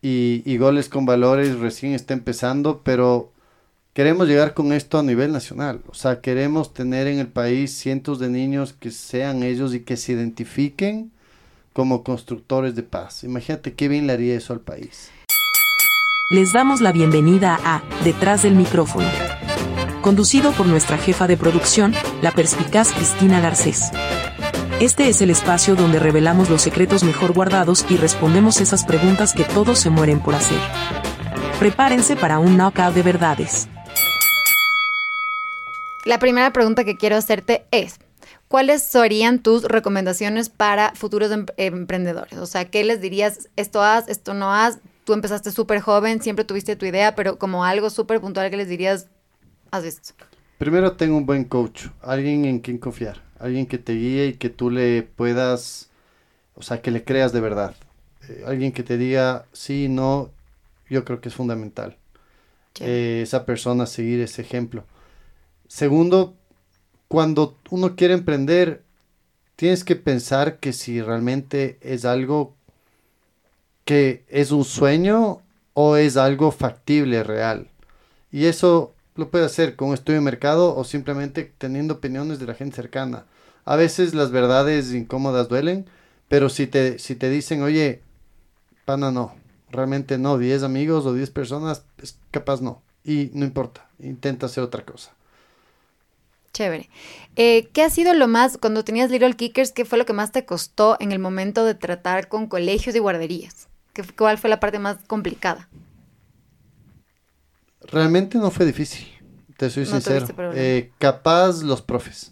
y, y Goles con Valores recién está empezando, pero queremos llegar con esto a nivel nacional. O sea, queremos tener en el país cientos de niños que sean ellos y que se identifiquen como constructores de paz. Imagínate qué bien le haría eso al país. Les damos la bienvenida a Detrás del micrófono. Conducido por nuestra jefa de producción, la perspicaz Cristina Garcés. Este es el espacio donde revelamos los secretos mejor guardados y respondemos esas preguntas que todos se mueren por hacer. Prepárense para un knockout de verdades. La primera pregunta que quiero hacerte es, ¿cuáles serían tus recomendaciones para futuros em- emprendedores? O sea, ¿qué les dirías? Esto haz, esto no haz. Tú empezaste súper joven, siempre tuviste tu idea, pero como algo súper puntual que les dirías, haz esto. Primero tengo un buen coach, alguien en quien confiar, alguien que te guíe y que tú le puedas, o sea, que le creas de verdad. Eh, alguien que te diga sí, no, yo creo que es fundamental. Eh, esa persona seguir ese ejemplo. Segundo, cuando uno quiere emprender, tienes que pensar que si realmente es algo que es un sueño o es algo factible, real. Y eso lo puede hacer con un estudio de mercado o simplemente teniendo opiniones de la gente cercana. A veces las verdades incómodas duelen, pero si te, si te dicen, oye, pana no, realmente no, 10 amigos o 10 personas, es capaz no. Y no importa, intenta hacer otra cosa. Chévere. Eh, ¿Qué ha sido lo más, cuando tenías Little Kickers, qué fue lo que más te costó en el momento de tratar con colegios y guarderías? ¿Qué, ¿Cuál fue la parte más complicada? Realmente no fue difícil, te soy No sincero. Eh, capaz los profes.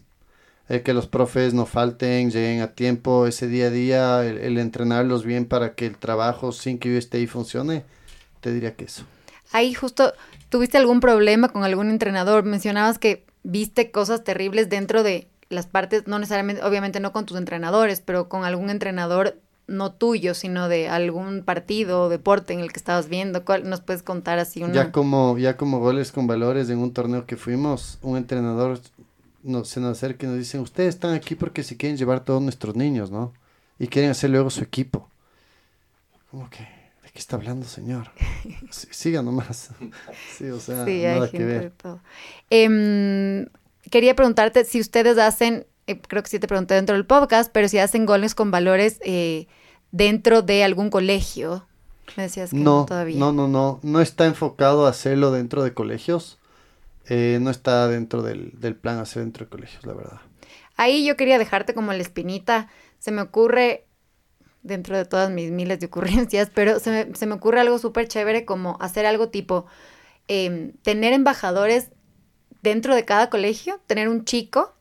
Eh, que los profes no falten, lleguen a tiempo ese día a día, el, el entrenarlos bien para que el trabajo sin que yo esté ahí funcione, te diría que eso. Ahí justo, ¿tuviste algún problema con algún entrenador? Mencionabas que viste cosas terribles dentro de las partes, no necesariamente, obviamente no con tus entrenadores, pero con algún entrenador no tuyo, sino de algún partido o deporte en el que estabas viendo. ¿Cuál nos puedes contar así uno? Ya como, ya como goles con valores en un torneo que fuimos, un entrenador nos, se nos acerca y nos dice, ustedes están aquí porque se quieren llevar todos nuestros niños, ¿no? Y quieren hacer luego su equipo. ¿Cómo que? ¿De qué está hablando, señor? Sí, siga nomás. Sí, o sea, Sí, hay nada que gente de ver. todo. Em, quería preguntarte si ustedes hacen, eh, creo que sí te pregunté dentro del podcast, pero si hacen goles con valores eh, dentro de algún colegio. Me decías que no, No, todavía. no, no, no, no está enfocado a hacerlo dentro de colegios. Eh, no está dentro del, del plan hacer dentro de colegios, la verdad. Ahí yo quería dejarte como la espinita. Se me ocurre, dentro de todas mis miles de ocurrencias, pero se me, se me ocurre algo súper chévere como hacer algo tipo em, tener embajadores dentro de cada colegio, tener un chico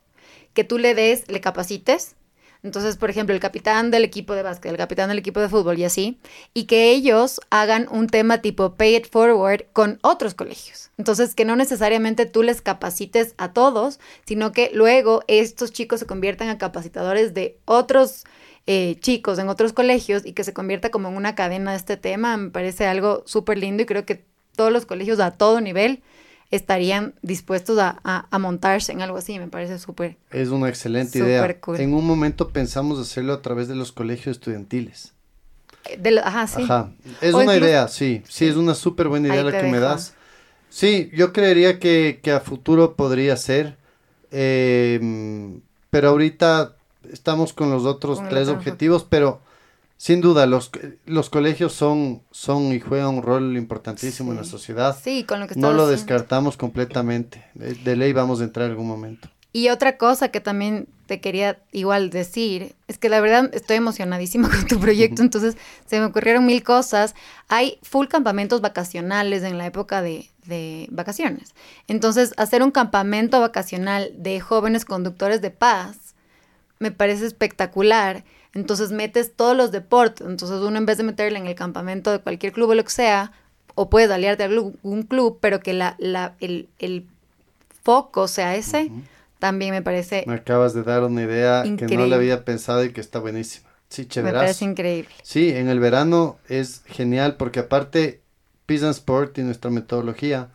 que tú le des, le capacites, Entonces, por ejemplo, el capitán del equipo de básquet, el capitán del equipo de fútbol y así, y que ellos hagan un tema tipo pay it forward con otros colegios. Entonces, que no necesariamente tú les capacites a todos, sino que luego estos chicos se conviertan a capacitadores de otros eh, chicos en otros colegios y que se convierta como en una cadena de este tema, me parece algo súper lindo y creo que todos los colegios a todo nivel estarían dispuestos a, montarse en algo así, me parece súper. Es una excelente idea. En un momento pensamos hacerlo a través de los colegios estudiantiles. Eh, ajá, sí. Ajá. Es una idea, sí. Sí, es una súper buena idea la que me das. Sí, yo creería que, a futuro podría ser. Em, pero ahorita estamos con los otros tres objetivos, pero sin duda, los, los colegios son, son y juegan un rol importantísimo en la sociedad. Sí, con lo que No lo descartamos completamente. De, ley vamos a entrar en algún momento. Y otra cosa que también te quería igual decir, es que la verdad estoy emocionadísima con tu proyecto, entonces se me ocurrieron mil cosas. Hay full campamentos vacacionales en la época de, de vacaciones. Entonces, hacer un campamento vacacional de jóvenes conductores de paz me parece espectacular entonces metes todos los deportes. Entonces uno en vez de meterle en el campamento de cualquier club o lo que sea, o puedes aliarte a algún club, pero que la, la, el, el foco sea ese, también me parece... Me acabas de dar una idea que no le había pensado y que está buenísima. Sí, chévere. Me parece increíble. Sí, en el verano es genial porque aparte Pizza Sport y nuestra metodología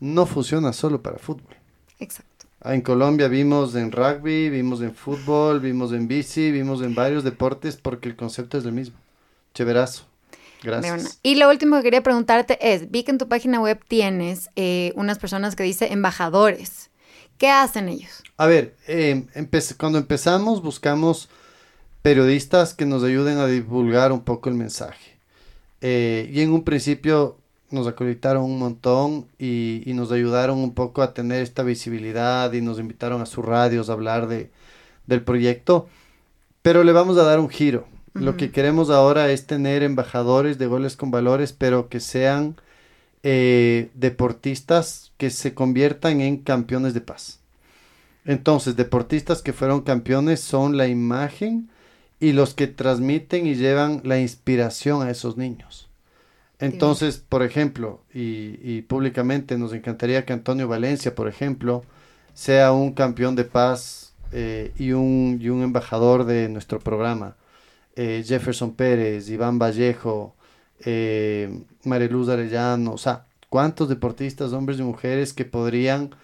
no funciona solo para fútbol. Exacto. En Colombia vimos en rugby, vimos en fútbol, vimos en bici, vimos en varios deportes porque el concepto es el mismo. Chéverazo. Gracias. Y lo último que quería preguntarte es, vi que en tu página web tienes eh, unas personas que dice embajadores. ¿Qué hacen ellos? A ver, eh, cuando empezamos buscamos periodistas que nos ayuden a divulgar un poco el mensaje. Eh, y en un principio nos acreditaron un montón y, nos ayudaron un poco a tener esta visibilidad y nos invitaron a sus radios a hablar de, del proyecto, pero le vamos a dar un giro. Lo que queremos ahora es tener embajadores de goles con valores, pero que sean eh, deportistas que se conviertan en campeones de paz. Entonces, deportistas que fueron campeones son la imagen y los que transmiten y llevan la inspiración a esos niños. Entonces, por ejemplo, y, públicamente nos encantaría que Antonio Valencia, por ejemplo, sea un campeón de paz eh, y, un, y un embajador de nuestro programa. Eh, Jefferson Pérez, Iván Vallejo, eh, Mariluz Arellano, o sea, cuántos deportistas, hombres y mujeres que podrían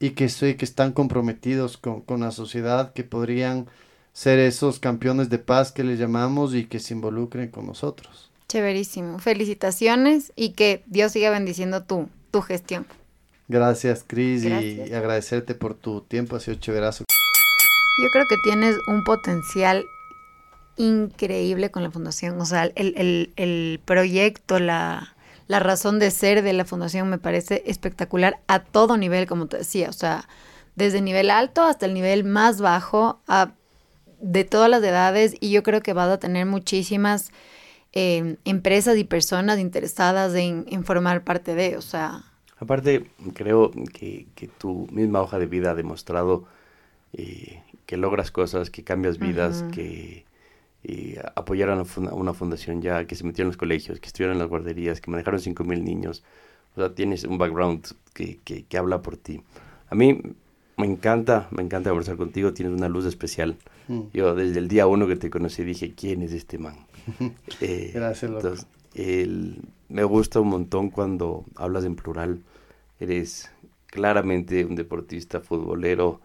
y que, que están comprometidos con, con la sociedad, que podrían ser esos campeones de paz que les llamamos y que se involucren con nosotros. Chéverísimo. Felicitaciones y que Dios siga bendiciendo tu, tu gestión. Gracias, Cris, y agradecerte por tu tiempo. Ha sido chéverazo. Yo creo que tienes un potencial increíble con la fundación. O sea, el, proyecto, la, la, razón de ser de la fundación me parece espectacular a todo nivel, como te decía. O sea, desde el nivel alto hasta el nivel más bajo, a, de todas las edades. Y yo creo que vas a tener muchísimas Em, empresas y personas interesadas en, formar parte de, o sea... Aparte, creo que, tu misma hoja de vida ha demostrado eh, que logras cosas, que cambias vidas, que eh, apoyaron a una fundación ya, que se metieron en los colegios, que estuvieron en las guarderías, que manejaron 5.000 niños. O sea, tienes un background que, que, habla por ti. A mí me encanta, me encanta conversar contigo, tienes una luz especial. Mm. Yo desde el día uno que te conocí dije, ¿quién es este man? Eh, Gracias, Entonces, me gusta un montón cuando hablas en plural. Eres claramente un deportista futbolero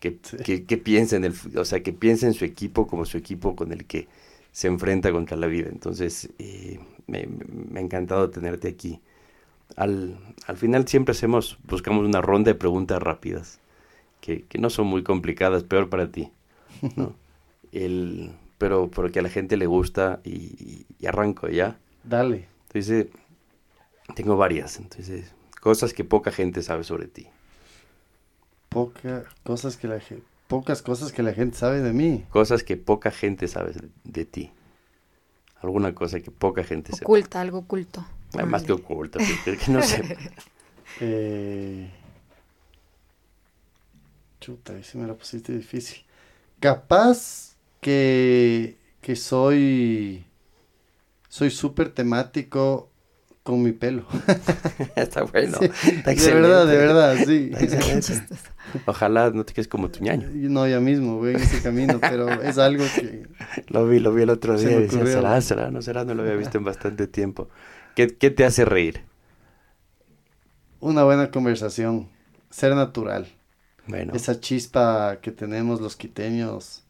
que, que, piensa en el, o sea, que piensa en su equipo como su equipo con el que se enfrenta contra la vida. Entonces, eh, me, ha encantado tenerte aquí. Al, al, final siempre hacemos, buscamos una ronda de preguntas rápidas, que, que no son muy complicadas, peor para ti. ¿no? El, pero porque a la gente le gusta y, arranco ya. Dale. Entonces, tengo varias. Entonces, cosas que poca gente sabe sobre ti. Poca, cosas que la pocas cosas que la gente sabe de mí. Cosas que poca gente sabe de, ti. Alguna cosa que poca gente sabe. Oculta, algo oculto. Ah, más que oculta, que no sé. eh... Chuta, ahí me la pusiste difícil. Capaz que, que soy soy súper temático con mi pelo. Está bueno. Sí, Está de verdad, de verdad, sí. Ojalá no te quedes como tu ñaño. No, ya mismo voy en ese camino, pero es algo que Lo vi, lo vi el otro día y decía. ¿será, será, no será? No lo había visto en bastante tiempo. ¿Qué, qué te hace reír? una buena conversación, ser natural. Bueno, Esa chispa que tenemos los quiteños,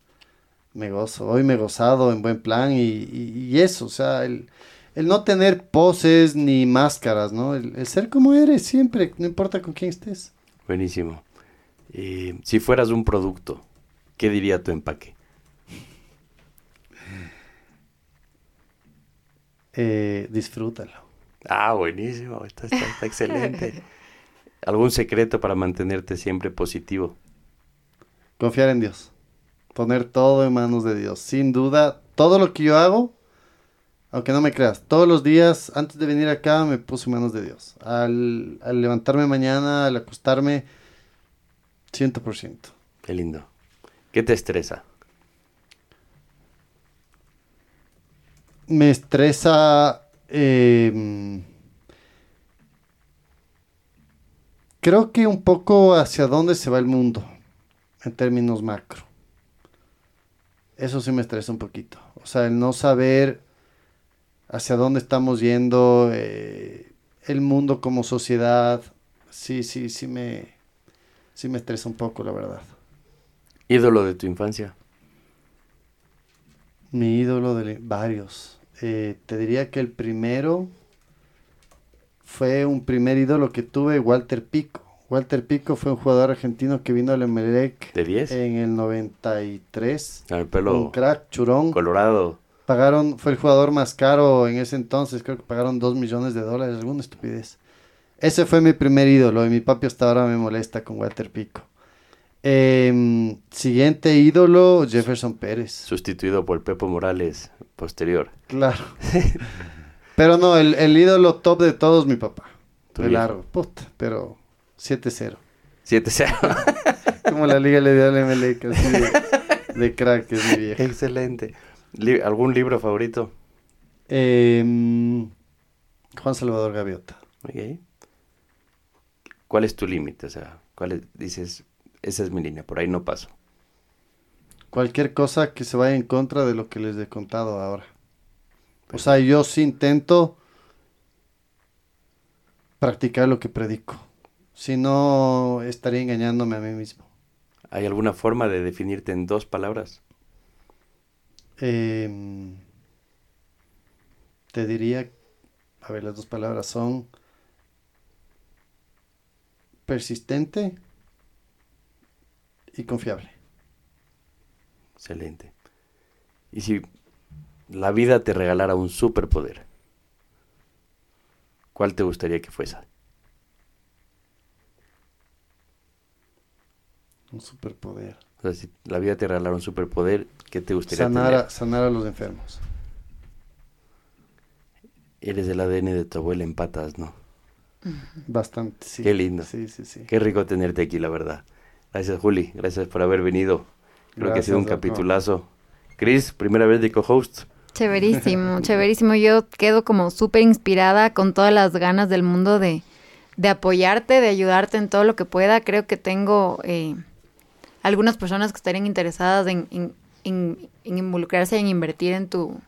me gozo. Hoy me he gozado en buen plan y, y- y eso, o sea, el, el no tener poses ni máscaras, ¿no? El, el ser como eres siempre, no importa con quién estés. buenísimo. Eh, si fueras un producto, ¿qué diría tu empaque? Eh, disfrútalo. Ah, buenísimo, está, está- está excelente. ¿Algún secreto para mantenerte siempre positivo? Confiar en Dios. Poner todo en manos de Dios. Sin duda, todo lo que yo hago, aunque no me creas, todos los días antes de venir acá me puse en manos de Dios. Al, al levantarme mañana, al acostarme, 100%. Qué lindo. ¿Qué te estresa? Me estresa... eh, creo que un poco hacia dónde se va el mundo en términos macro. Eso sí me estresa un poquito. O sea, el no saber hacia dónde estamos yendo, eh, el mundo como sociedad, sí, sí, sí me, sí me estresa un poco, la verdad. ¿Ídolo de tu infancia? Mi ídolo de varios. Eh, te diría que el primero fue un primer ídolo que tuve, Walter Pico. Walter Pico fue un jugador argentino que vino al Emelec ¿De 10? en el 93. Con el Un pelo crack, churón. colorado. Pagaron, fue el jugador más caro en ese entonces, creo que pagaron 2 millones de dólares, alguna estupidez. Ese fue mi primer ídolo y mi papi hasta ahora me molesta con Walter Pico. Em, siguiente ídolo, Jefferson Pérez. Sustituido por Pepo Morales posterior. Claro. pero no, el, el ídolo top de todos, mi papá. De largo. Puta, pero 7-0. 7-0. Como la liga le dio al MLK, así de, de crack, es mi viejo. Excelente. ¿Algún libro favorito? Em, Juan Salvador Gaviota. Ok. ¿Cuál es tu límite? O sea, ¿cuál es- dices, esa es mi línea, por ahí no paso? Cualquier cosa que se vaya en contra de lo que les he contado ahora. O sea, yo sí intento practicar lo que predico. Si no, estaría engañándome a mí mismo. ¿Hay alguna forma de definirte en dos palabras? Em, te diría, a ver, las dos palabras son persistente y confiable. Excelente. ¿Y si la vida te regalara un superpoder? ¿Cuál te gustaría que fuese? Un superpoder. O sea, si la vida te regalara un superpoder, ¿qué te gustaría Sanar tener? a, sanar a los enfermos. Eres el ADN de tu abuela en patas, ¿no? Bastante, sí. Qué lindo. Sí, sí, sí. Qué rico tenerte aquí, la verdad. Gracias, Juli. Gracias por haber venido. Creo que ha sido un capitulazo. Chris, primera vez de co-host. Chéverísimo, chéverísimo. Yo quedo como súper inspirada con todas las ganas del mundo de, de apoyarte, de ayudarte en todo lo que pueda. Creo que tengo eh, algunas personas que estarían interesadas en, en- en- en involucrarse, en invertir en tu,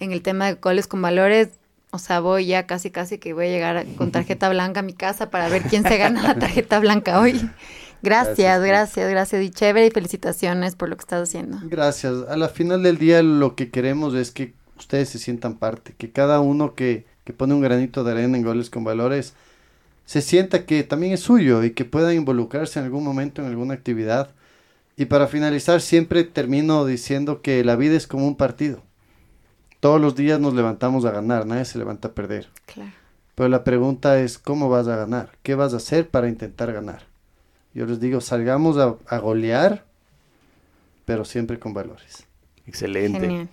en el tema de coles con valores. O sea, voy ya casi, casi que voy a llegar con tarjeta blanca a mi casa para ver quién se gana la tarjeta blanca hoy. Gracias, Gracias, gracias, gracias. Y chévere y felicitaciones por lo que estás haciendo. Gracias. A la final del día lo que queremos es que ustedes se sientan parte, que cada uno que, que pone un granito de arena en goles con valores se sienta que también es suyo y que puedan involucrarse en algún momento en alguna actividad. Y para finalizar siempre termino diciendo que la vida es como un partido. Todos los días nos levantamos a ganar, nadie se levanta a perder. Claro. Pero la pregunta es, ¿cómo vas a ganar? ¿Qué vas a hacer para intentar ganar? Yo les digo, salgamos a, a golear, pero siempre con valores. Excelente. Genial.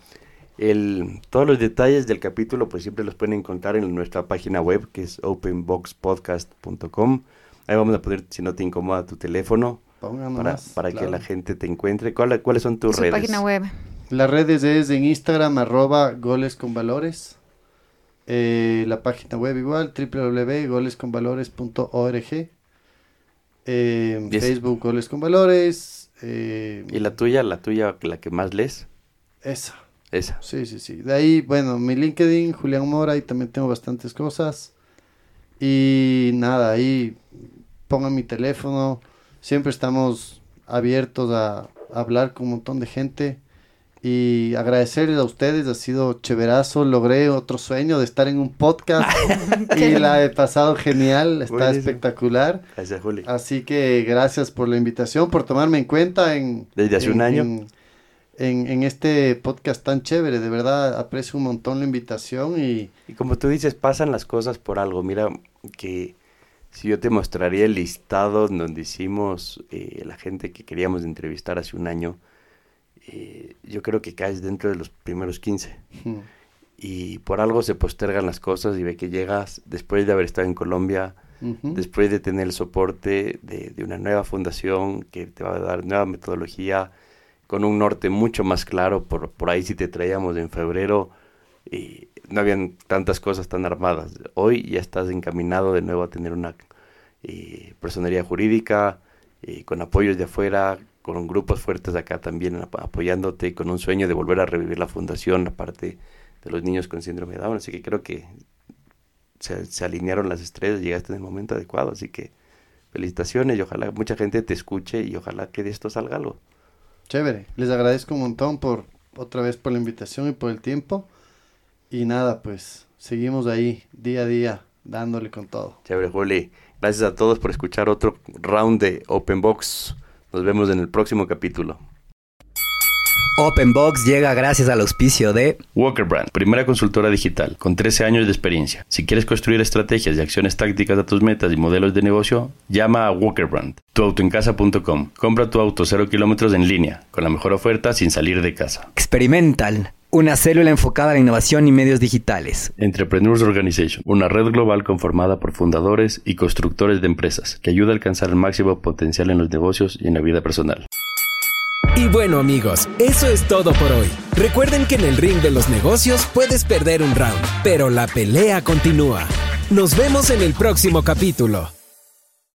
El, todos los detalles del capítulo pues siempre los pueden encontrar en nuestra página web que es openboxpodcast.com. Ahí vamos a poner, si no te incomoda tu teléfono, Pongan para, que la gente te encuentre. ¿Cuál- ¿Cuáles son tus Su redes? página web. Las redes es en Instagram, arroba goles con valores. Eh, la página web igual, www.golesconvalores.org. Eh, Facebook Goles con Valores. eh, ¿Y la tuya? ¿La tuya, la que más lees? Esa. Esa. Sí, sí, sí. De ahí, bueno, mi LinkedIn, Julián Mora, ahí también tengo bastantes cosas. Y nada, ahí pongan mi teléfono. Siempre estamos abiertos a, hablar con un montón de gente. Y agradecerles a ustedes, ha sido chéverazo. Logré otro sueño de estar en un podcast. y la he pasado genial, está Buenísimo. espectacular. Gracias, Juli. Así que gracias por la invitación, por tomarme en cuenta en... Desde hace en- un año. En, en- en este podcast tan chévere, de verdad aprecio un montón la invitación y... Y como tú dices, pasan las cosas por algo. Mira, que si yo te mostraría el listado donde hicimos eh, la gente que queríamos entrevistar hace un año, eh, yo creo que caes dentro de los primeros 15. mm, Y por algo se postergan las cosas y ve que llegas después de haber estado en Colombia, después de tener el soporte de, de una nueva fundación que te va a dar nueva metodología con un norte mucho más claro. Por, por ahí si te traíamos en febrero, y no habían tantas cosas tan armadas. Hoy ya estás encaminado de nuevo a tener una eh, personería jurídica, eh, con apoyos de afuera, con grupos fuertes acá también ap- apoyándote, con un sueño de volver a revivir la fundación, aparte de los niños con síndrome de Down. Así que creo que se, se alinearon las estrellas, llegaste en el momento adecuado. Así que felicitaciones y ojalá mucha gente te escuche y ojalá que de esto salga algo. Chévere, les agradezco un montón por otra vez por la invitación y por el tiempo. Y nada, pues seguimos ahí día a día dándole con todo. Chévere, Juli. Gracias a todos por escuchar otro round de Open Box. Nos vemos en el próximo capítulo. Openbox llega gracias al auspicio de Walker Brand, primera consultora digital con 13 años de experiencia. Si quieres construir estrategias y acciones tácticas a tus metas y modelos de negocio, llama a Walker Brand. Tuautoencasa.com. Compra tu auto 0 kilómetros en línea, con la mejor oferta sin salir de casa. Experimental, una célula enfocada a la innovación y medios digitales. Entrepreneurs Organization, una red global conformada por fundadores y constructores de empresas que ayuda a alcanzar el máximo potencial en los negocios y en la vida personal. Y bueno amigos, eso es todo por hoy. Recuerden que en el ring de los negocios puedes perder un round, pero la pelea continúa. Nos vemos en el próximo capítulo.